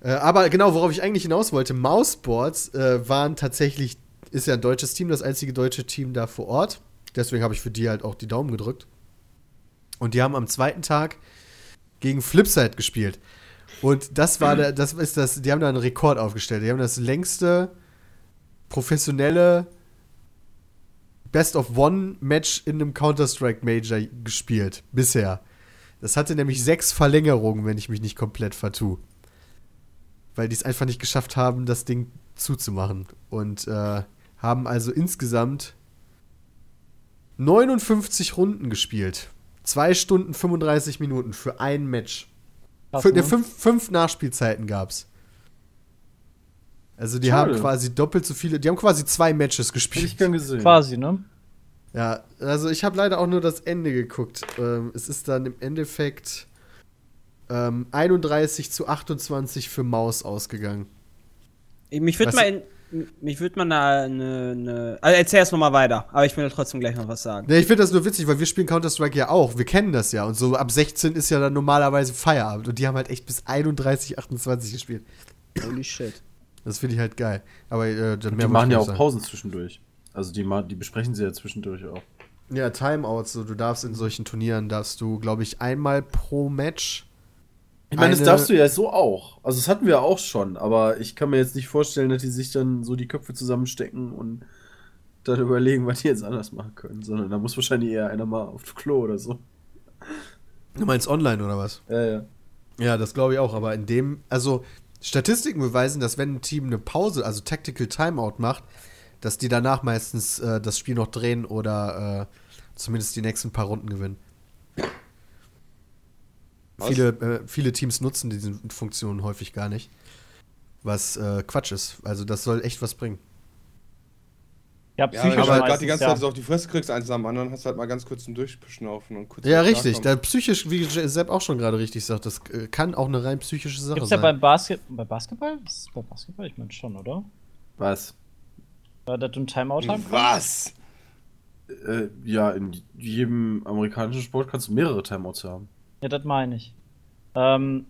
Äh, aber genau, worauf ich eigentlich hinaus wollte, Mouseboards äh, waren tatsächlich, ist ja ein deutsches Team, das einzige deutsche Team da vor Ort. Deswegen habe ich für die halt auch die Daumen gedrückt. Und die haben am zweiten Tag gegen Flipside gespielt. Und das war der, das ist das, die haben da einen Rekord aufgestellt. Die haben das längste professionelle Best of One Match in einem Counter-Strike Major gespielt. Bisher. Das hatte nämlich sechs Verlängerungen, wenn ich mich nicht komplett vertue. Weil die es einfach nicht geschafft haben, das Ding zuzumachen. Und äh, haben also insgesamt 59 Runden gespielt. 2 Stunden 35 Minuten für ein Match. Krass, Fün- ne? fünf, fünf Nachspielzeiten gab's. Also die Schade. haben quasi doppelt so viele, die haben quasi zwei Matches Hätte ich gespielt. gern gesehen. Quasi, ne? Ja, also ich habe leider auch nur das Ende geguckt. Ähm, es ist dann im Endeffekt ähm, 31 zu 28 für Maus ausgegangen. Mich würde mal, in, mich würde mal eine, eine, also erzähl erst noch mal weiter, aber ich will trotzdem gleich noch was sagen. Ne, ich finde das nur witzig, weil wir spielen Counter-Strike ja auch. Wir kennen das ja. Und so ab 16 ist ja dann normalerweise Feierabend. Und die haben halt echt bis 31, 28 gespielt. Holy shit. Das finde ich halt geil. Aber äh, dann Die mehr machen wollte ja auch nicht Pausen zwischendurch. Also die, die besprechen sie ja zwischendurch auch. Ja, Timeouts. So, du darfst in solchen Turnieren, darfst du, glaube ich, einmal pro Match. Ich meine, das darfst du ja so auch. Also das hatten wir auch schon, aber ich kann mir jetzt nicht vorstellen, dass die sich dann so die Köpfe zusammenstecken und dann überlegen, was die jetzt anders machen können, sondern da muss wahrscheinlich eher einer mal auf Klo oder so. Du meinst online oder was? Ja, ja. Ja, das glaube ich auch. Aber in dem, also Statistiken beweisen, dass wenn ein Team eine Pause, also Tactical Timeout macht, dass die danach meistens äh, das Spiel noch drehen oder äh, zumindest die nächsten paar Runden gewinnen. Was? Viele, äh, viele Teams nutzen diese Funktionen häufig gar nicht. Was äh, Quatsch ist. Also das soll echt was bringen. Ja, Ja, psychisch aber halt gerade die ganze ja. Zeit so auf die Fresse kriegst, eins am anderen, hast halt mal ganz kurz zum Durchschnaufen und kurz Ja, richtig. Da psychisch, wie Sepp auch schon gerade richtig sagt, das äh, kann auch eine rein psychische Sache Gibt's ja sein. beim Basket bei Basketball? Ist es bei Basketball? Ich meine schon, oder? Was? Dass du ein Timeout haben? Was? Äh, ja, in jedem amerikanischen Sport kannst du mehrere Timeouts haben. Ja, das meine ich. Ähm,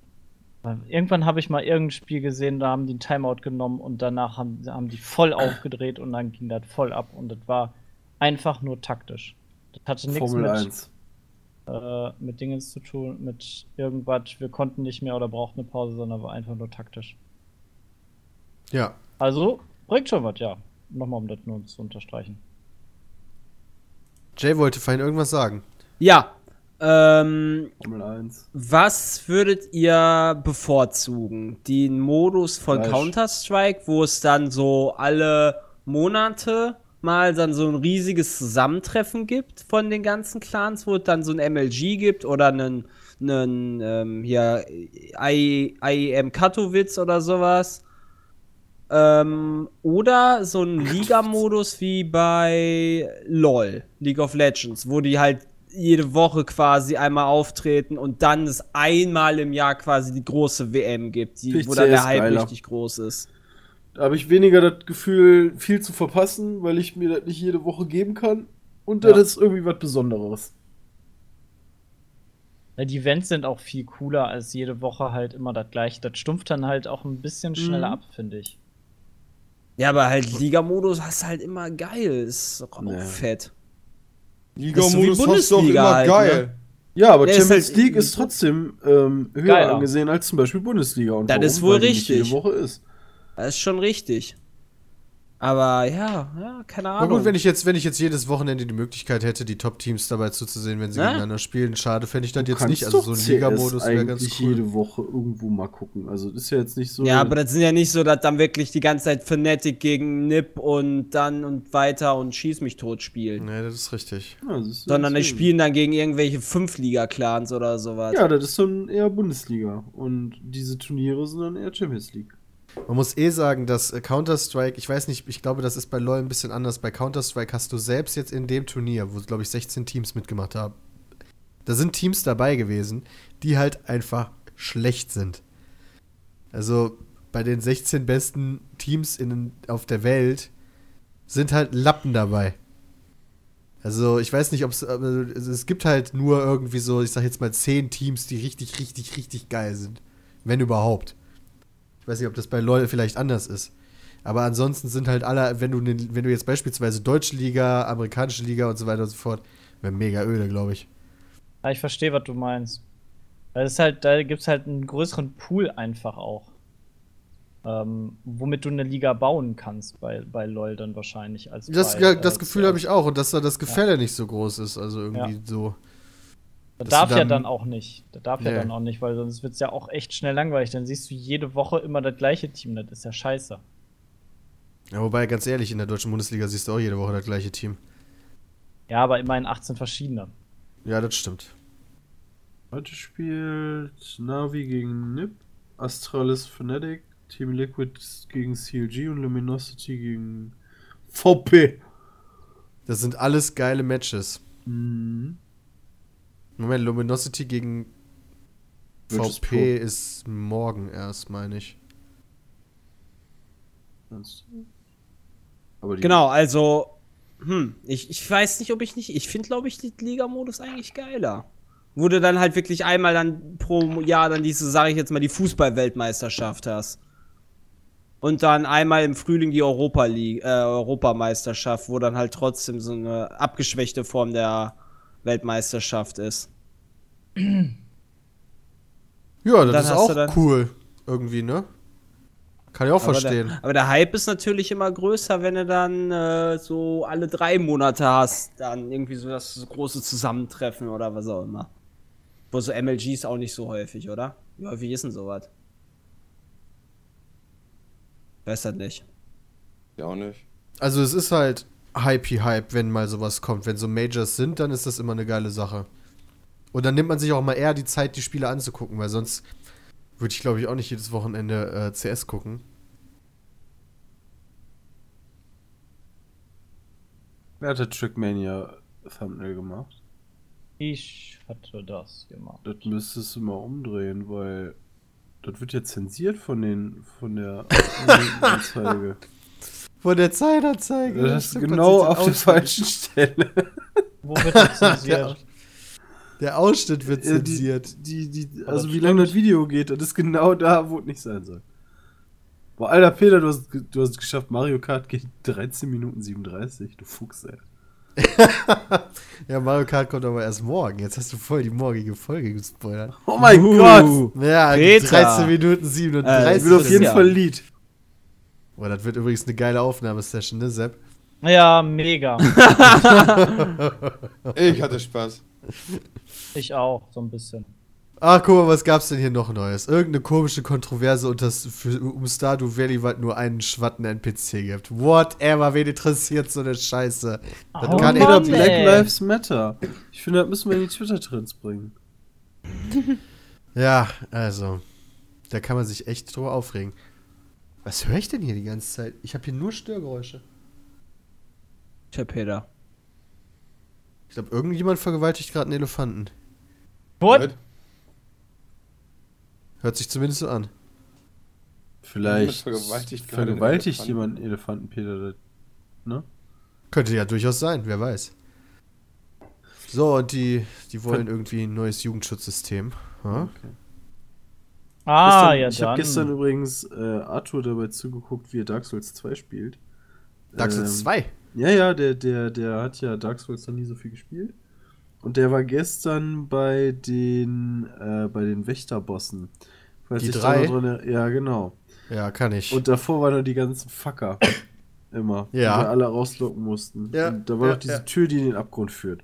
irgendwann habe ich mal irgendein Spiel gesehen, da haben die ein Timeout genommen und danach haben, haben die voll aufgedreht und dann ging das voll ab und das war einfach nur taktisch. Das hatte nichts Formel mit, 1. äh, mit Dingens zu tun, mit irgendwas, wir konnten nicht mehr oder brauchten eine Pause, sondern war einfach nur taktisch. ja. Also, bringt schon was, ja. Nochmal, um das nur zu unterstreichen. Jay wollte vorhin irgendwas sagen. Ja, ähm, Formel 1. was würdet ihr bevorzugen? Den Modus von. Counter-Strike, wo es dann so alle Monate mal dann so ein riesiges Zusammentreffen gibt von den ganzen Clans, wo es dann so ein MLG gibt oder einen, einen ähm, hier IEM Katowice oder sowas. Ähm, oder so ein Liga-Modus wie bei LOL, League of Legends, wo die halt jede Woche quasi einmal auftreten und dann es einmal im Jahr quasi die große WM gibt, die, wo dann der Hype geiler. richtig groß ist. Da habe ich weniger das Gefühl, viel zu verpassen, weil ich mir das nicht jede Woche geben kann. Und Ja. das ist irgendwie was Besonderes. Ja, die Events sind auch viel cooler als jede Woche halt immer das gleiche. Das stumpft dann halt auch ein bisschen schneller Mhm. ab, finde ich. Ja, aber halt Liga-Modus hast du halt immer geil, ist auch Nee. fett. Liga-Modus wie hast du doch immer halt, geil. Ja, aber Ja, ist Champions halt- League ist trotzdem ähm, höher Geiler. angesehen als zum Beispiel Bundesliga. Und Das warum? ist wohl richtig. jede Woche ist. Das ist schon richtig. Aber ja, ja, keine Na Ahnung. gut, wenn ich jetzt, wenn ich jetzt jedes Wochenende die Möglichkeit hätte, die Top-Teams dabei zuzusehen, wenn sie Ne? gegeneinander spielen, schade fände ich das Du jetzt nicht. Also so ein Liga-Modus wäre ganz eigentlich cool. jede Woche irgendwo mal gucken. Also das ist ja jetzt nicht so. Ja, aber das sind ja nicht so, dass dann wirklich die ganze Zeit Fnatic gegen Nip und dann und weiter und Schieß mich tot spielen. Nee, das ist richtig. Ja, das ist Sondern die spielen dann gegen irgendwelche Fünf-Liga-Clans oder sowas. Ja, das ist dann eher Bundesliga. Und diese Turniere sind dann eher Champions League. Man muss eh sagen, dass äh, Counter-Strike, ich weiß nicht, ich glaube, das ist bei LoL ein bisschen anders. Bei Counter-Strike hast du selbst jetzt in dem Turnier, wo, glaube ich, 16 Teams mitgemacht haben, da sind Teams dabei gewesen, die halt einfach schlecht sind. Also bei den 16 besten Teams in, auf der Welt sind halt Lappen dabei. Also ich weiß nicht, ob es, also es gibt halt nur irgendwie so, ich sag jetzt mal zehn Teams, die richtig, richtig, richtig geil sind. Wenn überhaupt. Ich weiß nicht, ob das bei LoL vielleicht anders ist. Aber ansonsten sind halt alle, wenn du, ne- wenn du jetzt beispielsweise deutsche Liga, amerikanische Liga und so weiter und so fort, wäre mega öde, glaube ich. Ja, ich verstehe, was du meinst. Weil es halt, da gibt es halt einen größeren Pool einfach auch. Ähm, womit du eine Liga bauen kannst bei, bei LOL dann wahrscheinlich als Das, bei, ja, äh, das Gefühl habe ich auch und dass da das Gefälle nicht so groß ist. Also irgendwie Ja. so. Das darf du ja dann- dann auch nicht. Das darf ja Nee. dann auch nicht, weil sonst wird es ja auch echt schnell langweilig. Dann siehst du jede Woche immer das gleiche Team. Das ist ja scheiße. Ja, wobei, ganz ehrlich, in der deutschen Bundesliga siehst du auch jede Woche das gleiche Team. Ja, aber immerhin 18 verschiedene. Ja, das stimmt. Heute spielt Navi gegen Nip, Astralis Fnatic, Team Liquid gegen CLG und Luminosity gegen VP. Das sind alles geile Matches. Mhm. Moment, Luminosity gegen VP ist morgen erst, meine ich. Genau, also, hm, ich, ich weiß nicht, ob ich nicht, ich finde, glaube ich, die Liga-Modus eigentlich geiler. Wo du dann halt wirklich einmal dann pro Jahr dann diese, sage ich jetzt mal, die Fußball-Weltmeisterschaft hast. Und dann einmal im Frühling die Europa League, äh, Europameisterschaft, wo dann halt trotzdem so eine abgeschwächte Form der Weltmeisterschaft ist. Ja, das ist auch cool. Irgendwie, ne? Kann ich auch Aber verstehen. Der, aber der Hype ist natürlich immer größer, wenn du dann äh, so alle drei Monate hast, dann irgendwie so das große Zusammentreffen oder was auch immer. Wo so MLGs auch nicht so häufig, oder? Wie häufig ist denn sowas? Weiß das nicht. Ja, auch nicht. Also es ist halt Hypey-Hype, wenn mal sowas kommt. Wenn so Majors sind, dann ist das immer eine geile Sache. Und dann nimmt man sich auch mal eher die Zeit, die Spiele anzugucken, weil sonst würde ich, glaube ich, auch nicht jedes Wochenende äh, CS gucken. Wer hat das Trackmania Thumbnail gemacht? Ich hatte das gemacht. Das müsstest du mal umdrehen, weil das wird ja zensiert von den von der Anzeige. Von der Zeitanzeige. Das ist genau auf der falschen Stelle. Wo wird das zensiert? Der Ausschnitt wird die, zensiert. die, die, das also wie lange das Video geht, das ist genau da, wo es nicht sein soll. Boah, Alter Peter, du hast, du hast es geschafft, Mario Kart geht 13 Minuten 37, du Fuchs, ey. Ja, Mario Kart kommt aber erst morgen. Jetzt hast du voll die morgige Folge gespoilert. Oh mein Uh. Gott! Ja, Peter. 13 Minuten Äh, 37. Ich will auf jeden. Fall Lied. Boah, das wird übrigens eine geile Aufnahmesession, ne, Sepp? Ja, mega. Ich hatte Spaß. ich auch, so ein bisschen. Ach, guck mal, was gab's denn hier noch Neues? Irgendeine komische Kontroverse und das für, um Stardew Valley was nur einen schwatten NPC gibt. Whatever, wen interessiert so eine Scheiße? Das Oh kann Mann, Black ey. Lives Matter. Ich finde, das müssen wir in die Twitter-Trends bringen. Ja, also. Da kann man sich echt drüber aufregen. Was höre ich denn hier die ganze Zeit? Ich habe hier nur Störgeräusche. Tja, Peter. Ich glaube, irgendjemand vergewaltigt gerade einen Elefanten. What? Hört sich zumindest so an. Vielleicht vergewaltigt einen vergewaltigt Elefanten. jemand einen Elefanten, Peter. Ne? Könnte ja durchaus sein, wer weiß. So, und die, die wollen irgendwie ein neues Jugendschutzsystem. Ha? Okay. Ah, gestern, ja, ich habe gestern übrigens äh, Arthur dabei zugeguckt, wie er Dark Souls 2 spielt. Dark Souls Ähm, 2. Ja, ja, der, der, der hat ja Dark Souls noch nie so viel gespielt. Und der war gestern bei den, äh, bei den Wächterbossen. Falls Die drei? er- ja, genau. Ja, kann ich. Und davor waren da die ganzen Fucker. Immer. Ja. Die wir alle rauslocken mussten. Ja, Und da war ja, noch diese ja. Tür, die in den Abgrund führt.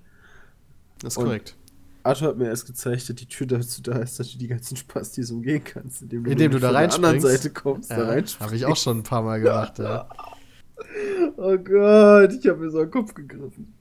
das ist und- korrekt. Arthur hat mir erst gezeigt, dass die Tür dazu da ist, dass du die ganzen Spastis umgehen kannst, indem du, Indem du da von der anderen reinspringst. Seite kommst, da Ja, reinspringst. habe ich auch schon ein paar Mal gemacht. ja. Oh Gott, ich habe mir so den Kopf gegriffen.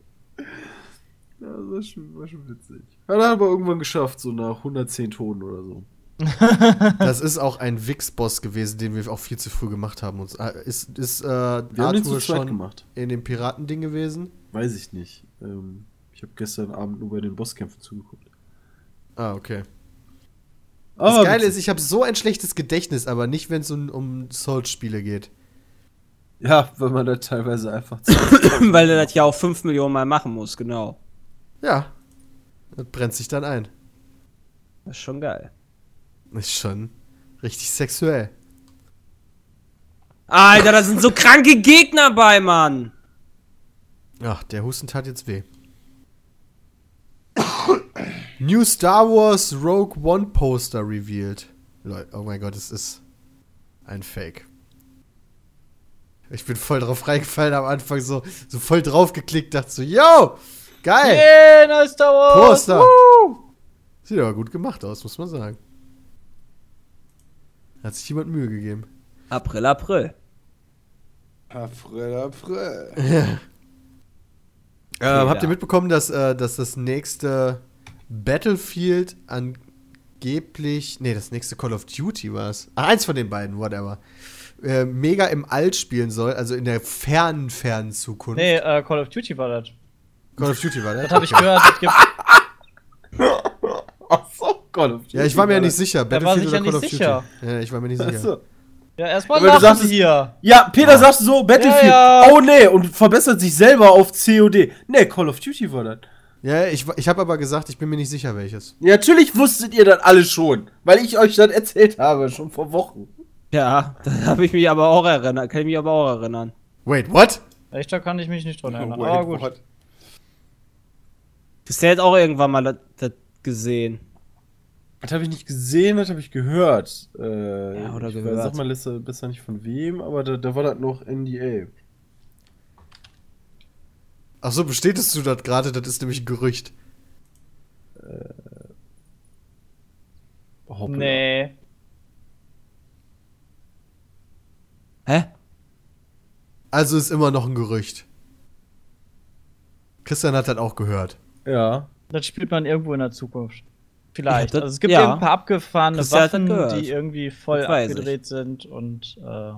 Ja, das war schon, war schon witzig. Hat er aber irgendwann geschafft, so nach 110 Tonen oder so. Das ist auch ein Wix-Boss gewesen, den wir auch viel zu früh gemacht haben. Und, äh, ist ist äh, Wir haben den zu Arthur schon gemacht. in dem Piratending gewesen? Weiß ich nicht. Ähm, ich habe gestern Abend nur bei den Bosskämpfen zugeguckt. Ah, okay. Aber Das Geile witzig. ist, ich habe so ein schlechtes Gedächtnis, aber nicht, wenn es um, um Souls-Spiele geht. Ja, weil man da teilweise einfach zu. Weil er das ja auch 5 Millionen Mal machen muss, genau. Ja. Das brennt sich dann ein. Das ist schon geil. Ist schon richtig sexuell. Alter, da sind so kranke Gegner bei, Mann. Ach, der Husten tat jetzt weh. New Star Wars Rogue One Poster revealed. Leute, oh mein Gott, es ist ein Fake. Ich bin voll drauf reingefallen am Anfang, so, so voll drauf geklickt, dachte so, yo, geil, Yeah, neues Star Wars! Poster. Woo! Sieht aber gut gemacht aus, muss man sagen. Hat sich jemand Mühe gegeben. April, April. April, April. Ähm, Ja. habt ihr mitbekommen, dass, äh, dass das nächste Battlefield angeblich. Nee, das nächste Call of Duty war es. Ah, eins von den beiden, whatever. Äh, mega im All spielen soll, also in der fernen, fernen Zukunft. Nee, äh, Call of Duty war das. Call of Duty war das? Das habe ich gehört. Es gibt, Achso, Call of Duty. Ja, ich war mir ja nicht sicher. Er sich oder ja Call of sicher. Duty? Ja, ich war mir nicht sicher. Ja, erstmal lachen sagst hier. Ja, Peter sagt so, Battlefield. Ja, ja. Oh nee, und verbessert sich selber auf COD. Nee, Call of Duty war das. Ja, ich, ich habe aber gesagt, ich bin mir nicht sicher, welches. Ja, natürlich wusstet ihr das alle schon, weil ich euch das erzählt habe, schon vor Wochen. Ja, da habe ich mich aber auch erinnert. Kann ich mich aber auch erinnern. Wait, what? Echt, da kann ich mich nicht dran erinnern. Wait, Aber gut. what? Ist der jetzt auch irgendwann mal das- das gesehen? Das habe ich nicht gesehen, das habe ich gehört. Äh, Ja, oder ich gehört. Sag mal besser, besser nicht von wem, aber da, da war das noch NDA. Ach so, bestätigst du das gerade? Das ist nämlich ein Gerücht. Hoppla. Nee. Hä? Also ist immer noch ein Gerücht. Christian hat das auch gehört. Ja. Das spielt man irgendwo in der Zukunft. Vielleicht. Ja, das- also es gibt ja. ein paar abgefahrene Christian Waffen, die irgendwie voll abgedreht sind und äh,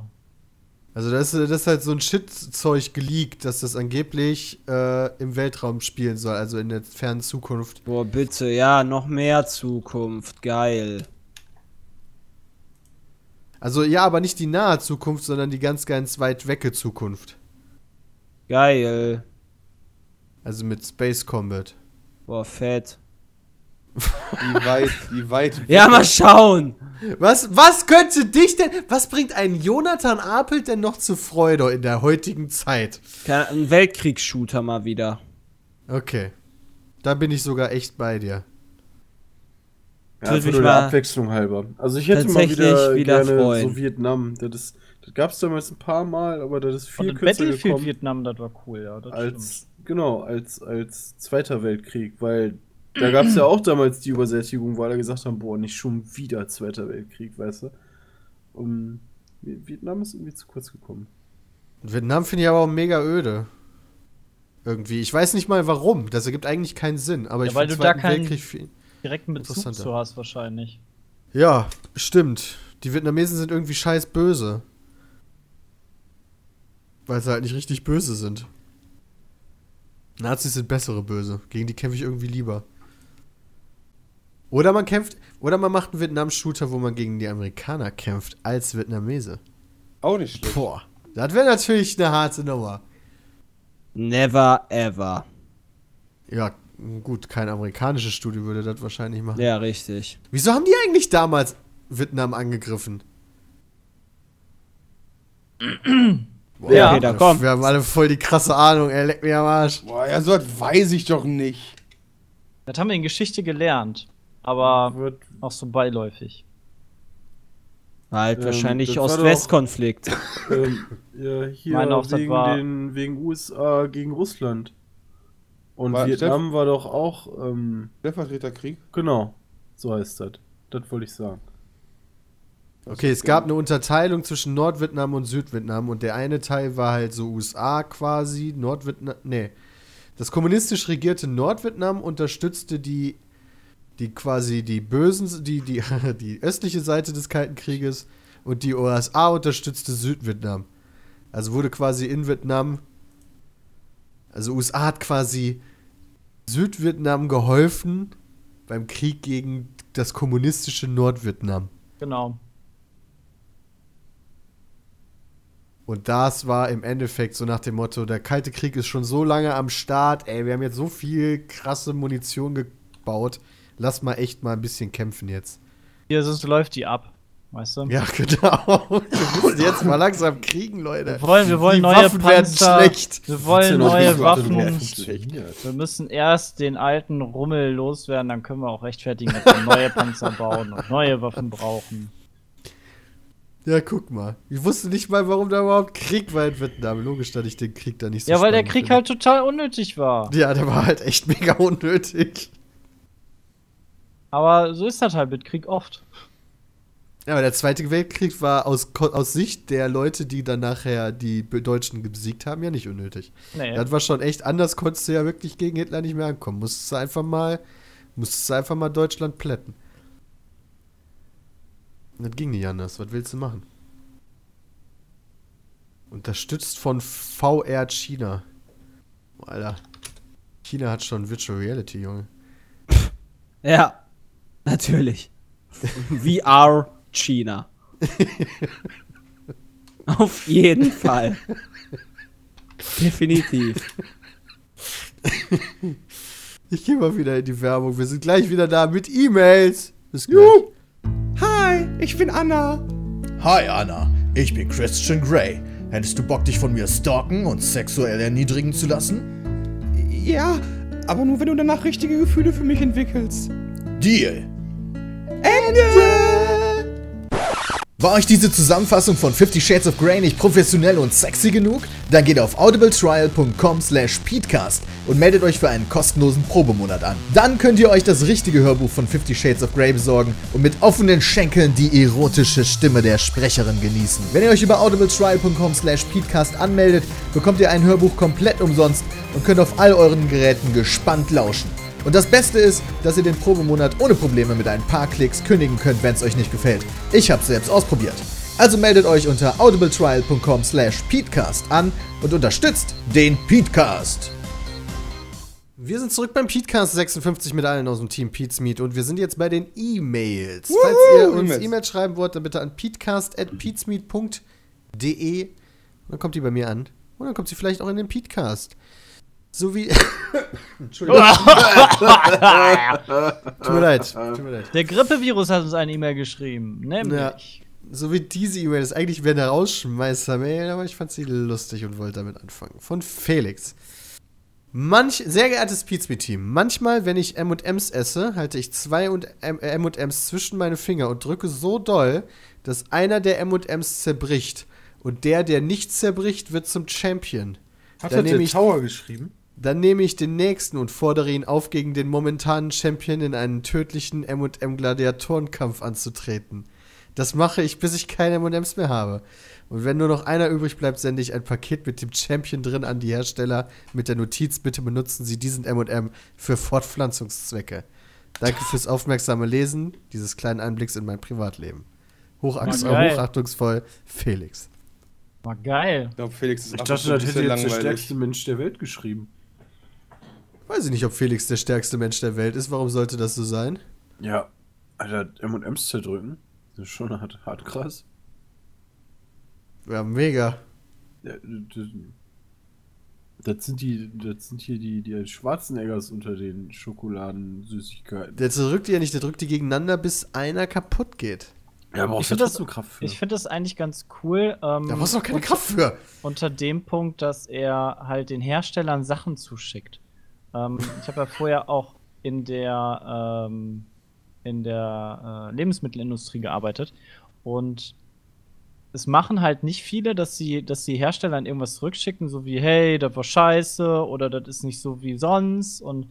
Also das ist, das ist halt so ein Shit-Zeug geleakt, dass das angeblich äh, im Weltraum spielen soll, also in der fernen Zukunft. Boah, bitte, ja, noch mehr Zukunft. Geil. Also ja, aber nicht die nahe Zukunft, sondern die ganz, ganz weit wecke Zukunft. Geil. Also mit Space Combat. Boah, fett. Wie weit, wie weit. Ja, mal schauen. Was, was könnte dich denn, was bringt einen Jonathan Apel denn noch zu Freude in der heutigen Zeit? Ein Weltkriegsshooter mal wieder. Okay. Da bin ich sogar echt bei dir. Ja, einfach nur der Abwechslung halber. Also ich hätte mal tatsächlich wieder, wieder gerne freuen. so Vietnam. Das, ist, das gab es damals ein paar Mal, aber das ist viel und kürzer Battlefield gekommen Vietnam, das war cool, ja. Das als genau als als Zweiter Weltkrieg, weil da gab es ja auch damals die Übersättigung, weil alle gesagt haben, boah, nicht schon wieder Zweiter Weltkrieg, weißt du. Um, Vietnam ist irgendwie zu kurz gekommen. Vietnam finde ich aber auch mega öde. Irgendwie. Ich weiß nicht mal warum. Das ergibt eigentlich keinen Sinn. Aber Ja, ich weil du da Zweiten keinen- Weltkrieg viel- direkten Bezug zu hast wahrscheinlich. Ja, stimmt. Die Vietnamesen sind irgendwie scheiß böse. Weil sie halt nicht richtig böse sind. Nazis sind bessere Böse. Gegen die kämpfe ich irgendwie lieber. Oder man kämpft, oder man macht einen Vietnam-Shooter, wo man gegen die Amerikaner kämpft, als Vietnamese. Auch nicht schlecht. Boah, das wäre natürlich eine harte Nummer. Never ever. Ja, gut, kein amerikanisches Studio würde das wahrscheinlich machen. Ja, richtig. Wieso haben die eigentlich damals Vietnam angegriffen? Boah, Ja. Peter, komm. Wir haben alle voll die krasse Ahnung, er leckt mir am Arsch. Boah, ja, so was weiß ich doch nicht. Das haben wir in Geschichte gelernt, aber Wird, auch so beiläufig. Halt Ähm, wahrscheinlich Ost-West-Konflikt. ähm, ja, hier meine auch, das wegen, war- den, wegen USA gegen Russland. Und War- Vietnam war doch auch, ähm, Stellvertreterkrieg. genau, so heißt das. Das wollte ich sagen. Okay, es gab eine Unterteilung zwischen Nordvietnam und Südvietnam und der eine Teil war halt so USA quasi, Nordvietnam, nee. Das kommunistisch regierte Nordvietnam unterstützte die, die quasi die bösen, die, die, die östliche Seite des Kalten Krieges und die USA unterstützte Südvietnam. Also wurde quasi in Vietnam, also USA hat quasi Südvietnam geholfen beim Krieg gegen das kommunistische Nordvietnam. Genau. Und das war im Endeffekt so nach dem Motto, der Kalte Krieg ist schon so lange am Start, ey, wir haben jetzt so viel krasse Munition gebaut, lass mal echt mal ein bisschen kämpfen jetzt. Hier sonst läuft die ab. Weißt du? Ja, genau. Wir müssen jetzt mal langsam kriegen, Leute. Wir wollen, wir wollen Die neue Waffen werden Panzer. schlecht. Wir wollen neue Waffen. Wir müssen erst den alten Rummel loswerden, dann können wir auch rechtfertigen, dass wir neue Panzer bauen und neue Waffen brauchen. Ja, guck mal. Ich wusste nicht mal, warum da überhaupt Krieg war in Vietnam. Logisch, dass ich den Krieg da nicht so Ja, weil der Krieg finde. halt total unnötig war. Ja, der war halt echt mega unnötig. Aber so ist das halt mit Krieg oft. Ja, aber der Zweite Weltkrieg war aus, aus Sicht der Leute, die dann nachher die Deutschen besiegt haben, ja nicht unnötig. Nee. Das war schon echt anders, konntest du ja wirklich gegen Hitler nicht mehr ankommen. Musstest du einfach mal, musstest du einfach mal Deutschland plätten. Das ging nicht anders. Was willst du machen? Unterstützt von VR China. Alter. China hat schon Virtual Reality, Junge. Ja, natürlich. VR China. Auf jeden Fall. Definitiv. Ich gehe mal wieder in die Werbung. Wir sind gleich wieder da mit E-Mails. Bis gleich. Hi, ich bin Anna. Hi Anna, ich bin Christian Grey. Hättest du Bock, dich von mir stalken und sexuell erniedrigen zu lassen? Ja, aber nur wenn du danach richtige Gefühle für mich entwickelst. Deal. Ende! War euch diese Zusammenfassung von 50 Shades of Grey nicht professionell und sexy genug? Dann geht auf audibletrial.com slash peatcast und meldet euch für einen kostenlosen Probemonat an. Dann könnt ihr euch das richtige Hörbuch von 50 Shades of Grey besorgen und mit offenen Schenkeln die erotische Stimme der Sprecherin genießen. Wenn ihr euch über audibletrial.com slash peatcast anmeldet, bekommt ihr ein Hörbuch komplett umsonst und könnt auf all euren Geräten gespannt lauschen. Und das Beste ist, dass ihr den Probemonat ohne Probleme mit ein paar Klicks kündigen könnt, wenn es euch nicht gefällt. Ich hab's selbst ausprobiert. Also meldet euch unter audibletrial.com slash peatcast an und unterstützt den Peatcast. Wir sind zurück beim Petecast 56 mit allen aus dem Team Pete's Meet und wir sind jetzt bei den E-Mails. Falls ihr uns E-Mails. E-Mails schreiben wollt, dann bitte an peatcast.peatsmeet.de dann kommt die bei mir an und dann kommt sie vielleicht auch in den Petecast. So wie. Entschuldigung. tut mir leid. Tut mir leid. Der Grippevirus hat uns eine E-Mail geschrieben, nämlich. Ja. So wie diese E-Mail ist eigentlich wäre eine Rausschmeißer-Mail, aber ich fand sie lustig und wollte damit anfangen. Von Felix. Manch, sehr geehrtes Pizza-Team, manchmal, wenn ich M&M's esse, halte ich zwei und M- äh, M&M's zwischen meine Finger und drücke so doll, dass einer der M&M's zerbricht. Und der, der nicht zerbricht, wird zum Champion. Hat er ich, Tower geschrieben? Dann nehme ich den nächsten und fordere ihn auf, gegen den momentanen Champion in einen tödlichen M&M-Gladiatorenkampf anzutreten. Das mache ich, bis ich keine M&M's mehr habe. Und wenn nur noch einer übrig bleibt, sende ich ein Paket mit dem Champion drin an die Hersteller mit der Notiz, bitte benutzen Sie diesen M&M für Fortpflanzungszwecke. Danke fürs aufmerksame Lesen dieses kleinen Einblicks in mein Privatleben. Hochachtungs War geil. hochachtungsvoll, Felix. War geil. Ich glaube, Felix ist Ich dachte, das hätte jetzt der stärkste Mensch der Welt geschrieben. Weiß ich nicht, ob Felix der stärkste Mensch der Welt ist. Warum sollte das so sein? Ja, Alter, M&M's zerdrücken. Das ist schon hart, hart krass. Ja, mega. Ja, das, das sind die, das sind hier die, die Schwarzeneggers unter den Schokoladensüßigkeiten. Der zerdrückt die ja nicht, der drückt die gegeneinander, bis einer kaputt geht. Ja, aber Ich auch find da das- Kraft für. Ich finde das eigentlich ganz cool. Ähm, Da brauchst du doch keine unter- Kraft für. Unter dem Punkt, dass er halt den Herstellern Sachen zuschickt. Ähm, ich habe ja vorher auch in der, ähm, in der äh, Lebensmittelindustrie gearbeitet und es machen halt nicht viele, dass sie, dass die Hersteller irgendwas zurückschicken, so wie, hey, das war scheiße oder das ist nicht so wie sonst. Und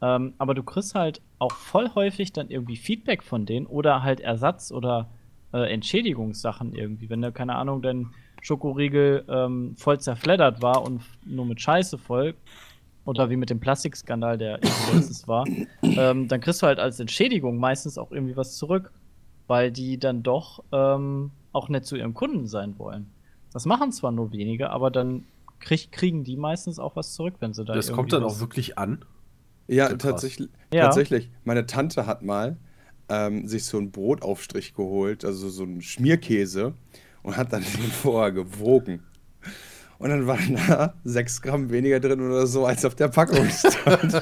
ähm, aber du kriegst halt auch voll häufig dann irgendwie Feedback von denen oder halt Ersatz oder äh, Entschädigungssachen irgendwie. Wenn du, keine Ahnung, dein Schokoriegel ähm, voll zerfleddert war und nur mit Scheiße voll, oder wie mit dem Plastikskandal, der irgendwie letztes war, ähm, dann kriegst du halt als Entschädigung meistens auch irgendwie was zurück, weil die dann doch ähm, auch nett zu ihrem Kunden sein wollen. Das machen zwar nur wenige, aber dann krieg, kriegen die meistens auch was zurück, wenn sie da das irgendwie kommt dann auch wirklich an. Ja, Krass. tatsächlich. Ja. Tatsächlich. Meine Tante hat mal ähm, sich so einen Brotaufstrich geholt, also so einen Schmierkäse, und hat dann den vorher gewogen. Und dann waren da 6 Gramm weniger drin oder so, als auf der Packung stand.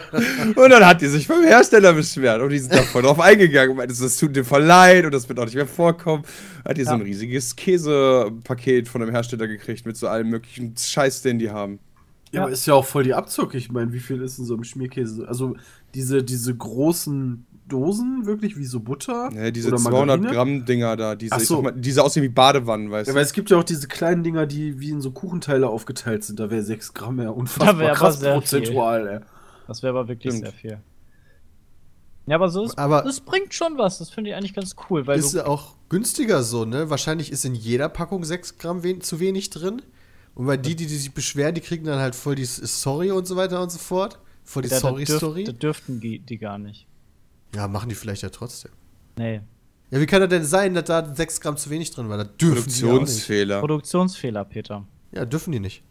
und dann hat die sich beim Hersteller beschwert und die sind da voll drauf eingegangen und meinte, das tut dir voll leid und das wird auch nicht mehr vorkommen. Hat die so ein riesiges Käsepaket von einem Hersteller gekriegt mit so allem möglichen Scheiß, den die haben. Ja, aber ist ja auch voll die Abzocke. Ich meine, wie viel ist in so einem Schmierkäse? Also diese, diese großen Dosen, wirklich wie so Butter? Ja, diese oder 200 Margarine? Gramm Dinger da, diese, Ach so. mal, diese aussehen wie Badewannen, weißt Ja, du. weil es gibt ja auch diese kleinen Dinger, die wie in so Kuchenteile aufgeteilt sind. Da wäre 6 Gramm ja unfassbar Da krass sehr prozentual, ey. Das wäre aber wirklich Stimmt. sehr viel. Ja, aber so ist, Aber- das bringt schon was. Das finde ich eigentlich ganz cool, weil ist du, ja auch günstiger so, ne? Wahrscheinlich ist in jeder Packung 6 Gramm wen zu wenig drin. Und weil die, die, die sich beschweren, die kriegen dann halt voll die Sorry und so weiter und so fort. Voll die da, da, dürf, Sorry-Story. da dürften die, die gar nicht. Ja, machen die vielleicht ja trotzdem. Nee. Ja, wie kann das denn sein, dass da 6 Gramm zu wenig drin war? Da dürfen die ja, auch nicht. Produktionsfehler. Produktionsfehler, Peter. ja, dürfen die nicht.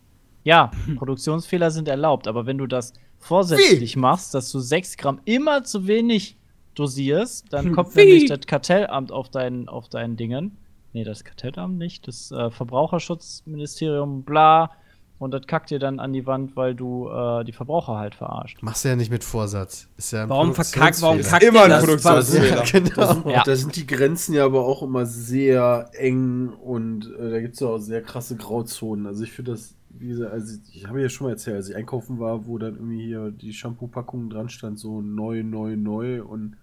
Ja, Produktionsfehler sind erlaubt, aber wenn du das vorsätzlich machst, dass du 6 Gramm immer zu wenig dosierst, dann kommt Wie? nämlich das Kartellamt auf deinen, auf deinen Dingen. Nee, das Kartellamt nicht, das äh, Verbraucherschutzministerium, bla. Und das kackt dir dann an die Wand, weil du äh, die Verbraucher halt verarscht. Machst du ja nicht mit Vorsatz. Ist ja ein Warum verkackt, warum kackt Immer ein das? Produktionsfehler. Ja, genau. Da sind, Ja. da sind die Grenzen ja aber auch immer sehr eng und äh, da gibt es ja auch sehr krasse Grauzonen. Also ich finde das, wie gesagt, also ich habe ja schon mal erzählt, als ich einkaufen war, wo dann irgendwie hier die Shampoo-Packung dran stand, so neu, neu, neu und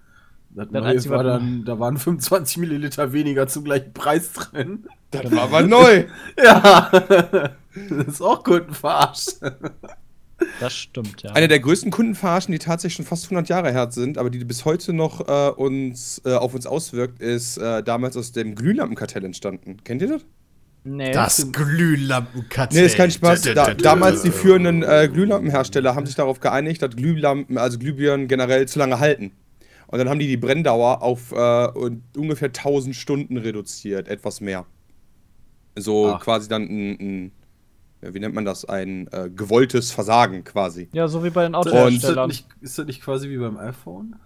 das Das Neue Einzige, war dann, da waren 25 Milliliter weniger zum gleichen Preis drin. Das war aber neu. Ja, das ist auch Kundenverarsch. Das stimmt, ja. Eine der größten Kundenverarschen, die tatsächlich schon fast 100 Jahre her sind, aber die bis heute noch äh, uns, äh, auf uns auswirkt, ist äh, damals aus dem Glühlampenkartell entstanden. Kennt ihr das? nee. Das Glühlampenkartell. Nee, ist kein Spaß. Da, damals die führenden äh, Glühlampenhersteller haben sich darauf geeinigt, dass Glühlampen, also Glühbirnen generell zu lange halten. Und dann haben die die Brenndauer auf äh, ungefähr 1000 Stunden reduziert, etwas mehr. So Ach. quasi dann ein, ein ja, wie nennt man das, ein äh, gewolltes Versagen quasi. Ja, so wie bei den ist, Autoherstellern. nicht, ist das nicht quasi wie beim iPhone?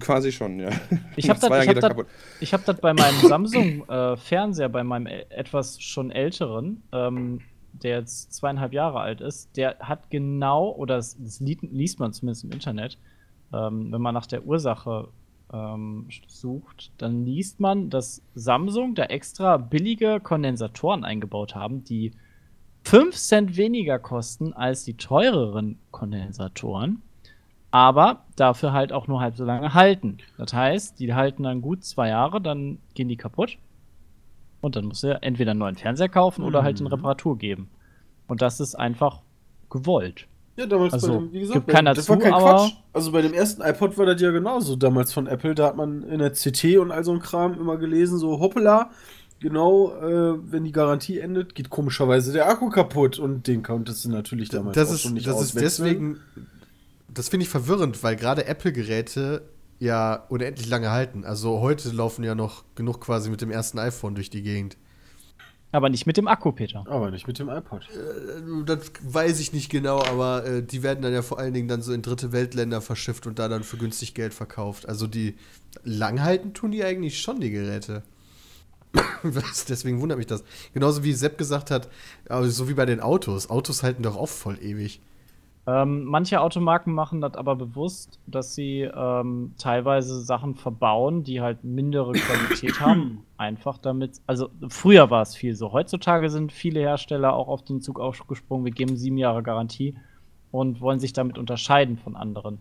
Quasi schon, ja. Ich habe das, ich hab geht das, kaputt. ich hab das bei meinem Samsung-Fernseher, bei meinem etwas schon älteren, ähm, der jetzt zweieinhalb Jahre alt ist, der hat genau, oder das, das li- liest man zumindest im Internet, ähm, wenn man nach der Ursache ähm, sucht, dann liest man, dass Samsung da extra billige Kondensatoren eingebaut haben, die 5 Cent weniger kosten als die teureren Kondensatoren aber dafür halt auch nur halb so lange halten. Das heißt, die halten dann gut zwei Jahre, dann gehen die kaputt. Und dann musst du entweder einen neuen Fernseher kaufen oder halt in Reparatur geben. Und das ist einfach gewollt. Ja, damals Also, bei dem, wie gesagt, gibt bei- das war zu, kein aber- Quatsch. Also bei dem ersten iPod war das ja genauso. Damals von Apple, da hat man in der CT und all so ein Kram immer gelesen, so hoppala, genau, äh, wenn die Garantie endet, geht komischerweise der Akku kaputt und den konntest du natürlich damals das auch ist, schon nicht das ist deswegen, das finde ich verwirrend, weil gerade Apple-Geräte ja unendlich lange halten. Also heute laufen ja noch genug quasi mit dem ersten iPhone durch die Gegend. Aber nicht mit dem Akku, Peter. Aber nicht mit dem iPod. Äh, Das weiß ich nicht genau, aber äh, die werden dann ja vor allen Dingen dann so in dritte Weltländer verschifft und da dann für günstig Geld verkauft. Also die langhalten tun die eigentlich schon, die Geräte. Deswegen wundert mich das. Genauso wie Sepp gesagt hat, also so wie bei den Autos. Autos halten doch auch voll ewig. Ähm, manche Automarken machen das aber bewusst, dass sie ähm, teilweise Sachen verbauen, die halt mindere Qualität haben. Einfach damit. Also früher war es viel so. Heutzutage sind viele Hersteller auch auf den Zug aufgesprungen. Wir geben sieben Jahre Garantie und wollen sich damit unterscheiden von anderen.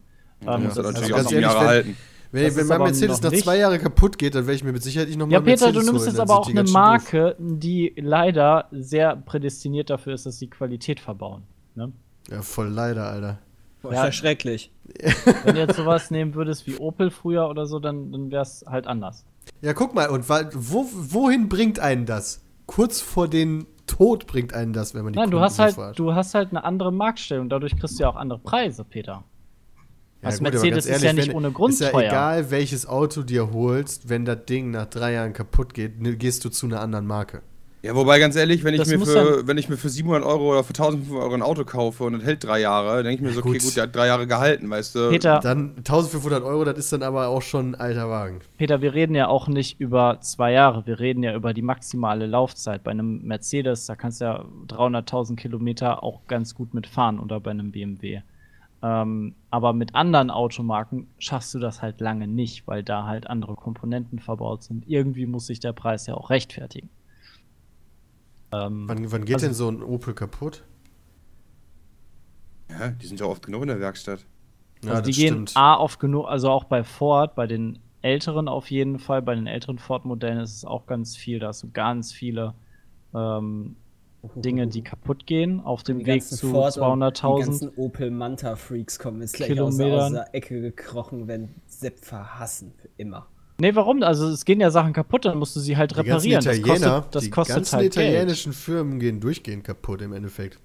Ähm, Das ist natürlich auch sieben ehrlich, Jahre wenn- halten. Wenn, Das wenn mein Mercedes noch nach zwei Jahren kaputt geht, dann werde ich mir mit Sicherheit nicht nochmal Ja, Peter, Mercedes du nimmst holen, jetzt aber auch eine schön doof. Marke, die leider sehr prädestiniert dafür ist, dass sie Qualität verbauen. Ne? Ja, voll leider, Alter. Boah, Ja. ist ja schrecklich. Wenn du jetzt sowas nehmen würdest wie Opel früher oder so, dann, dann wäre es halt anders. Ja, guck mal, und wa- wo, wohin bringt einen das? Kurz vor den Tod bringt einen das, wenn man die Nein, du Kunden hast so halt, du hast halt eine andere Marktstellung, dadurch kriegst du ja auch andere Preise, Peter. Ja, das gut, Mercedes ganz ist ja ehrlich, nicht wenn- ohne Grund Ist ja teuer. egal, welches Auto dir holst, wenn das Ding nach drei Jahren kaputt geht, ne, gehst du zu einer anderen Marke. Ja, wobei ganz ehrlich, wenn ich, Das mir für, wenn ich mir für 700 Euro oder für 1500 Euro ein Auto kaufe und das hält drei Jahre, denke ich mir so, okay, gut. gut, der hat drei Jahre gehalten, weißt du. Peter, Dann 1500 Euro, das ist dann aber auch schon ein alter Wagen. Peter, wir reden ja auch nicht über zwei Jahre, wir reden ja über die maximale Laufzeit. Bei einem Mercedes, da kannst du ja 300.000 Kilometer auch ganz gut mitfahren oder bei einem BMW. Ähm, aber mit anderen Automarken schaffst du das halt lange nicht, weil da halt andere Komponenten verbaut sind. Irgendwie muss sich der Preis ja auch rechtfertigen. Ähm, Wann, wann geht Also- denn so ein Opel kaputt? Ja, die sind ja oft genug in der Werkstatt. also die gehen A oft genug, also auch bei Ford, bei den älteren auf jeden Fall, bei den älteren Ford-Modellen ist es auch ganz viel, da hast du ganz viele ähm, Dinge, die kaputt gehen auf dem Die Weg ganzen zu Ford und Die 200.000. ganzen Opel Manta Freaks kommen jetzt gleich aus, aus der Ecke gekrochen, wenn Sepp verhassen für immer. Nee, warum? Also es gehen ja Sachen kaputt, dann musst du sie halt Die ganzen reparieren. Das kostet, das die kostet ganzen halt Geld. italienischen Firmen gehen durchgehend kaputt im Endeffekt.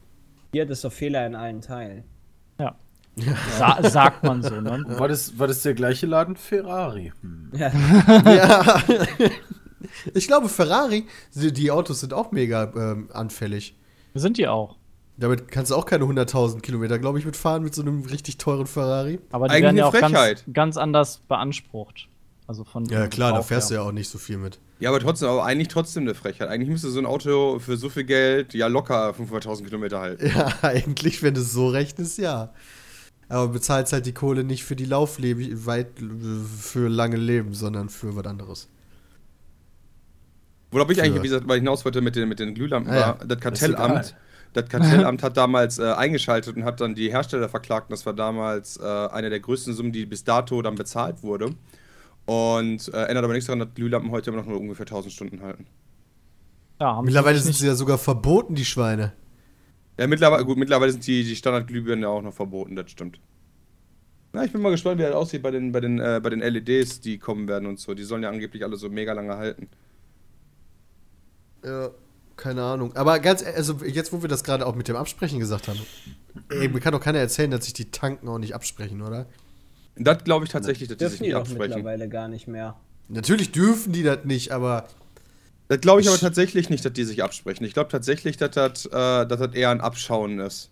Hier, das ist doch Fehler in allen Teilen. Ja. Sa sagt man so, ne? War das, war das der gleiche Laden? Ferrari. Hm. Ja, ja. Ich glaube, Ferrari, die Autos sind auch mega ähm, anfällig. Sind die auch. Damit kannst du auch keine 100.000 Kilometer, glaube ich, mitfahren mit so einem richtig teuren Ferrari. Aber die Eigentlich werden ja auch ganz, Frechheit. ganz anders beansprucht. Also von Ja, klar, da fährst du ja auch nicht so viel mit. Ja, aber trotzdem, aber eigentlich trotzdem eine Frechheit. Eigentlich müsste so ein Auto für so viel Geld ja locker 500.000 Kilometer halten. Ja, eigentlich, wenn du es so rechnest, ja. Aber bezahlst halt die Kohle nicht für die Lauflebe weit für lange Leben, sondern für was anderes. Worauf ich eigentlich, wie gesagt, mal hinaus wollte mit den, mit den Glühlampen, Ah, ja. war, das Kartellamt, das Kartellamt hat damals äh, eingeschaltet und hat dann die Hersteller verklagt. Und das war damals äh, eine der größten Summen, die bis dato dann bezahlt wurde. Und äh, ändert aber nichts daran, dass Glühlampen heute immer noch nur ungefähr 1000 Stunden halten. Ja, haben Mittlerweile sind nicht- sie ja sogar verboten, die Schweine. Ja, mittlerweile, gut, mittlerweile sind die, die Standardglühbirnen ja auch noch verboten, das stimmt. Na, ich bin mal gespannt, wie das aussieht bei den, bei, den, äh, bei den LEDs, die kommen werden und so. Die sollen ja angeblich alle so mega lange halten. Ja, keine Ahnung. Aber ganz, also jetzt, wo wir das gerade auch mit dem Absprechen gesagt haben, ey, mir kann doch keiner erzählen, dass sich die Tanken auch nicht absprechen, oder? Das glaube ich tatsächlich, dass die sich dürfen die nicht absprechen. mittlerweile gar nicht mehr. Natürlich dürfen die das nicht, aber Das glaube ich aber tatsächlich nicht, dass die sich absprechen. Ich glaube tatsächlich, dass das, äh, dass das eher ein Abschauen ist.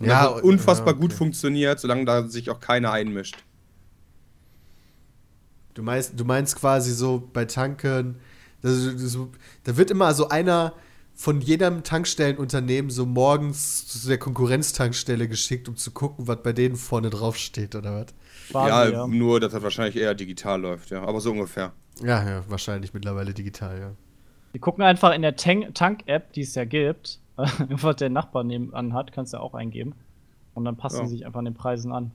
Und Ja, das unfassbar ja, okay. gut funktioniert, solange da sich auch keiner einmischt. du meinst, du meinst quasi so bei Tanken, das, das, so- da wird immer so einer von jedem Tankstellenunternehmen so morgens zu der Konkurrenztankstelle geschickt, um zu gucken, was bei denen vorne drauf steht, oder was? Quasi, ja, ja. nur, dass das wahrscheinlich eher digital läuft, ja. Aber so ungefähr. Ja, ja, wahrscheinlich mittlerweile digital, ja. Die gucken einfach in der Tank- Tank-App, die es ja gibt, was der Nachbar nebenan hat, kannst du auch eingeben. Und dann passen Ja. sie sich einfach an den Preisen an.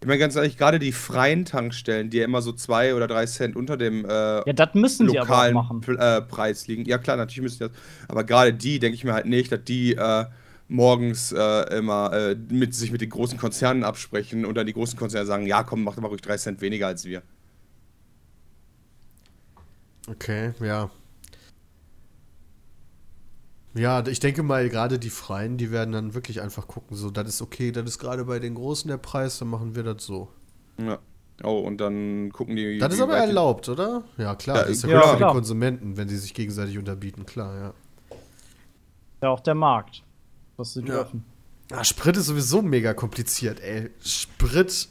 Ich meine, ganz ehrlich, gerade die freien Tankstellen, die ja immer so zwei oder drei Cent unter dem äh, Ja, das müssen sie aber auch lokalen machen. Äh, Preis liegen. Ja, klar, natürlich müssen die das. Aber gerade die, denke ich mir halt nicht, dass die äh, morgens äh, immer äh, mit, sich mit den großen Konzernen absprechen und dann die großen Konzerne sagen: Ja, komm, mach doch mal ruhig drei Cent weniger als wir. Okay, ja. Ja, ich denke mal, gerade die Freien, die werden dann wirklich einfach gucken, so, das ist okay, das ist gerade bei den Großen der Preis, dann machen wir das so. Ja. Oh, und dann gucken die. Das ist aber erlaubt, oder? Ja, klar, das ist ja, ja, gut für klar. die Konsumenten, wenn sie sich gegenseitig unterbieten, klar, ja. Ja, auch der Markt. Was sie Ja. dürfen. Ah, Sprit ist sowieso mega kompliziert, ey. Sprit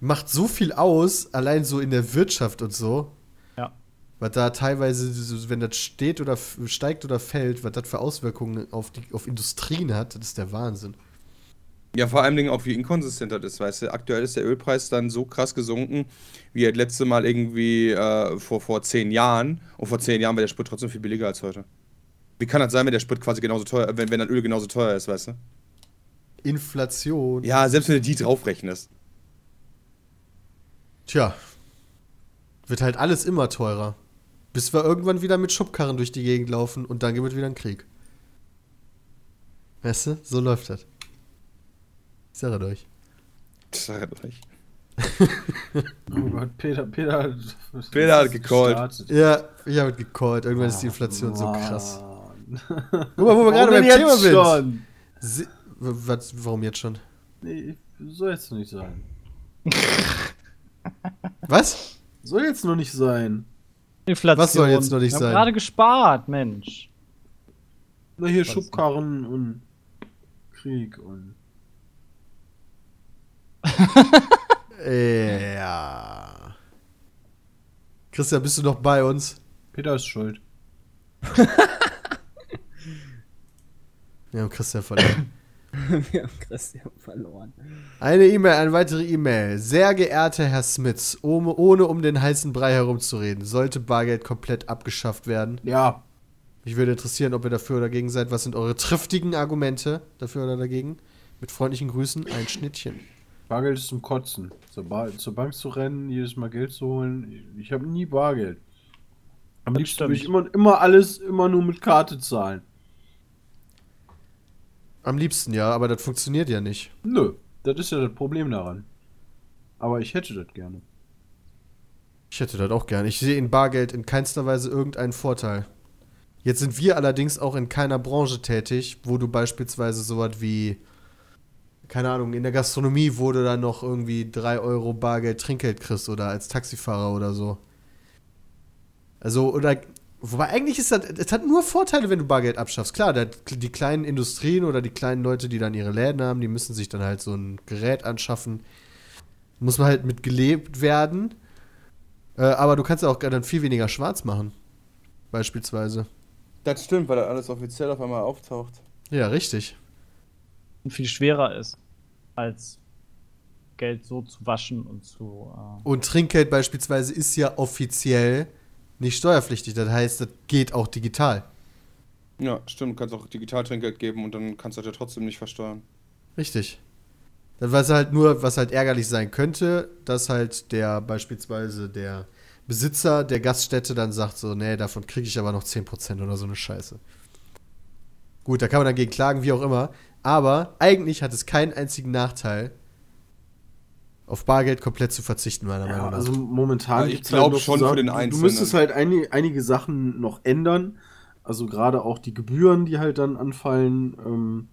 macht so viel aus, allein so in der Wirtschaft und so. Ja. Was da teilweise, wenn das steht oder steigt oder fällt, was das für Auswirkungen auf, die, auf Industrien hat, das ist der Wahnsinn. Ja, vor allem Dingen auch, wie inkonsistent das ist, weißt du. Aktuell ist der Ölpreis dann so krass gesunken, wie das letzte Mal irgendwie äh, vor, vor zehn Jahren. Und vor zehn Jahren wäre der Sprit trotzdem viel billiger als heute. Wie kann das sein, wenn der Sprit quasi genauso teuer, wenn, wenn das Öl genauso teuer ist, weißt du? Inflation. Ja, selbst wenn du die draufrechnest. Tja. Wird halt alles immer teurer. Bis wir irgendwann wieder mit Schubkarren durch die Gegend laufen und dann gibt es wieder einen Krieg. Weißt du? So läuft das. Ich sage euch. Ich doch nicht. Oh Gott, Peter, Peter hat. Peter hat gecallt. gestartet. Ja, ich habe gecallt. Irgendwann ist die Inflation so krass. Guck mal, wo wir gerade Warum beim Thema jetzt sind. schon? Si w- was, warum jetzt schon? Nee, soll jetzt noch nicht sein. Was? Soll jetzt noch nicht sein. Inflation. Was soll jetzt noch nicht Wir sein? haben gerade gespart, Mensch. Na, hier Schubkarren und Krieg und. Ja. Christian, bist du noch bei uns? Peter ist schuld. Wir haben Christian verloren. Wir haben Christian verloren. Eine E-Mail, eine weitere E-Mail. Sehr geehrter Herr Smits, ohne, ohne um den heißen Brei herumzureden, sollte Bargeld komplett abgeschafft werden? Ja. Mich würde interessieren, ob ihr dafür oder dagegen seid. Was sind eure triftigen Argumente dafür oder dagegen? Mit freundlichen Grüßen, ein Schnittchen. Bargeld ist zum Kotzen. Zur, Bar zur Bank zu rennen, jedes Mal Geld zu holen. Ich, habe nie Bargeld. Am liebsten würde ich immer, immer alles immer nur mit Karte zahlen. Am liebsten ja, aber das funktioniert ja nicht. Nö, das ist ja das Problem daran. Aber ich hätte das gerne. Ich hätte das auch gerne. Ich sehe in Bargeld in keinster Weise irgendeinen Vorteil. Jetzt sind wir allerdings auch in keiner Branche tätig, wo du beispielsweise sowas wie, keine Ahnung, in der Gastronomie, wo du dann noch irgendwie 3 Euro Bargeld Trinkgeld kriegst oder als Taxifahrer oder so. Also, oder, wobei eigentlich ist das, es hat nur Vorteile, wenn du Bargeld abschaffst. Klar, die kleinen Industrien oder die kleinen Leute, die dann ihre Läden haben, die müssen sich dann halt so ein Gerät anschaffen. Muss man halt mit gelebt werden. Äh, aber du kannst ja auch dann viel weniger schwarz machen. Beispielsweise. Das stimmt, weil das alles offiziell auf einmal auftaucht. Ja, richtig. Und viel schwerer ist, als Geld so zu waschen und zu. Äh, Und Trinkgeld beispielsweise ist ja offiziell nicht steuerpflichtig. Das heißt, das geht auch digital. Ja, stimmt. Du kannst auch Digitaltrinkgeld geben und dann kannst du das ja trotzdem nicht versteuern. Richtig. Dann was halt nur, was halt ärgerlich sein könnte, dass halt der beispielsweise der Besitzer der Gaststätte dann sagt so, nee, davon kriege ich aber noch 10% oder so eine Scheiße. Gut, da kann man dagegen klagen, wie auch immer. Aber eigentlich hat es keinen einzigen Nachteil, auf Bargeld komplett zu verzichten, meiner Ja, Meinung nach. also momentan Ja, ich gibt's glaub noch schon so für Sachen- den du- Du Einzelnen. müsstest halt einige, einige Sachen noch ändern. Also gerade auch die Gebühren, die halt dann anfallen ähm,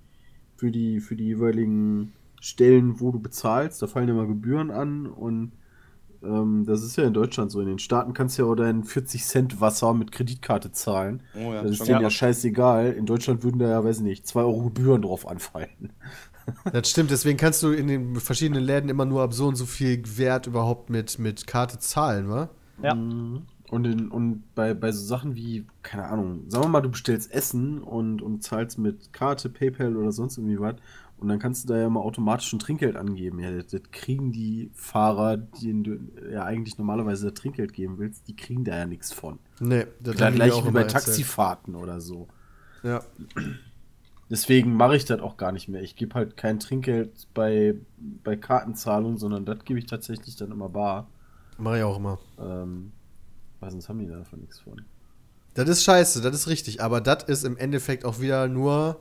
für, die, für die jeweiligen Stellen, wo du bezahlst. Da fallen immer Gebühren an und ähm, das ist ja in Deutschland so. In den Staaten kannst du ja auch dein 40 Cent Wasser mit Kreditkarte zahlen. Oh ja, das ist denen mal. ja scheißegal. In Deutschland würden da ja, weiß ich nicht, 2 Euro Gebühren drauf anfallen. Das stimmt, deswegen kannst du in den verschiedenen Läden immer nur ab so und so viel Wert überhaupt mit, mit Karte zahlen, wa? Ja. Mhm. Und, in, und bei, bei so Sachen wie, keine Ahnung, sagen wir mal, du bestellst Essen und, und zahlst mit Karte, PayPal oder sonst irgendwie was. Und dann kannst du da ja mal automatisch ein Trinkgeld angeben. Ja, das, das kriegen die Fahrer, denen du ja eigentlich normalerweise das Trinkgeld geben willst, die kriegen da ja nichts von. Nee, das Klar, gleich wie bei erzählt. Taxifahrten oder so. Ja. Deswegen mache ich das auch gar nicht mehr. Ich gebe halt kein Trinkgeld bei, bei Kartenzahlung, sondern das gebe ich tatsächlich dann immer bar. Mach ich auch immer. Ähm, weil sonst haben die da davon nichts von. Das ist scheiße, das ist richtig. Aber das ist im Endeffekt auch wieder nur.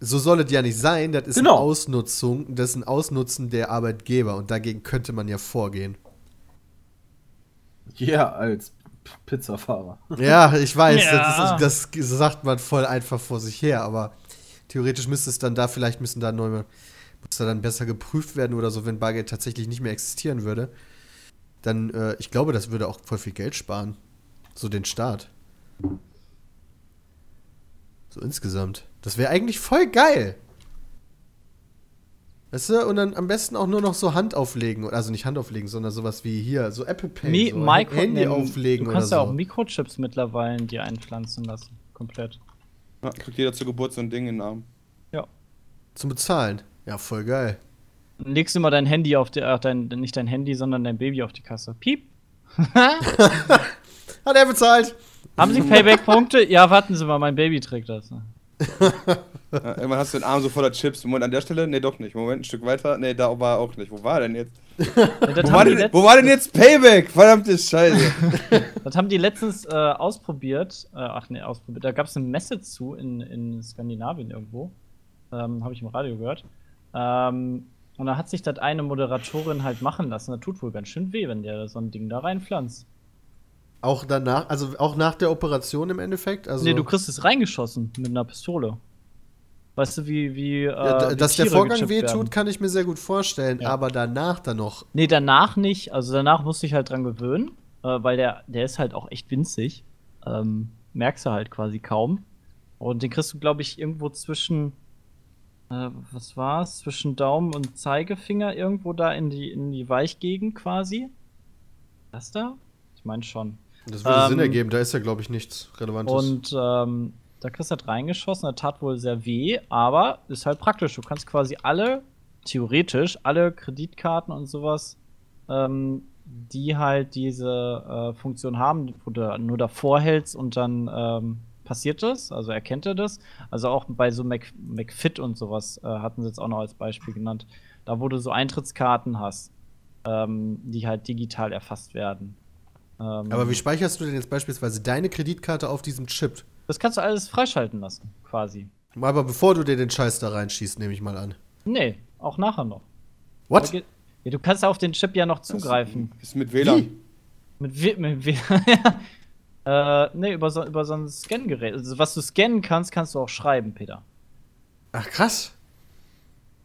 So soll es ja nicht sein. Das ist Genau. eine Ausnutzung. Das ist ein Ausnutzen der Arbeitgeber. Und dagegen könnte man ja vorgehen. Ja, als Pizzafahrer. Ja, ich weiß, Ja. das, ist, das sagt man voll einfach vor sich her. Aber theoretisch müsste es dann da, vielleicht müssen da neue. Muss da dann besser geprüft werden oder so, wenn Bargeld tatsächlich nicht mehr existieren würde. Dann, äh, ich glaube, das würde auch voll viel Geld sparen. So den Staat. So insgesamt. Das wäre eigentlich voll geil. Weißt du, und dann am besten auch nur noch so Hand auflegen. Also nicht Hand auflegen, sondern sowas wie hier, so Apple Pay. Mi so Micro Handy auflegen Du kannst so. ja auch Mikrochips mittlerweile dir einpflanzen lassen. Komplett. Ja, kriegt jeder zur Geburt so ein Ding in den Arm. Zum Bezahlen. Ja, voll geil. Dann legst du mal dein Handy auf die, äh, dein, nicht dein Handy, sondern dein Baby auf die Kasse. Piep. Hat er bezahlt? Haben Sie Payback-Punkte? Ja, warten Sie mal, mein Baby trägt das. Ja, irgendwann hast du den Arm so voller Chips. Moment, an der Stelle? Nee, doch nicht. Moment, ein Stück weiter. Nee, da war er auch nicht. Wo war er denn jetzt? Wo war, denn, wo war denn jetzt Payback? Verdammte Scheiße. Das haben die letztens äh, ausprobiert. Äh, ach nee, ausprobiert. Da gab es eine Messe zu in, in Skandinavien irgendwo. Ähm, Habe ich im Radio gehört. Ähm, und da hat sich das eine Moderatorin halt machen lassen. Das tut wohl ganz schön weh, wenn der so ein Ding da reinpflanzt. Auch danach, also auch nach der Operation im Endeffekt? Also, nee, du kriegst es reingeschossen mit einer Pistole. Weißt du, wie. wie, äh, ja, wie dass der Tiere Vorgang gechippt weh werden? tut, kann ich mir sehr gut vorstellen. Ja. Aber danach dann noch. Nee, danach nicht. Also danach musste ich halt dran gewöhnen, äh, weil der, der ist halt auch echt winzig. Ähm, merkst du halt quasi kaum. Und den kriegst du, glaube ich, irgendwo zwischen, äh, was war's? Zwischen Daumen und Zeigefinger irgendwo da in die, in die Weichgegend quasi. Das da? Ich meine schon. Das würde Ähm, Sinn ergeben, da ist ja, glaube ich, nichts Relevantes. Und ähm, da kriegst du halt reingeschossen, das tat wohl sehr weh, aber ist halt praktisch. Du kannst quasi alle, theoretisch, alle Kreditkarten und sowas, ähm, die halt diese äh, Funktion haben, wo du nur davor hältst und dann ähm, passiert das, also erkennt er das. Also auch bei so Mac, McFit und sowas äh, hatten sie jetzt auch noch als Beispiel genannt. Da, wo du so Eintrittskarten hast, ähm, die halt digital erfasst werden. Ähm, Aber wie speicherst du denn jetzt beispielsweise deine Kreditkarte auf diesem Chip? Das kannst du alles freischalten lassen, quasi. Aber bevor du dir den Scheiß da reinschießt, nehme ich mal an. Nee, auch nachher noch. What? Ja, du kannst auf den Chip ja noch zugreifen. Ist mit WLAN. Mit, W- mit W- äh, nee, über so, über so ein Scangerät. Also, was du scannen kannst, kannst du auch schreiben, Peter. Ach, krass.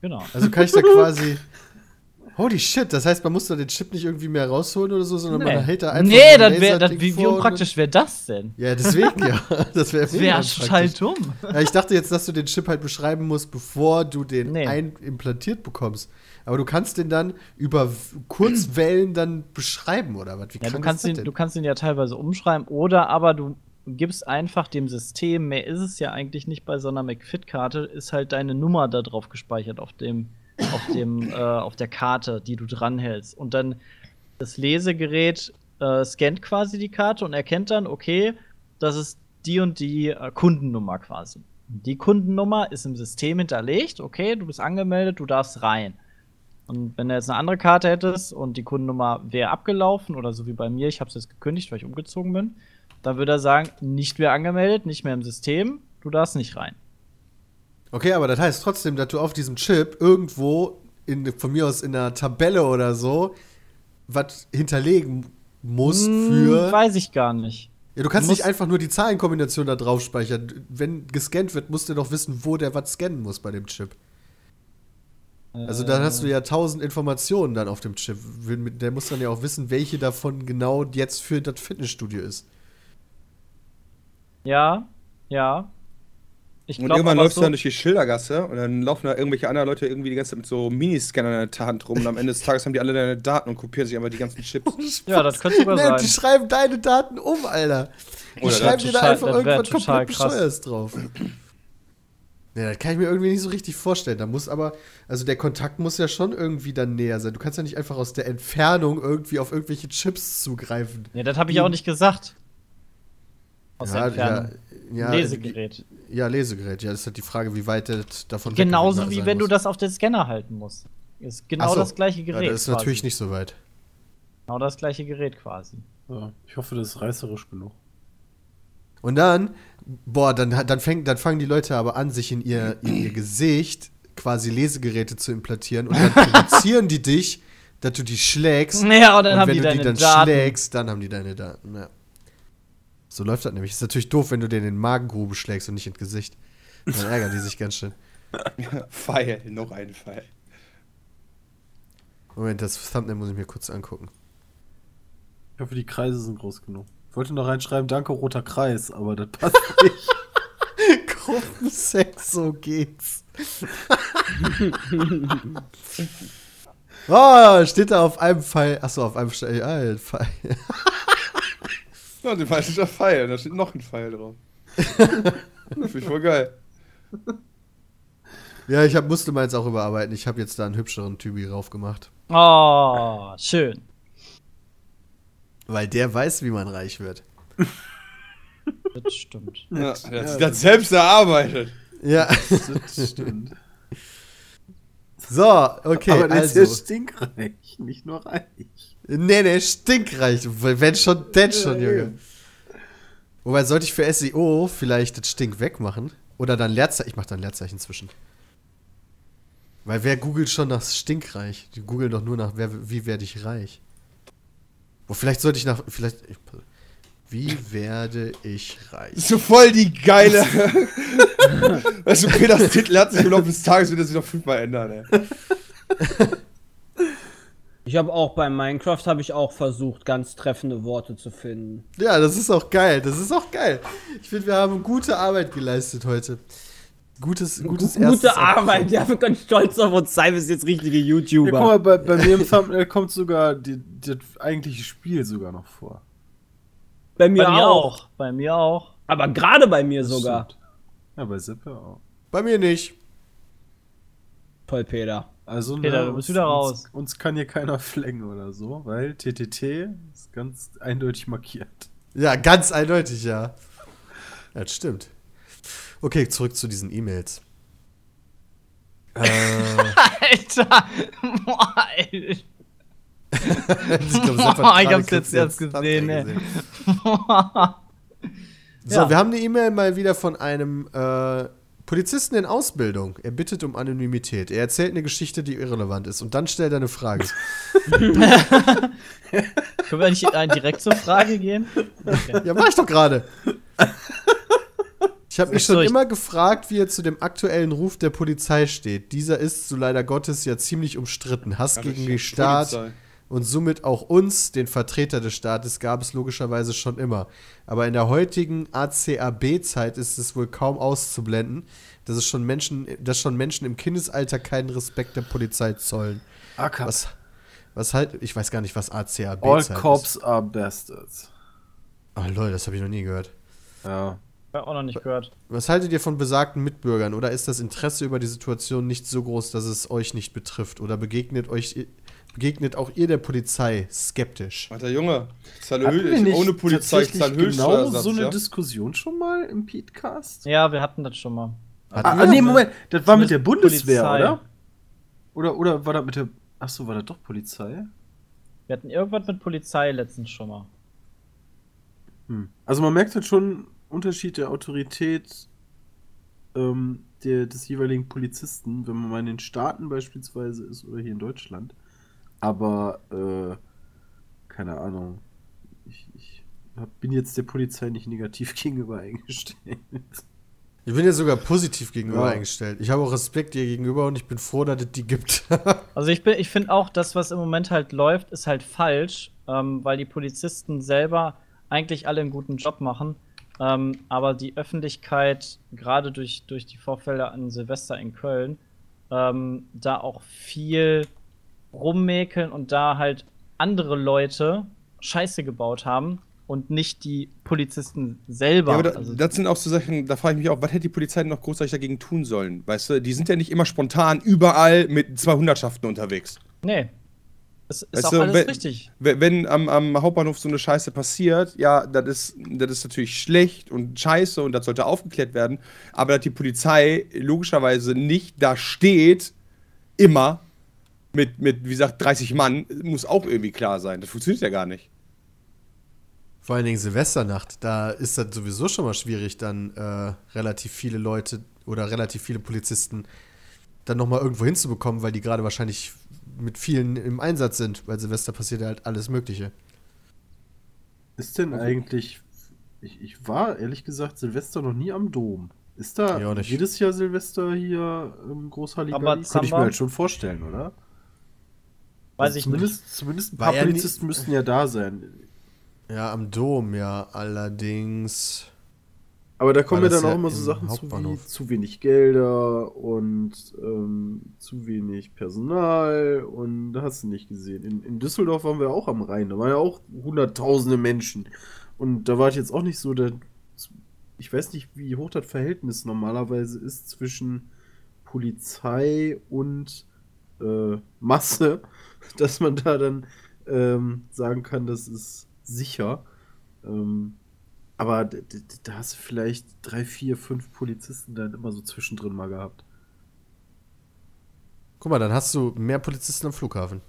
Genau. Also kann ich da quasi. Holy shit, das heißt, man muss da den Chip nicht irgendwie mehr rausholen oder so, sondern man hält da einfach. nee, ein das wär, das, Laserding wie, wie unpraktisch wäre das denn? Ja, deswegen ja. Das wäre wäre total dumm. Ja, ich dachte jetzt, dass du den Chip halt beschreiben musst, bevor du den Nee. einimplantiert bekommst. Aber du kannst den dann über Kurzwellen dann beschreiben, oder was? Wie Ja, du kannst, ihn, du kannst ihn ja teilweise umschreiben oder aber du gibst einfach dem System, mehr ist es ja eigentlich nicht bei so einer McFit-Karte, ist halt deine Nummer da drauf gespeichert auf dem, auf dem, äh, auf der Karte, die du dranhältst. Und dann das Lesegerät äh, scannt quasi die Karte und erkennt dann, okay, das ist die und die äh, Kundennummer quasi. Die Kundennummer ist im System hinterlegt, okay, du bist angemeldet, du darfst rein. Und wenn du jetzt eine andere Karte hättest und die Kundennummer wäre abgelaufen oder so wie bei mir, ich habe es jetzt gekündigt, weil ich umgezogen bin, dann würde er sagen, nicht mehr angemeldet, nicht mehr im System, du darfst nicht rein. Okay, aber das heißt trotzdem, dass du auf diesem Chip irgendwo, in, von mir aus in einer Tabelle oder so, was hinterlegen musst Hm, für. weiß ich gar nicht. Ja, du kannst Du nicht einfach nur die Zahlenkombination da drauf speichern. Wenn gescannt wird, musst du doch wissen, wo der was scannen muss bei dem Chip. Also dann hast du ja tausend Informationen dann auf dem Chip. Der muss dann ja auch wissen, welche davon genau jetzt für das Fitnessstudio ist. Ja, ja. Ich Und irgendwann läufst so, du dann durch die Schildergasse und dann laufen da irgendwelche anderen Leute irgendwie die ganze Zeit mit so Miniscannern in der Hand rum und am Ende des Tages haben die alle deine Daten und kopieren sich einfach die ganzen Chips. Ja, das könnte sogar Nee, sein. die schreiben deine Daten um, Alter. Die Oder schreiben dir da einfach irgendwas komplett. Bescheuertes drauf. Ja, das kann ich mir irgendwie nicht so richtig vorstellen. Da muss aber, also der Kontakt muss ja schon irgendwie dann näher sein. Du kannst ja nicht einfach aus der Entfernung irgendwie auf irgendwelche Chips zugreifen. Ja, das habe ich auch nicht gesagt. Aus der ja, Entfernung. ja, Lesegerät. Ja, Lesegerät. Ja, das ist halt die Frage, wie weit das davon Genauso wie wenn du muss. das auf den Scanner halten musst. Ist genau so. das gleiche Gerät. Ja, das ist quasi. natürlich nicht so weit. Genau das gleiche Gerät quasi. Ja, ich hoffe, das ist reißerisch genug. Und dann, boah, dann, dann, fängt, dann fangen die Leute aber an, sich in ihr, in ihr Gesicht quasi Lesegeräte zu implantieren und dann provozieren die dich, dass du die schlägst. Ja, und dann und haben wenn die du die deine dann Daten. schlägst, dann haben die deine Daten. Ja. So läuft das nämlich. Ist natürlich doof, wenn du dir in den Magengrube schlägst und nicht ins Gesicht. Dann ärgern die sich ganz schön. Pfeil, noch ein Pfeil. Moment, das Thumbnail muss ich mir kurz angucken. Ich hoffe, die Kreise sind groß genug. Ich wollte noch reinschreiben, danke, roter Kreis, aber das passt nicht. Gruppensex, so geht's. oh, steht da auf einem Pfeil. Achso, auf einem Ste ja, ein Pfeil. Ja, und dem steht der Pfeil, da steht noch ein Pfeil drauf. das finde ich voll geil. Ja, ich hab, musste meins auch überarbeiten. Ich habe jetzt da einen hübscheren Typi drauf gemacht. Oh, schön. Weil der weiß, wie man reich wird. Das stimmt. Ja, der hat sich das selbst erarbeitet. Ja. Das stimmt. So, okay. aber der also. ist ja stinkreich, nicht nur reich. Nee, nee, stinkreich. Wenn schon, denn schon, Junge. Wobei, sollte ich für SEO vielleicht das Stink wegmachen? Oder dann Leerzeichen. Ich mach dann Leerzeichen zwischen. Weil wer googelt schon nach stinkreich? Die googeln doch nur nach, wer, wie werde ich reich? Wo vielleicht sollte ich nach, vielleicht, ich, wie werde ich reich? So voll die geile. weißt du, Peters Titel hat sich im Laufe des Tages wieder sich noch fünfmal ändern, ey. Ich habe auch bei Minecraft habe ich auch versucht, ganz treffende Worte zu finden. Ja, das ist auch geil. Das ist auch geil. Ich finde, wir haben gute Arbeit geleistet heute. Gutes, gutes Gute erstes Arbeit, ja, wir können stolz auf uns sein, wir sind jetzt richtige Ja, YouTuber. guck mal, bei, bei mir im Thumbnail kommt sogar die, das eigentliche Spiel sogar noch vor. bei mir, Bei mir auch. auch. Bei mir auch. Aber gerade bei mir Das sogar. stimmt. Ja, bei Seppe auch. Bei mir nicht. Toll, Peter. Also, Peter, du bist wieder raus. Uns, uns kann hier keiner flängen oder so, weil TTT ist ganz eindeutig markiert. Ja, ganz eindeutig, ja. Ja, das stimmt. Okay, zurück zu diesen E-Mails. äh, Alter! Boah, ey. ich glaub, Boah, ich hab's jetzt erst gesehen, ey. So, Ja. wir haben eine E-Mail mal wieder von einem äh, Polizisten in Ausbildung. Er bittet um Anonymität. Er erzählt eine Geschichte, die irrelevant ist. Und dann stellt er eine Frage. Können wir nicht direkt zur Frage gehen? Okay. ja, mach ich doch gerade. Ich habe mich schon immer gefragt, wie er zu dem aktuellen Ruf der Polizei steht. Dieser ist, so leider Gottes, ja ziemlich umstritten. Hass gegen den Staat Polizei. Und somit auch uns, den Vertreter des Staates, gab es logischerweise schon immer. Aber in der heutigen ACAB-Zeit ist es wohl kaum auszublenden, dass es schon Menschen, dass schon Menschen im Kindesalter keinen Respekt der Polizei zollen. ACAB. Was, was halt, ich weiß gar nicht, was ACAB-Zeit All ist. Cops are Bastards. Oh lol, das habe ich noch nie gehört. Ja. Hab auch noch nicht gehört. Was haltet ihr von besagten Mitbürgern? Oder ist das Interesse über die Situation nicht so groß, dass es euch nicht betrifft? Oder begegnet euch begegnet auch ihr der Polizei skeptisch? Alter Junge, nicht ohne Polizei, zahl genau so eine ja? Diskussion schon mal im Petecast? Ja, wir hatten das schon mal. Hatten Ah, ah, nee, Moment, das war mit der Bundeswehr, Polizei. oder? Oder, oder war das mit der. Achso, war das doch Polizei? Wir hatten irgendwas mit Polizei letztens schon mal. Hm. Also man merkt halt schon Unterschied der Autorität ähm, der, des jeweiligen Polizisten, wenn man mal in den Staaten beispielsweise ist oder hier in Deutschland. Aber, äh, keine Ahnung. Ich, ich hab, bin jetzt der Polizei nicht negativ gegenüber eingestellt. Ich bin ja sogar positiv gegenüber Ja. eingestellt. Ich habe auch Respekt ihr gegenüber und ich bin froh, dass es die gibt. Also ich, bin- ich finde auch, das, was im Moment halt läuft, ist halt falsch, ähm, weil die Polizisten selber eigentlich alle einen guten Job machen. Ähm, aber die Öffentlichkeit, gerade durch, durch die Vorfälle an Silvester in Köln, ähm, da auch viel rummäkeln und da halt andere Leute Scheiße gebaut haben und nicht die Polizisten selber. Ja, aber da, also, das sind auch so Sachen, da frage ich mich auch, was hätte die Polizei denn noch großartig dagegen tun sollen? Weißt du, die sind ja nicht immer spontan überall mit 200-Schaften unterwegs. nee. Es ist Weißt auch du, alles wenn- richtig. Wenn, wenn am, am Hauptbahnhof so eine Scheiße passiert, ja, das ist, das ist natürlich schlecht und scheiße und das sollte aufgeklärt werden. Aber dass die Polizei logischerweise nicht da steht, immer mit, mit, wie gesagt, 30 Mann, muss auch irgendwie klar sein. Das funktioniert ja gar nicht. Vor allen Dingen Silvesternacht, da ist das sowieso schon mal schwierig, dann äh, relativ viele Leute oder relativ viele Polizisten dann nochmal irgendwo hinzubekommen, weil die gerade wahrscheinlich mit vielen im Einsatz sind, weil Silvester passiert ja halt alles Mögliche. Ist denn eigentlich. Ich, ich war ehrlich gesagt Silvester noch nie am Dom. Ist da jedes Jahr Silvester hier im Großhalligalli? Könnte ich mir halt schon vorstellen, oder? Weiß Also ich zumindest, nicht. Zumindest ein War paar ja nie- Polizisten müssten ja da sein. Ja, am Dom, ja, allerdings. Aber da kommen War ja dann auch ja immer so Sachen zu wie zu wenig Gelder und ähm, zu wenig Personal und da hast du nicht gesehen. In, in Düsseldorf waren wir auch am Rhein, da waren ja auch hunderttausende Menschen. Und da war es jetzt auch nicht so, dass, ich weiß nicht, wie hoch das Verhältnis normalerweise ist zwischen Polizei und äh, Masse, dass man da dann ähm, sagen kann, das ist sicher. Ähm, aber da hast du vielleicht drei, vier, fünf Polizisten dann immer so zwischendrin mal gehabt. Guck mal, dann hast du mehr Polizisten am Flughafen.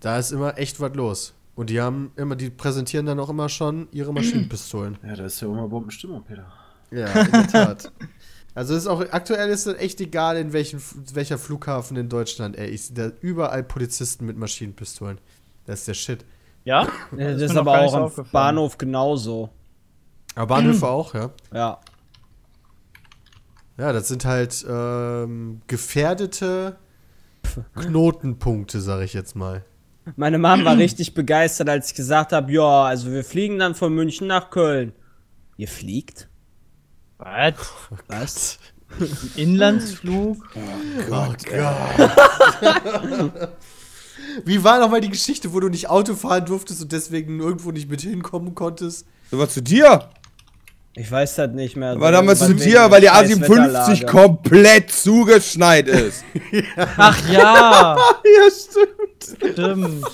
Da ist immer echt was los. Und die haben immer, die präsentieren dann auch immer schon ihre Maschinenpistolen. Ja, da ist ja immer Bombenstimmung, Peter. Ja, in der Tat. Also ist auch aktuell ist es echt egal, in welchen, welcher Flughafen in Deutschland er ist. Da überall Polizisten mit Maschinenpistolen. Das ist der Shit. Ja? Das, ist ist aber auch so am. Bahnhof genauso. Aber Bahnhöfe auch, ja. Ja. Ja, das sind halt ähm, gefährdete Knotenpunkte, sag ich jetzt mal. Meine Mom war richtig begeistert, als ich gesagt habe, ja, also wir fliegen dann von München nach Köln. Ihr fliegt? Was? Was? Inlandsflug? Oh Gott. Wie war nochmal die Geschichte, wo du nicht Auto fahren durftest und deswegen irgendwo nicht mit hinkommen konntest? So was zu dir. Ich weiß das nicht mehr. Aber damals zu dir, weil die der A57 Scheißwetterlage. komplett zugeschneit ist. Ach ja, Ja, stimmt. stimmt.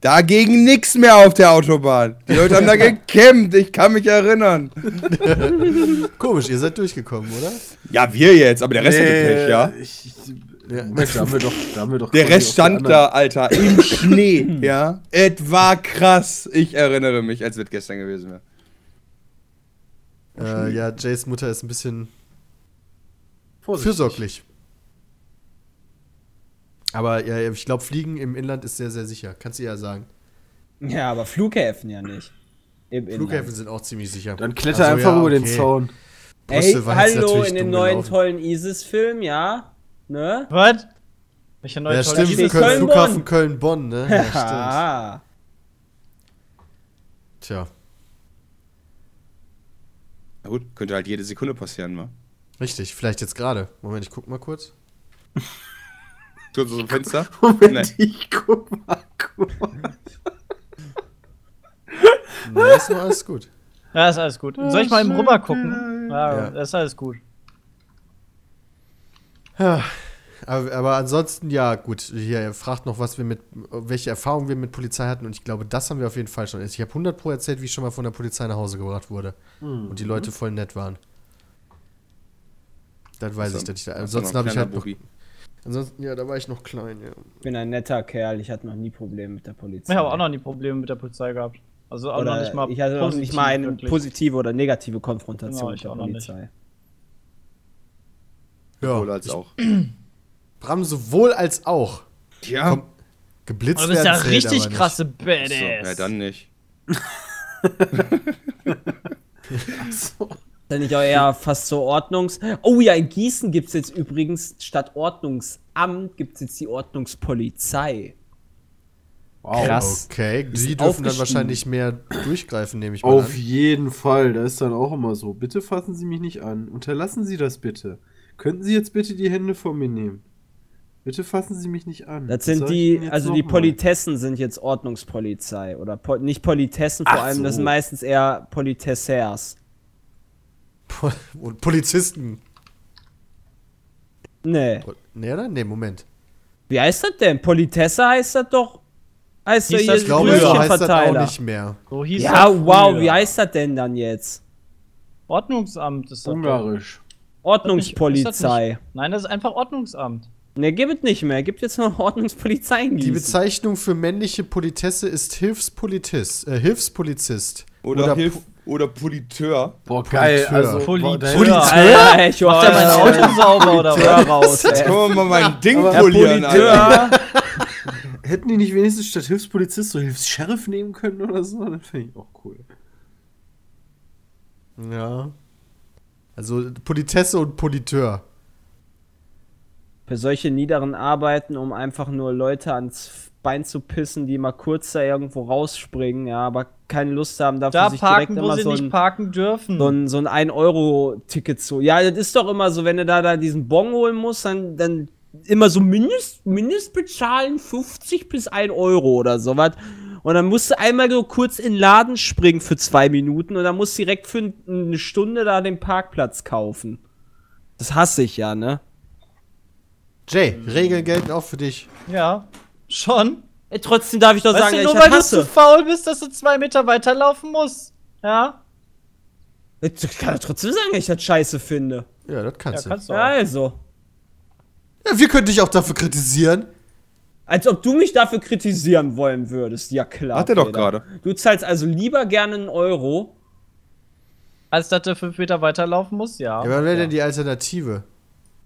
Dagegen nix mehr auf der Autobahn. Die Leute haben da gekämpft, ich kann mich erinnern. Komisch, ihr seid durchgekommen, oder? Ja, wir jetzt, aber der Rest hatte Pech, ja. Ich, Moment, da haben wir doch, da haben wir doch Der Rest stand da, Alter, im Schnee, ja. Es war krass. Ich erinnere mich, als es gestern gewesen wäre. Äh, ja, Jays Mutter ist ein bisschen Vorsichtig. fürsorglich. Aber ja, ich glaube, Fliegen im Inland ist sehr, sehr sicher. Kannst du ja sagen. Ja, aber Flughäfen ja nicht. Im Inland. Flughäfen sind auch ziemlich sicher. Dann kletter Also, einfach ja, über den okay. Zaun. Ey, hallo, in dem neuen gelaufen. tollen ISIS-Film, ja? Ne? Was? Welcher neue Ja, tolle stimmt. Köln, Köln-Bonn. Flughafen Köln-Bonn, ne? Ja, stimmt. Ah. Tja, Na gut, könnte halt jede Sekunde passieren, wa? richtig. Vielleicht jetzt gerade. Moment, ich guck mal kurz. So, so ein Fenster? Moment, ich guck mal kurz. Nee, ist nur alles gut. Ja, ist alles gut. Soll ich mal eben rüber gucken? Ja, Ja. ist alles gut. Ja, aber, aber ansonsten, ja, gut. Hier, er fragt noch, was wir mit, welche Erfahrungen wir mit Polizei hatten. Und ich glaube, das haben wir auf jeden Fall schon. Ich habe 100 Pro erzählt, wie ich schon mal von der Polizei nach Hause gebracht wurde. Und die Leute voll nett waren. Das weiß ich, dass ich da. Ansonsten habe ich halt noch. Ansonsten, ja, da war ich noch klein, ja. Ich bin ein netter Kerl, ich hatte noch nie Probleme mit der Polizei. Ich habe auch noch nie Probleme mit der Polizei gehabt. Also auch oder noch nicht mal ich hatte noch nicht positiv, mal eine wirklich. positive oder negative Konfrontation Genau, mit der auch noch nicht. Polizei. Sowohl Ja, als auch. Bram sowohl als auch. Ja. Komm, Geblitzt Aber du bist ja richtig aber nicht. krasse So, Badass. ja, dann nicht. Ist ja nicht auch eher fast so Ordnungs... Oh ja, in Gießen gibt es jetzt übrigens statt Ordnungsamt gibt es jetzt die Ordnungspolizei. Wow. Krass. Okay, die Ist dürfen dann wahrscheinlich mehr durchgreifen, nehme ich mal Auf an. jeden Fall. Da ist dann auch immer so. Bitte fassen Sie mich nicht an. Unterlassen Sie das bitte. Könnten Sie jetzt bitte die Hände von mir nehmen? Bitte fassen Sie mich nicht an. Das sind ich die, also die. Politessen sind jetzt Ordnungspolizei. Oder po nicht Politessen, vor Ach allem, das so. sind meistens eher Politessers. Po- Und Polizisten. Nee. Nee, oder? Nee, Moment. Wie heißt das denn? Politesse heißt das doch. Heißt Hieß das Ich glaube, so heißt das auch nicht mehr. So hieß Ja, das wow, wie heißt das denn dann jetzt? Ordnungsamt ist das. Ungarisch. Ordnungspolizei. Nein, das ist einfach Ordnungsamt. Ne, gibt es nicht mehr. Gibt jetzt noch Ordnungspolizei in Die Gießen. Bezeichnung für männliche Politesse ist Hilfspolitist, äh, Hilfspolizist. Oder, Hilf Pu- oder Politeur. Boah, geil. Politeur. Also, Politeur. da- Politeur. Alter, ich Macht er mein Auto sauber oder was? raus, Jetzt ey. können wir mal mein Ding Aber- polieren, Alter. Politeur. Hätten die nicht wenigstens statt Hilfspolizist so Hilfs-Sheriff nehmen können oder so? Das fände ich auch cool. Ja. Also Politesse und Politeur. Für solche niederen Arbeiten, um einfach nur Leute ans Bein zu pissen, die mal kurz da irgendwo rausspringen, ja, aber keine Lust haben, dafür Da sich parken, direkt wo immer sie so nicht ein, parken dürfen. so ein, so ein 1-Euro-Ticket zu. Ja, das ist doch immer so, wenn du da, da diesen Bon holen musst, dann, dann immer so Mindest, Mindestbezahlen 50 bis 1 Euro oder sowas. Und dann musst du einmal so kurz in den Laden springen für zwei Minuten und dann musst du direkt für eine Stunde da den Parkplatz kaufen. Das hasse ich ja, ne? Jay, Regeln gelten auch für dich. ja, schon. Ey, trotzdem darf ich doch Weißt sagen, du, nur ich weil du zu faul bist, dass du zwei Meter weiterlaufen musst. Ja? Ich kann doch trotzdem sagen, dass ich das scheiße finde. Ja, das Ja, kannst du. kannst du Ja, auch. also. Ja, wir können dich auch dafür kritisieren. Als ob du mich dafür kritisieren wollen würdest. Ja, klar. Hat er doch gerade. Du zahlst also lieber gerne einen Euro. Als dass du fünf Meter weiterlaufen musst, ja. Ja, was wäre denn die Alternative?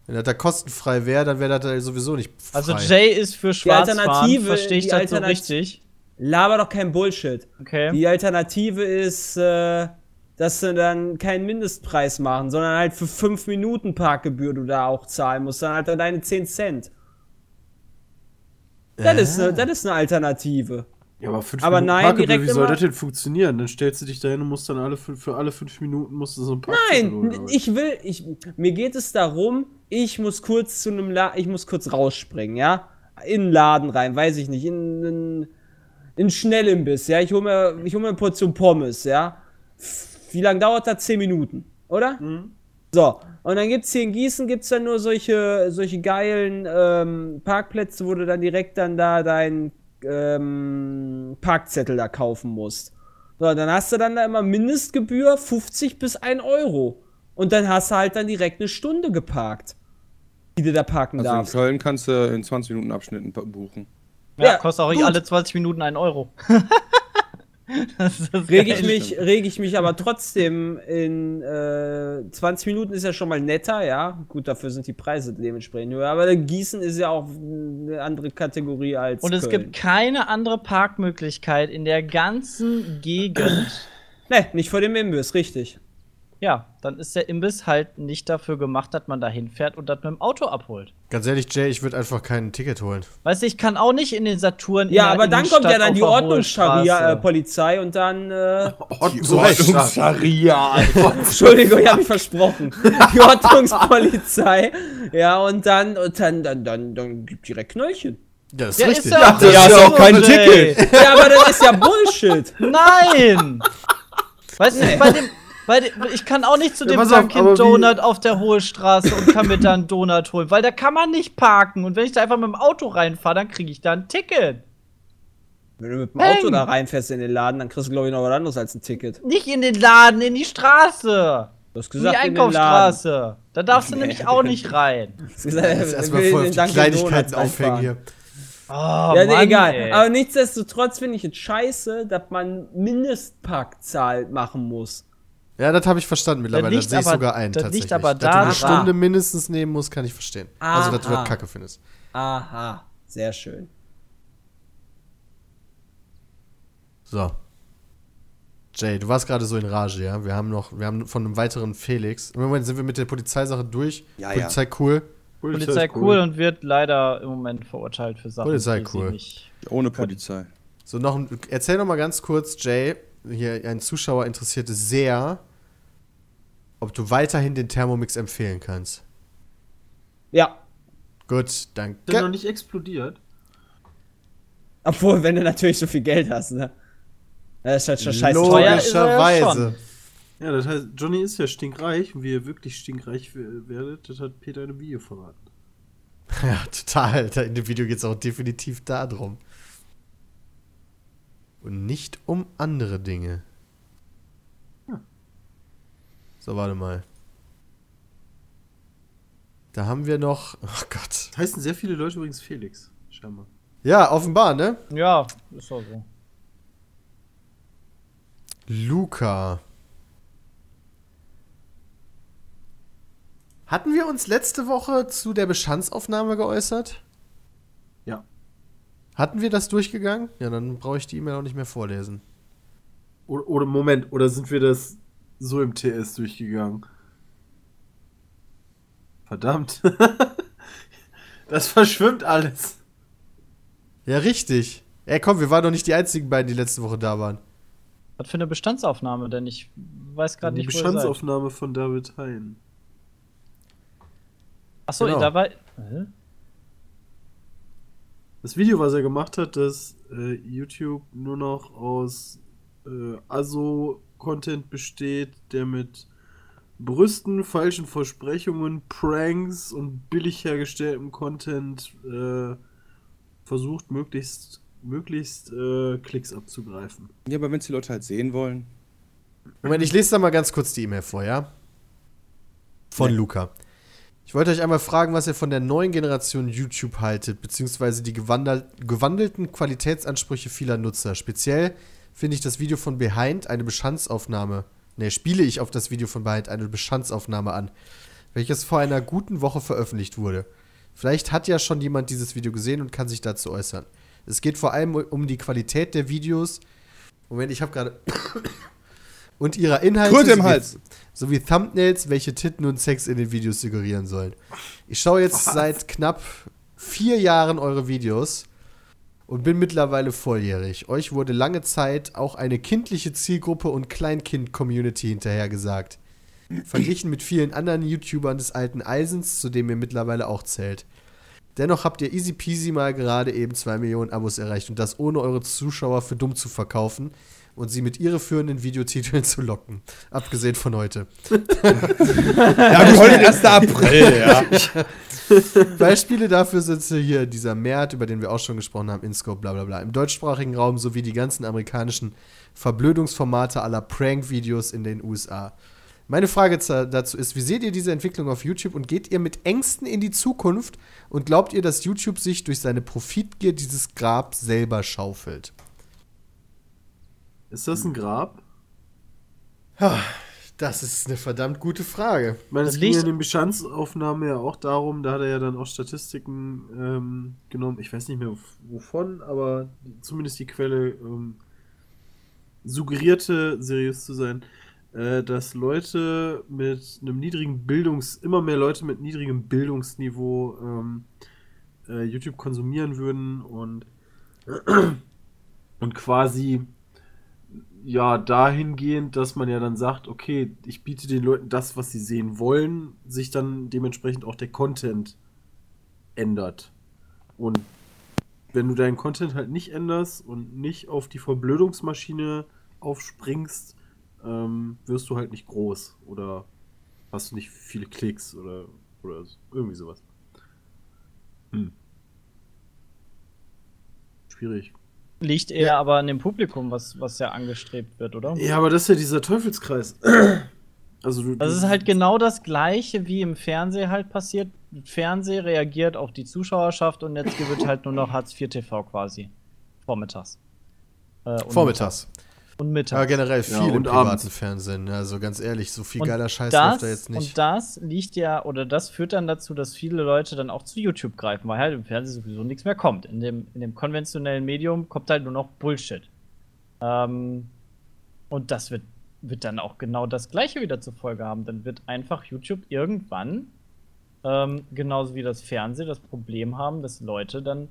Wenn das da kostenfrei wäre, dann wäre das da sowieso nicht frei. Also Jay ist für Schwarzfahren, Alternative- verstehe ich die das so richtig. Laber doch kein Bullshit. Okay. Die Alternative ist, äh, dass sie dann keinen Mindestpreis machen, sondern halt für 5 Minuten Parkgebühr du da auch zahlen musst, dann halt dann deine 10 Cent. Das, ist eine, das ist eine Alternative. Ja, aber fünf Aber Minuten nein, Parkgebühr, direkt wie soll das denn funktionieren? Dann stellst du dich dahin und musst dann alle fün- für alle fünf Minuten musst du so ein holen, Nein, ich will, ich, mir geht es darum, ich muss kurz zu einem La ich muss kurz rausspringen, ja? In einen Laden rein, weiß ich nicht, in einen, in einen Schnellimbiss, ja? Ich hole mir, ich hol mir eine Portion Pommes, ja? Wie lange dauert das? 10 Minuten, oder? So, und dann gibt's hier in Gießen gibt's dann nur solche, solche geilen ähm, Parkplätze, wo du dann direkt dann da deinen ähm, Parkzettel da kaufen musst. So, dann hast du dann da immer Mindestgebühr 50 bis 1 Euro. Und dann hast du halt dann direkt eine Stunde geparkt, die du da parken Also in darfst. Köln kannst du in 20 Minuten Abschnitten buchen. Ja, Ja, kostet auch gut. alle 20 Minuten 1 Euro. das ist das Reg ich, mich, reg ich mich aber trotzdem in äh, 20 Minuten ist ja schon mal netter, ja. Gut, dafür sind die Preise dementsprechend höher. Aber Gießen ist ja auch eine andere Kategorie als. Und es Köln. gibt keine andere Parkmöglichkeit in der ganzen Gegend. Ne, nicht vor dem Imbiss, richtig. Ja, dann ist der Imbiss halt nicht dafür gemacht, dass man da hinfährt und das mit dem Auto abholt. Ganz ehrlich, Jay, ich würde einfach kein Ticket holen. Weißt du, ich kann auch nicht in den Saturn. Ja, aber dann kommt ja dann die Straße. Ordnungspolizei und dann. Äh, Ordnungsstaat. Scharia. Entschuldigung, ich habe mich versprochen. Die Ordnungspolizei. Ja, und dann, und dann, dann, dann, dann gibt direkt Knöllchen. Ja, das ist Ja, richtig. ist ja, das ist ja auch kein Jay. Ticket. Ja, aber das ist ja Bullshit. Nein! Weißt du, bei dem, dem, ich kann auch nicht zu Ja, dem auf, Dunkin' Donut auf der Hohe Straße und kann mir da einen Donut holen, weil da kann man nicht parken. Und wenn ich da einfach mit dem Auto reinfahre, dann kriege ich da ein Ticket. Wenn du mit dem Peng. Auto da reinfährst in den Laden, dann kriegst du, glaube ich, noch was anderes als ein Ticket. Nicht in den Laden, in die Straße. Du hast In die gesagt, in den Laden. Einkaufsstraße. Da darfst du nämlich auch nicht rein. Du hast gesagt, er erstmal voll in auf die Kleinigkeiten aufhängen hier. Oh, Ja, nee, Mann, egal. ey. Aber nichtsdestotrotz finde ich es scheiße, dass man Mindestparkzahl machen muss. Ja, das habe ich verstanden mittlerweile. Das sehe ich sogar ein, das tatsächlich. liegt aber dass du eine Stunde mindestens nehmen musst, kann ich verstehen. Also, dass du Aha. das Kacke findest. Aha, sehr schön. So. Jay, du warst gerade so in Rage, ja? Wir haben noch, wir haben von einem weiteren Felix. Im Moment sind wir mit der Polizeisache durch. Ja, ja. Polizei cool. Polizei cool und wird leider im Moment verurteilt für Sachen, Polizei die sie cool. nicht. Ohne Polizei. So, noch ein, erzähl noch mal ganz kurz, Jay. Hier, ein Zuschauer interessiert es sehr, ob du weiterhin den Thermomix empfehlen kannst. Ja. Gut, Ist der noch danke. nicht explodiert? Obwohl, wenn du natürlich so viel Geld hast, ne? Das ist halt schon scheiße er Logischerweise. Ja, das heißt, Johnny ist ja stinkreich und wie ihr wirklich stinkreich werdet, das hat Peter in einem Video verraten. Ja, total. Da In dem Video geht es auch definitiv darum. Und nicht um andere Dinge. So, warte mal. Da haben wir noch. Oh Gott. Das heißen sehr viele Leute übrigens Felix, scheinbar. Ja, offenbar, ne? Ja, ist auch so. Luca. Hatten wir uns letzte Woche zu der Bestandsaufnahme geäußert? Hatten wir das durchgegangen? Ja, dann brauche ich die E-Mail auch nicht mehr vorlesen. Oder, oder Moment, oder sind wir das so im TS durchgegangen? Verdammt. das verschwimmt alles. Ja, richtig. Ey, komm, wir waren doch nicht die einzigen beiden, die letzte Woche da waren. Was für eine Bestandsaufnahme, denn ich weiß gerade nicht, wo ihr seid. Bestandsaufnahme von David Hein. Achso, Genau. da war. Hä? Das Video, was er gemacht hat, dass äh, YouTube nur noch aus äh, ASO-Content besteht, der mit Brüsten, falschen Versprechungen, Pranks und billig hergestelltem Content äh, versucht, möglichst, möglichst äh, Klicks abzugreifen. Ja, aber wenn es die Leute halt sehen wollen. Moment, ich lese da mal ganz kurz die E-Mail vor, ja? Von Luca. Ich wollte euch einmal fragen, was ihr von der neuen Generation YouTube haltet, beziehungsweise die gewandel gewandelten Qualitätsansprüche vieler Nutzer. Speziell finde ich das Video von Behind eine Bestandsaufnahme. Ne, spiele ich auf das Video von Behind eine Bestandsaufnahme an, welches vor einer guten Woche veröffentlicht wurde. Vielleicht hat ja schon jemand dieses Video gesehen und kann sich dazu äußern. Es geht vor allem um die Qualität der Videos. Moment, ich habe gerade und ihrer Inhalte Kröte im Hals. Sowie Thumbnails, welche Titten und Sex in den Videos suggerieren sollen. Ich schaue jetzt seit knapp vier Jahren eure Videos und bin mittlerweile volljährig. Euch wurde lange Zeit auch eine kindliche Zielgruppe und Kleinkind-Community hinterhergesagt. Verglichen mit vielen anderen YouTubern des alten Eisens, zu dem ihr mittlerweile auch zählt. Dennoch habt ihr easy peasy mal gerade eben 2 Millionen Abos erreicht und das ohne eure Zuschauer für dumm zu verkaufen und sie mit irreführenden Videotiteln zu locken. Abgesehen von heute. Ja, wie heute 1. April, ja. Beispiele dafür sind hier dieser Mert, über den wir auch schon gesprochen haben, InScope, bla bla bla. Im deutschsprachigen Raum sowie die ganzen amerikanischen Verblödungsformate aller Prank-Videos in den USA. Meine Frage dazu ist, wie seht ihr diese Entwicklung auf YouTube und geht ihr mit Ängsten in die Zukunft und glaubt ihr, dass YouTube sich durch seine Profitgier dieses Grab selber schaufelt? Ist das ein Grab? Das ist eine verdammt gute Frage. Ich meine, es ging ja in den Bestandsaufnahmen ja auch darum, da hat er ja dann auch Statistiken ähm, genommen, ich weiß nicht mehr wovon, aber zumindest die Quelle ähm, suggerierte, seriös zu sein, äh, dass Leute mit einem niedrigen Bildungs-, immer mehr Leute mit niedrigem Bildungsniveau ähm, äh, YouTube konsumieren würden und, und quasi ja dahingehend, dass man ja dann sagt, okay, ich biete den Leuten das, was sie sehen wollen, sich dann dementsprechend auch der Content ändert. Und wenn du deinen Content halt nicht änderst und nicht auf die Verblödungsmaschine aufspringst, ähm, wirst du halt nicht groß oder hast du nicht viele Klicks oder, oder irgendwie sowas. Hm. Schwierig. Liegt eher aber an dem Publikum, was, was ja angestrebt wird, oder? Ja, aber das ist ja dieser Teufelskreis. Also du, Das ist halt genau das Gleiche, wie im Fernsehen halt passiert. Fernsehen reagiert auf die Zuschauerschaft und jetzt wird halt nur noch Hartz IV TV quasi. Vormittags. Äh, Vormittags. mittags. Und mittags. Ja, generell viel Ja, im und privaten abends. Fernsehen. Also ganz ehrlich, so viel Und geiler Scheiß das, läuft da jetzt nicht. Und das liegt ja, oder das führt dann dazu, dass viele Leute dann auch zu YouTube greifen, weil halt im Fernsehen sowieso nichts mehr kommt. In dem, in dem konventionellen Medium kommt halt nur noch Bullshit. Ähm, und das wird, wird dann auch genau das Gleiche wieder zur Folge haben. Dann wird einfach YouTube irgendwann, ähm, genauso wie das Fernsehen, das Problem haben, dass Leute dann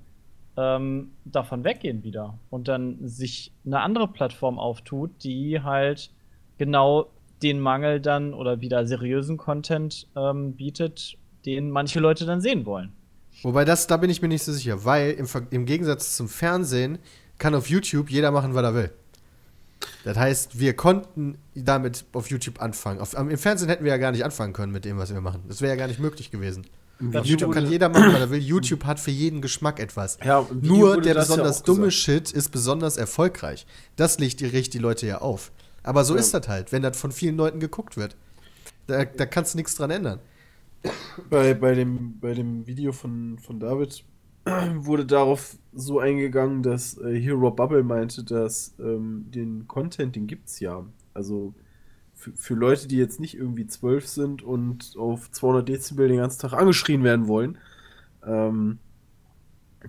ähm, davon weggehen wieder und dann sich eine andere Plattform auftut, die halt genau den Mangel dann oder wieder seriösen Content ähm, bietet, den manche Leute dann sehen wollen. Wobei das, da bin ich mir nicht so sicher, weil im, im Gegensatz zum Fernsehen kann auf YouTube jeder machen, was er will. Das heißt, wir konnten damit auf YouTube anfangen. Auf, Im Fernsehen hätten wir ja gar nicht anfangen können mit dem, was wir machen. Das wäre ja gar nicht möglich gewesen. Auf YouTube kann jeder machen, was er will. YouTube hat für jeden Geschmack etwas. Ja, Video Nur der ja besonders auch dumme gesagt. Shit ist besonders erfolgreich. Das liegt die, riecht die Leute ja auf. Aber so Ja. ist das halt, wenn das von vielen Leuten geguckt wird. Da, da kannst du nichts dran ändern. bei, bei, dem, bei dem Video von, von David wurde darauf so eingegangen, dass äh, Hero Bubble meinte, dass ähm, den Content, den gibt's ja. Also für, für Leute, die jetzt nicht irgendwie zwölf sind und auf 200 Dezibel den ganzen Tag angeschrien werden wollen, ähm,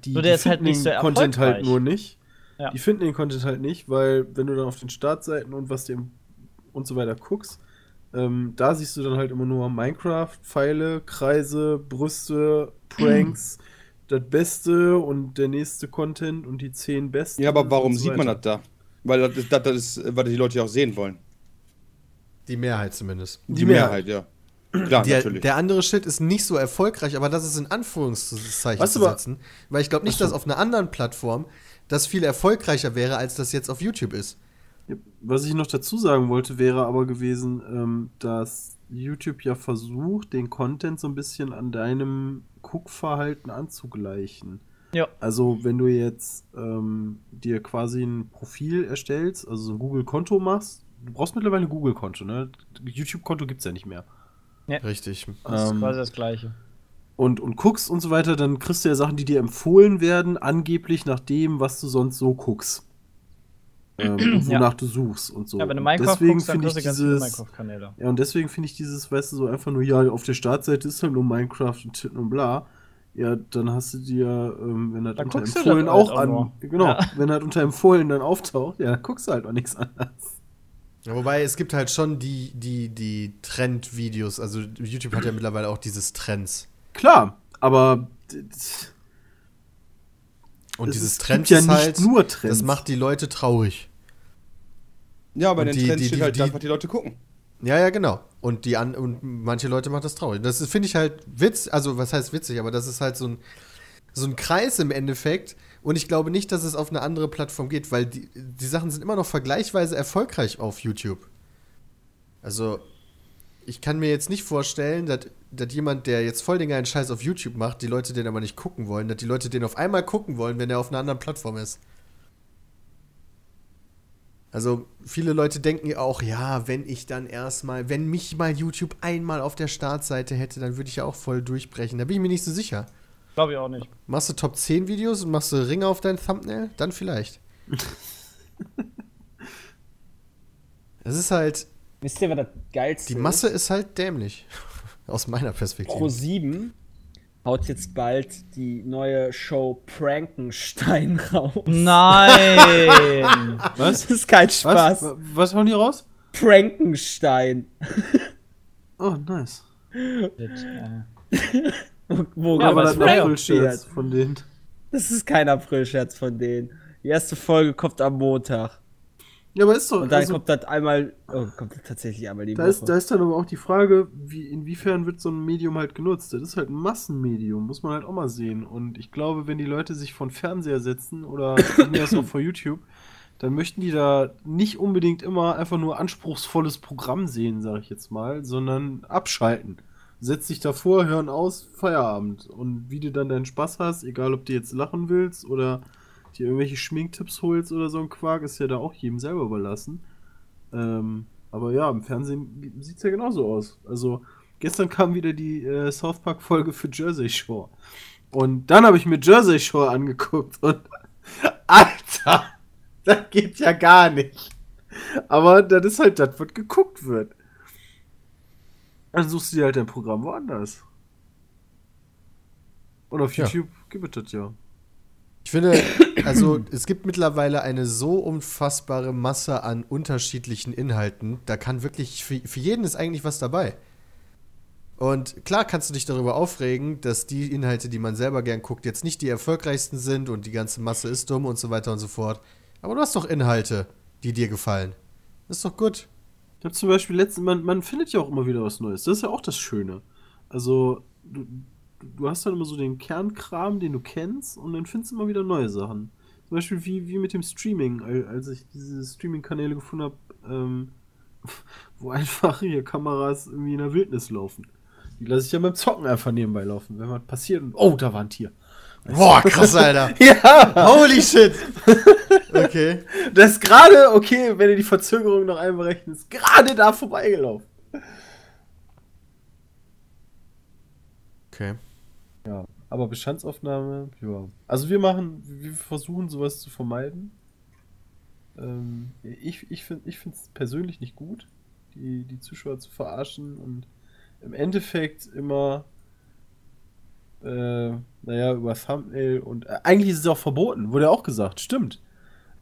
die, die halt finden so den Content halt nur nicht. Ja. Die finden den Content halt nicht, weil wenn du dann auf den Startseiten und was dem und so weiter guckst, ähm, da siehst du dann halt immer nur Minecraft, Pfeile, Kreise, Brüste, Pranks, das Beste und der nächste Content und die zehn besten. Ja, aber warum so sieht man das da? Weil das ist, das, das ist, was die Leute ja auch sehen wollen. Die Mehrheit zumindest. Die, Die Mehrheit, ja. Klar, Der, natürlich. der andere Shit ist nicht so erfolgreich, aber das ist in Anführungszeichen zu setzen. Weil ich glaube nicht, so. dass auf einer anderen Plattform das viel erfolgreicher wäre, als das jetzt auf YouTube ist. Was ich noch dazu sagen wollte, wäre aber gewesen, ähm, dass YouTube ja versucht, den Content so ein bisschen an deinem Guckverhalten anzugleichen. Ja. Also, wenn du jetzt ähm, dir quasi ein Profil erstellst, also so ein Google-Konto machst, du brauchst mittlerweile ein Google-Konto, ne? YouTube-Konto gibt es ja nicht mehr. Richtig. Das ist Ähm, quasi das Gleiche. und, und guckst und so weiter, dann kriegst du ja Sachen, die dir empfohlen werden, angeblich nach dem, was du sonst so guckst. Ähm, und Ja. wonach du suchst und so. Ja, wenn du Minecraft deswegen guckst, dann finde ich dieses, Minecraft-Kanäle. ja, und deswegen finde ich dieses, weißt du, so einfach nur, ja, auf der Startseite ist halt nur Minecraft und Titten und bla. Ja, dann hast du dir, ähm, wenn das Dann unter empfohlen halt auch auch an, nur. genau, Ja. wenn das unter empfohlen dann auftaucht, ja, dann guckst du halt auch nichts anderes. Ja, wobei es gibt halt schon die, die, die Trendvideos. Also YouTube hat ja mittlerweile auch dieses Trends. Klar, aber Und Es dieses gibt ja ist nicht halt, nur Trends. das macht die Leute traurig. Ja, bei Und den die- Trends die- steht die- halt die- einfach, die Leute gucken. Ja, ja, genau. Und die an und manche Leute macht das traurig. Das finde ich halt witz, also was heißt witzig, aber das ist halt so ein so ein Kreis im Endeffekt. Und ich glaube nicht, dass es auf eine andere Plattform geht, weil die, die Sachen sind immer noch vergleichsweise erfolgreich auf YouTube. Also, ich kann mir jetzt nicht vorstellen, dass, dass jemand, der jetzt voll den geilen Scheiß auf YouTube macht, die Leute den aber nicht gucken wollen, dass die Leute den auf einmal gucken wollen, wenn er auf einer anderen Plattform ist. Also, viele Leute denken ja auch, ja, wenn ich dann erstmal, wenn mich mal YouTube einmal auf der Startseite hätte, dann würde ich ja auch voll durchbrechen. Da bin ich mir nicht so sicher. Glaube ich auch nicht. Machst du Top 10 Videos und machst du Ringe auf dein Thumbnail? Dann vielleicht. Es ist halt, Wisst ihr, was das geilste die Masse ist halt dämlich. Aus meiner Perspektive. Pro 7 haut jetzt bald die neue Show Prankenstein raus. Nein! was? Das ist kein Spaß. Was? Was hauen die raus? Prankenstein. Oh, nice. Wo Ja, aber das ist ein April-Scherz von denen. Das ist kein April-Scherz von denen. Die erste Folge kommt am Montag. Ja, aber ist doch. Und dann also, kommt das einmal. Oh, kommt das tatsächlich einmal die da, Woche. ist, da ist dann aber auch die Frage, wie, inwiefern wird so ein Medium halt genutzt? Das ist halt ein Massenmedium, muss man halt auch mal sehen. Und ich glaube, wenn die Leute sich von Fernseher setzen oder mir auch vor YouTube, dann möchten die da nicht unbedingt immer einfach nur anspruchsvolles Programm sehen, sage ich jetzt mal, sondern abschalten. Setz dich davor, hören aus, Feierabend. Und wie du dann deinen Spaß hast, egal ob du jetzt lachen willst oder dir irgendwelche Schminktipps holst oder so ein Quark, ist ja da auch jedem selber überlassen. Ähm, aber ja, im Fernsehen sieht es ja genauso aus. Also, gestern kam wieder die äh, South Park-Folge für Jersey Shore. Und dann habe ich mir Jersey Shore angeguckt und. Alter! Das geht ja gar nicht. Aber das ist halt das, was geguckt wird. Dann suchst du dir halt dein Programm woanders. Und auf Ja. YouTube gibt es das ja. Ich finde, also es gibt mittlerweile eine so unfassbare Masse an unterschiedlichen Inhalten. Da kann wirklich, für, für jeden ist eigentlich was dabei. Und klar kannst du dich darüber aufregen, dass die Inhalte, die man selber gern guckt, jetzt nicht die erfolgreichsten sind und die ganze Masse ist dumm und so weiter und so fort. Aber du hast doch Inhalte, die dir gefallen. Das ist doch gut. Habe zum Beispiel letztens, man, man findet ja auch immer wieder was Neues. Das ist ja auch das Schöne. Also, du, du hast dann immer so den Kernkram, den du kennst, und dann findest du immer wieder neue Sachen. Zum Beispiel wie, wie mit dem Streaming, al- als ich diese Streaming-Kanäle gefunden habe, ähm, wo einfach hier Kameras irgendwie in der Wildnis laufen. Die lasse ich ja beim Zocken einfach nebenbei laufen, wenn was passiert und oh, da war ein Tier. Boah, krass, Alter. Ja! Holy shit. Okay. Das ist gerade, okay, wenn ihr die Verzögerung noch einberechnet, ist gerade da vorbeigelaufen. Okay. Ja, aber Bestandsaufnahme, ja. Also wir machen, wir versuchen sowas zu vermeiden. Ähm, ich ich finde es persönlich nicht gut, die, die Zuschauer zu verarschen und im Endeffekt immer, äh, naja, über Thumbnail und äh, eigentlich ist es auch verboten, wurde ja auch gesagt, stimmt.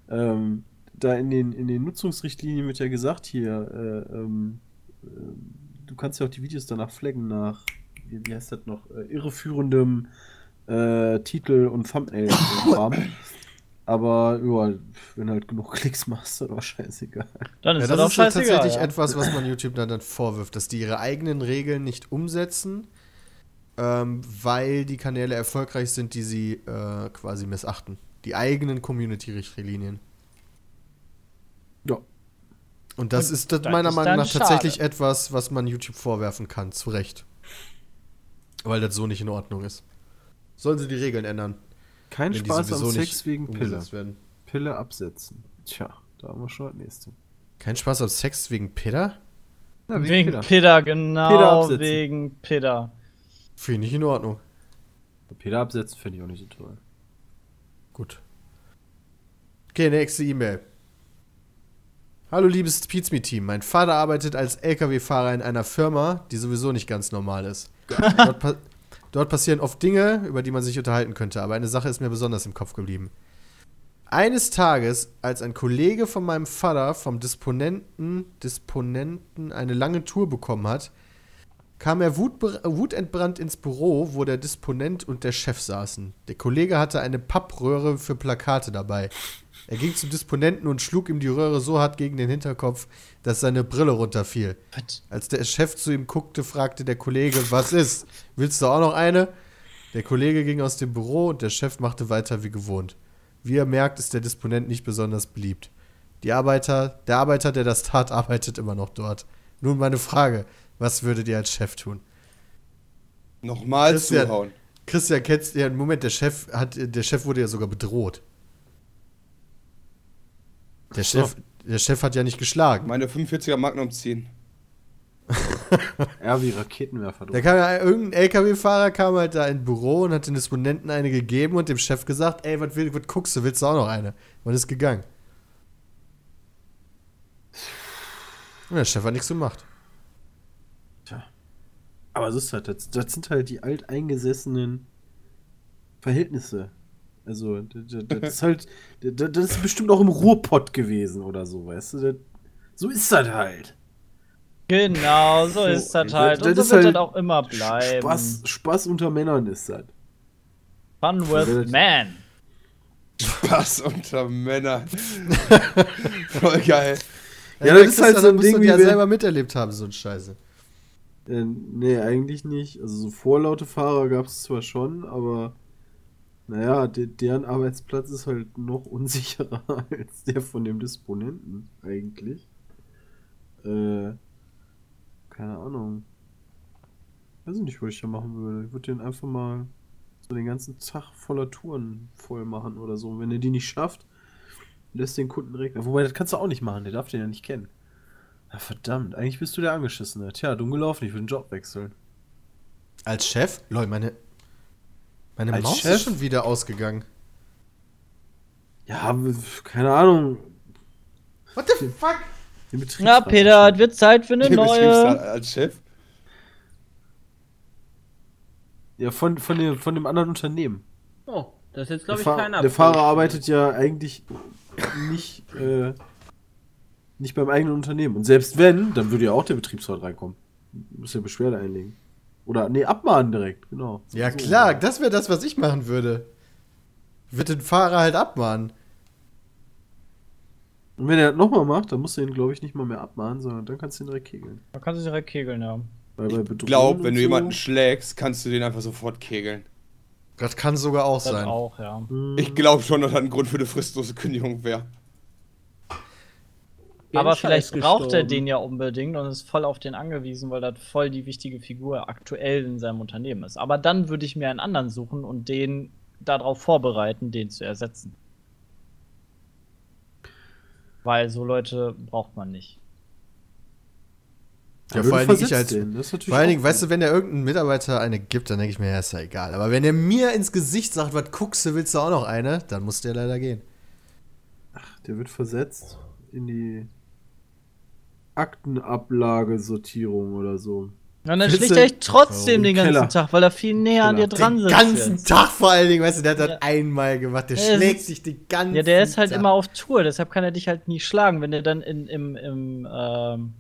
Ähm, da in den, in den Nutzungsrichtlinien wird ja gesagt hier, äh, ähm, äh, du kannst ja auch die Videos danach flaggen nach, wie, wie heißt das noch, äh, irreführendem äh, Titel und Thumbnail. Aber ja, wenn du halt genug Klicks machst, dann war scheißegal. Dann Ja, ist das das auch ist ja scheißegal. tatsächlich ja. etwas, was man YouTube dann, dann vorwirft, dass die ihre eigenen Regeln nicht umsetzen, ähm, weil die Kanäle erfolgreich sind, die sie äh, quasi missachten. Die eigenen Community-Richtlinien. Ja. Und das Und ist das meiner ist Meinung nach tatsächlich schade. etwas, was man YouTube vorwerfen kann, zu Recht. Weil das so nicht in Ordnung ist. Sollen sie die Regeln ändern, Kein Spaß am Sex wegen Pille. werden. Pille absetzen. Tja, da haben wir schon das nächste. Kein Spaß auf Sex wegen Peter? Ja, Wegen Pille. Pidda, genau, absetzen. wegen Pidda. Finde ich in Ordnung. Pille absetzen finde ich auch nicht so toll. Gut. Okay, nächste E-Mail. Hallo liebes Pizme-Team. Mein Vater arbeitet als LKW-Fahrer in einer Firma, die sowieso nicht ganz normal ist. Dort, pa dort passieren oft Dinge, über die man sich unterhalten könnte, aber eine Sache ist mir besonders im Kopf geblieben. Eines Tages, als ein Kollege von meinem Vater vom Disponenten, Disponenten eine lange Tour bekommen hat, kam er wutentbrannt ins Büro, wo der Disponent und der Chef saßen. Der Kollege hatte eine Pappröhre für Plakate dabei. Er ging zum Disponenten und schlug ihm die Röhre so hart gegen den Hinterkopf, dass seine Brille runterfiel. Als der Chef zu ihm guckte, fragte der Kollege, was ist? Willst du auch noch eine? Der Kollege ging aus dem Büro und der Chef machte weiter wie gewohnt. Wie er merkt, ist der Disponent nicht besonders beliebt. Die Arbeiter, der Arbeiter, der das tat, arbeitet immer noch dort. Nun meine Frage, was würdet ihr als Chef tun? Nochmal Christian. zuhauen. Christian, kennst ja, Moment, der Chef hat, der Chef wurde ja sogar bedroht. Der Chef, der Chef hat ja nicht geschlagen. Meine 45er Magnum ziehen. Ja, wie Raketenwerfer. Da kam ja irgendein LKW-Fahrer, kam halt da ins Büro und hat den Disponenten eine gegeben und dem Chef gesagt, ey, was, will- was guckst du, willst du auch noch eine? Und ist gegangen. Und der Chef hat nichts gemacht. Aber das ist halt, das, das sind halt die alteingesessenen Verhältnisse. Also, das, das das ist halt, das, das ist bestimmt auch im Ruhrpott gewesen oder so, weißt du? Das, so ist das halt. Genau, so So, ist das das- halt. das Und so ist wird halt das auch immer bleiben. Spaß, Spaß unter Männern ist das. Fun with Das- man. Spaß unter Männern. Voll geil. Ja, das ist halt so ein Ding, wie ja wenn- selber miterlebt haben, so ein Scheiße. Äh, nee, eigentlich nicht. Also so vorlaute Fahrer gab es zwar schon, aber naja, de deren Arbeitsplatz ist halt noch unsicherer als der von dem Disponenten eigentlich. Äh, keine Ahnung. Weiß ich nicht, was ich da machen würde. Ich würde den einfach mal so den ganzen Tag voller Touren voll machen oder so. Und wenn er die nicht schafft, lässt den Kunden direkt. Wobei, das kannst du auch nicht machen, der darf den ja nicht kennen. Ja, verdammt, eigentlich bist du der Angeschissene. Tja, dumm gelaufen, ich will den Job wechseln. Als Chef? Leute, meine, meine Als Maus Chef? ist schon wieder ausgegangen. Ja, keine Ahnung. What the fuck? Na, Peter, es wird Zeit für eine Den neue. als Chef. Ja, von, von, dem, von dem anderen Unternehmen. Oh, das ist jetzt, glaube ich, Fahr keiner. der Fahrer arbeitet ja eigentlich nicht, äh, nicht beim eigenen Unternehmen. Und selbst wenn, dann würde ja auch der Betriebsrat reinkommen. Muss ja Beschwerde einlegen. Oder, nee, abmahnen direkt, genau. Ja, So. klar, das wäre das, was ich machen würde. Ich würde den Fahrer halt abmahnen. Und wenn er das nochmal macht, dann musst du ihn, glaube ich, nicht mal mehr abmahnen, sondern dann kannst du ihn direkt kegeln. Da kannst du direkt kegeln, ja. Weil bei Ich glaube, wenn du so- jemanden schlägst, kannst du den einfach sofort kegeln. Das kann sogar auch Das sein. auch, ja. Hm, Ich glaube schon, dass das ein Grund für eine fristlose Kündigung wäre. Aber vielleicht braucht er den ja unbedingt und ist voll auf den angewiesen, weil das voll die wichtige Figur aktuell in seinem Unternehmen ist. Aber dann würde ich mir einen anderen suchen und den darauf vorbereiten, den zu ersetzen. Weil so Leute braucht man nicht. Ja, vor allen Dingen ich versetzt als. den, das Vor allen Dingen, weißt du, wenn der irgendein Mitarbeiter eine gibt, dann denke ich mir, ja, ist ja egal. Aber wenn er mir ins Gesicht sagt, was guckst du, willst du auch noch eine, dann muss der leider gehen. Der wird versetzt in die Aktenablagesortierung oder so. Und dann schlägt er dich trotzdem den ganzen Keller. Tag, weil er viel näher an dir dran Den sitzt. ganzen jetzt. Tag vor allen Dingen, weißt du, der hat das Ja. einmal gemacht, der Ja, er schlägt sich die ganze Ja, der ist halt Tag. immer auf Tour, deshalb kann er dich halt nie schlagen. Wenn er dann in, im, im, ähm,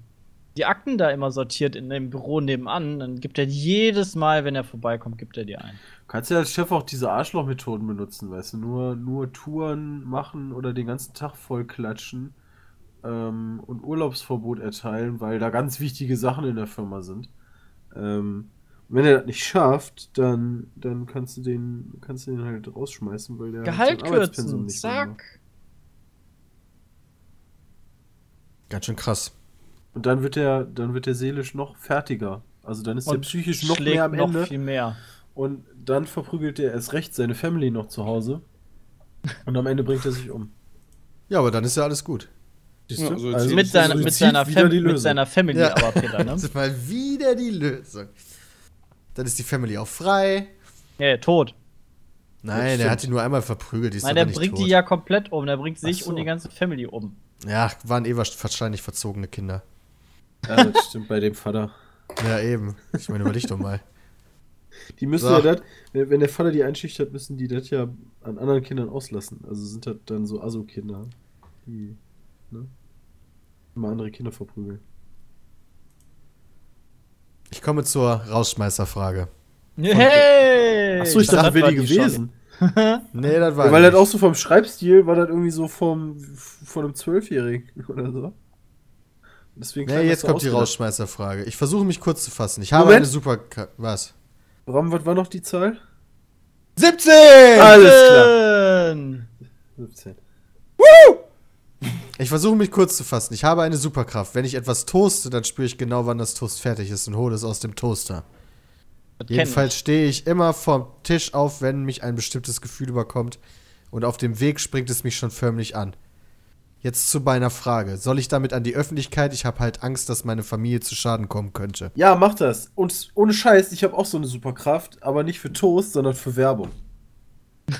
die Akten da immer sortiert in dem Büro nebenan, dann gibt er jedes Mal, wenn er vorbeikommt, gibt er dir ein. Kannst ja als Chef auch diese Arschlochmethoden benutzen, weißt du? Nur, nur Touren machen oder den ganzen Tag voll klatschen ähm, und Urlaubsverbot erteilen, weil da ganz wichtige Sachen in der Firma sind. Ähm, wenn er das nicht schafft, dann, dann kannst du den, kannst du den halt rausschmeißen, weil der Gehalt kürzen, nicht zack. Ganz schön krass. Und dann wird er, dann wird er seelisch noch fertiger. Also dann ist er Und psychisch noch mehr am noch Ende. viel mehr. Und dann verprügelt er erst recht seine Family noch zu Hause. Und am Ende bringt er sich um. Ja, aber dann ist ja alles gut. Ja, Also zieht- Mit seiner, mit, seiner mit Lösung. seiner Family Ja. aber, Peter, ne? Das ist mal wieder die Lösung. Dann ist die Family auch frei. Ja, tot. Nein, der hat die nur einmal verprügelt. Die ist Nein, der nicht bringt tot. die ja komplett um. Der bringt sich so. und die ganze Family um. Ja, waren eh wahrscheinlich verzogene Kinder. Ja, das stimmt bei dem Vater. Ja, eben. Ich meine, überleg doch mal. Die müssen So. ja das, wenn, wenn der Vater die einschüchtert, müssen die das ja an anderen Kindern auslassen. Also sind das dann so Aso-Kinder, die ne? immer andere Kinder verprügeln. Ich komme zur Rausschmeißerfrage. Hey! Achso, ich dachte, das wäre die gewesen. Nee, das war Ja, weil nicht. das auch so vom Schreibstil war das irgendwie so vom, von einem Zwölfjährigen oder so. Deswegen Nee, jetzt kommt die. Rausschmeißerfrage. Ich versuche mich kurz zu fassen. Ich habe Moment. eine super. Was? Bram, was war noch die Zahl? 17! Alles klar. 17. Ich versuche mich kurz zu fassen. Ich habe eine Superkraft. Wenn ich etwas toaste, dann spüre ich genau, wann das Toast fertig ist und hole es aus dem Toaster. Das Jedenfalls stehe ich immer vom Tisch auf, wenn mich ein bestimmtes Gefühl überkommt. Und auf dem Weg springt es mich schon förmlich an. Jetzt zu meiner Frage. Soll ich damit an die Öffentlichkeit? Ich habe halt Angst, dass meine Familie zu Schaden kommen könnte. Ja, mach das. Und ohne Scheiß, ich habe auch so eine Superkraft, aber nicht für Toast, sondern für Werbung.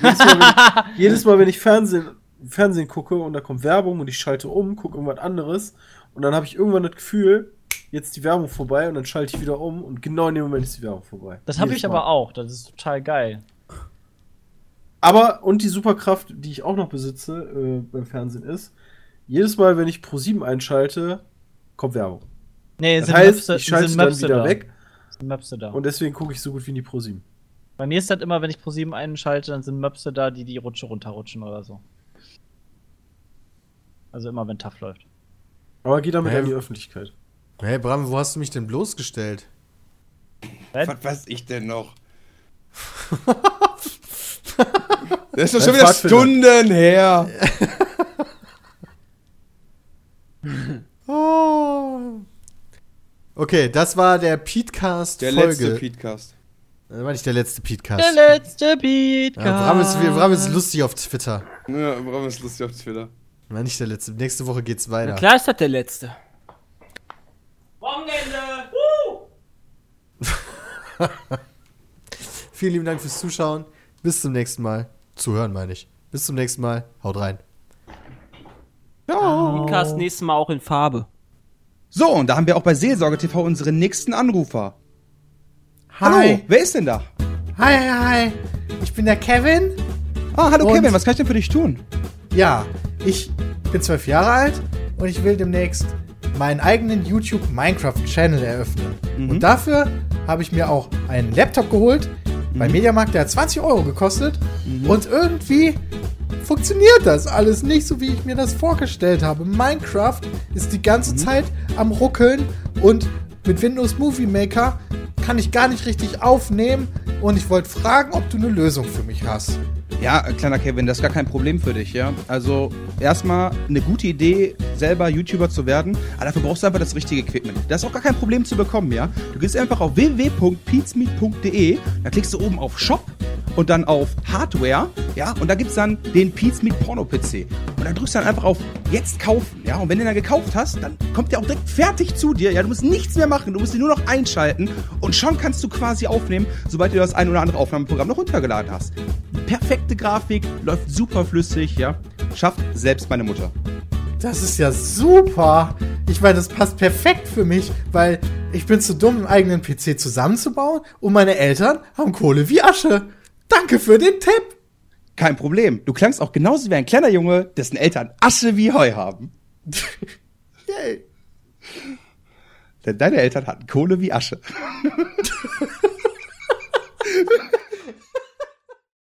Jedes Mal, wenn, jedes Mal, wenn ich Fernsehen, Fernsehen gucke und da kommt Werbung und ich schalte um, gucke irgendwas anderes und dann habe ich irgendwann das Gefühl, jetzt ist die Werbung vorbei und dann schalte ich wieder um und genau in dem Moment ist die Werbung vorbei. Das habe ich aber Mal. auch. Das ist total geil. Aber, und die Superkraft, die ich auch noch besitze äh, beim Fernsehen ist, jedes Mal, wenn ich Pro 7 einschalte, kommt Werbung. Nee, Das sind heißt, Möpse- ich schalte sind dann Möpse wieder da. weg Sind Möpse da. und deswegen gucke ich so gut wie nie Pro 7. Bei mir ist das immer, wenn ich Pro7 einschalte, dann sind Möpse da, die die Rutsche runterrutschen oder so. Also immer, wenn TAF läuft. Aber geh damit Hä? an die Öffentlichkeit. Hey Bram, wo hast du mich denn bloßgestellt? Hä? Was weiß ich denn noch? das ist doch schon wieder. Stunden her. Oh. Okay, das war der Petecast Der Folge. letzte Podcast. Das war nicht der letzte Petecast. Der letzte Beat. ja, Bram, ist, Bram ist lustig auf Twitter. Ja, warum ist lustig auf Twitter? War nicht der letzte. Nächste Woche geht's weiter. Na klar ist das der letzte. Wochenende! Woo! Vielen lieben Dank fürs Zuschauen. Bis zum nächsten Mal. Zuhören meine ich. Bis zum nächsten Mal. Haut rein. Podcast nächstes Mal auch in Farbe. So, und da haben wir auch bei Seelsorge TV unseren nächsten Anrufer. Hallo, wer ist denn da? Hi, hi, hi. Ich bin der Kevin. Ah, hallo Und- Kevin, was kann ich denn für dich tun? Ja, ich bin zwölf Jahre alt und ich will demnächst meinen eigenen YouTube Minecraft Channel eröffnen. Und dafür habe ich mir auch einen Laptop geholt beim Mediamarkt, der hat 20 Euro gekostet. Und irgendwie funktioniert das alles nicht so, wie ich mir das vorgestellt habe. Minecraft ist die ganze Zeit am Ruckeln und mit Windows Movie Maker kann ich gar nicht richtig aufnehmen. Und ich wollte fragen, ob du eine Lösung für mich hast. Ja, kleiner Kevin, das ist gar kein Problem für dich, ja. Also, erstmal eine gute Idee, selber YouTuber zu werden, aber dafür brauchst du einfach das richtige Equipment. Das ist auch gar kein Problem zu bekommen, ja. Du gehst einfach auf www.peatsmeet.de, da klickst du oben auf Shop und dann auf Hardware, ja, und da gibt's dann den Peatsmeet Porno PC. Und dann drückst du dann einfach auf Jetzt kaufen, ja, und wenn du den dann gekauft hast, dann kommt der auch direkt fertig zu dir, ja, du musst nichts mehr machen, du musst ihn nur noch einschalten und schon kannst du quasi aufnehmen, sobald du das ein oder andere Aufnahmeprogramm noch runtergeladen hast. Perfekte Grafik, läuft super flüssig, ja, schafft selbst meine Mutter. Das ist ja super. Ich meine, das passt perfekt für mich, weil ich bin zu dumm, einen eigenen PC zusammenzubauen und meine Eltern haben Kohle wie Asche. Danke für den Tipp. Kein Problem, du klangst auch genauso wie ein kleiner Junge, dessen Eltern Asche wie Heu haben. Yay. Denn deine Eltern hatten Kohle wie Asche.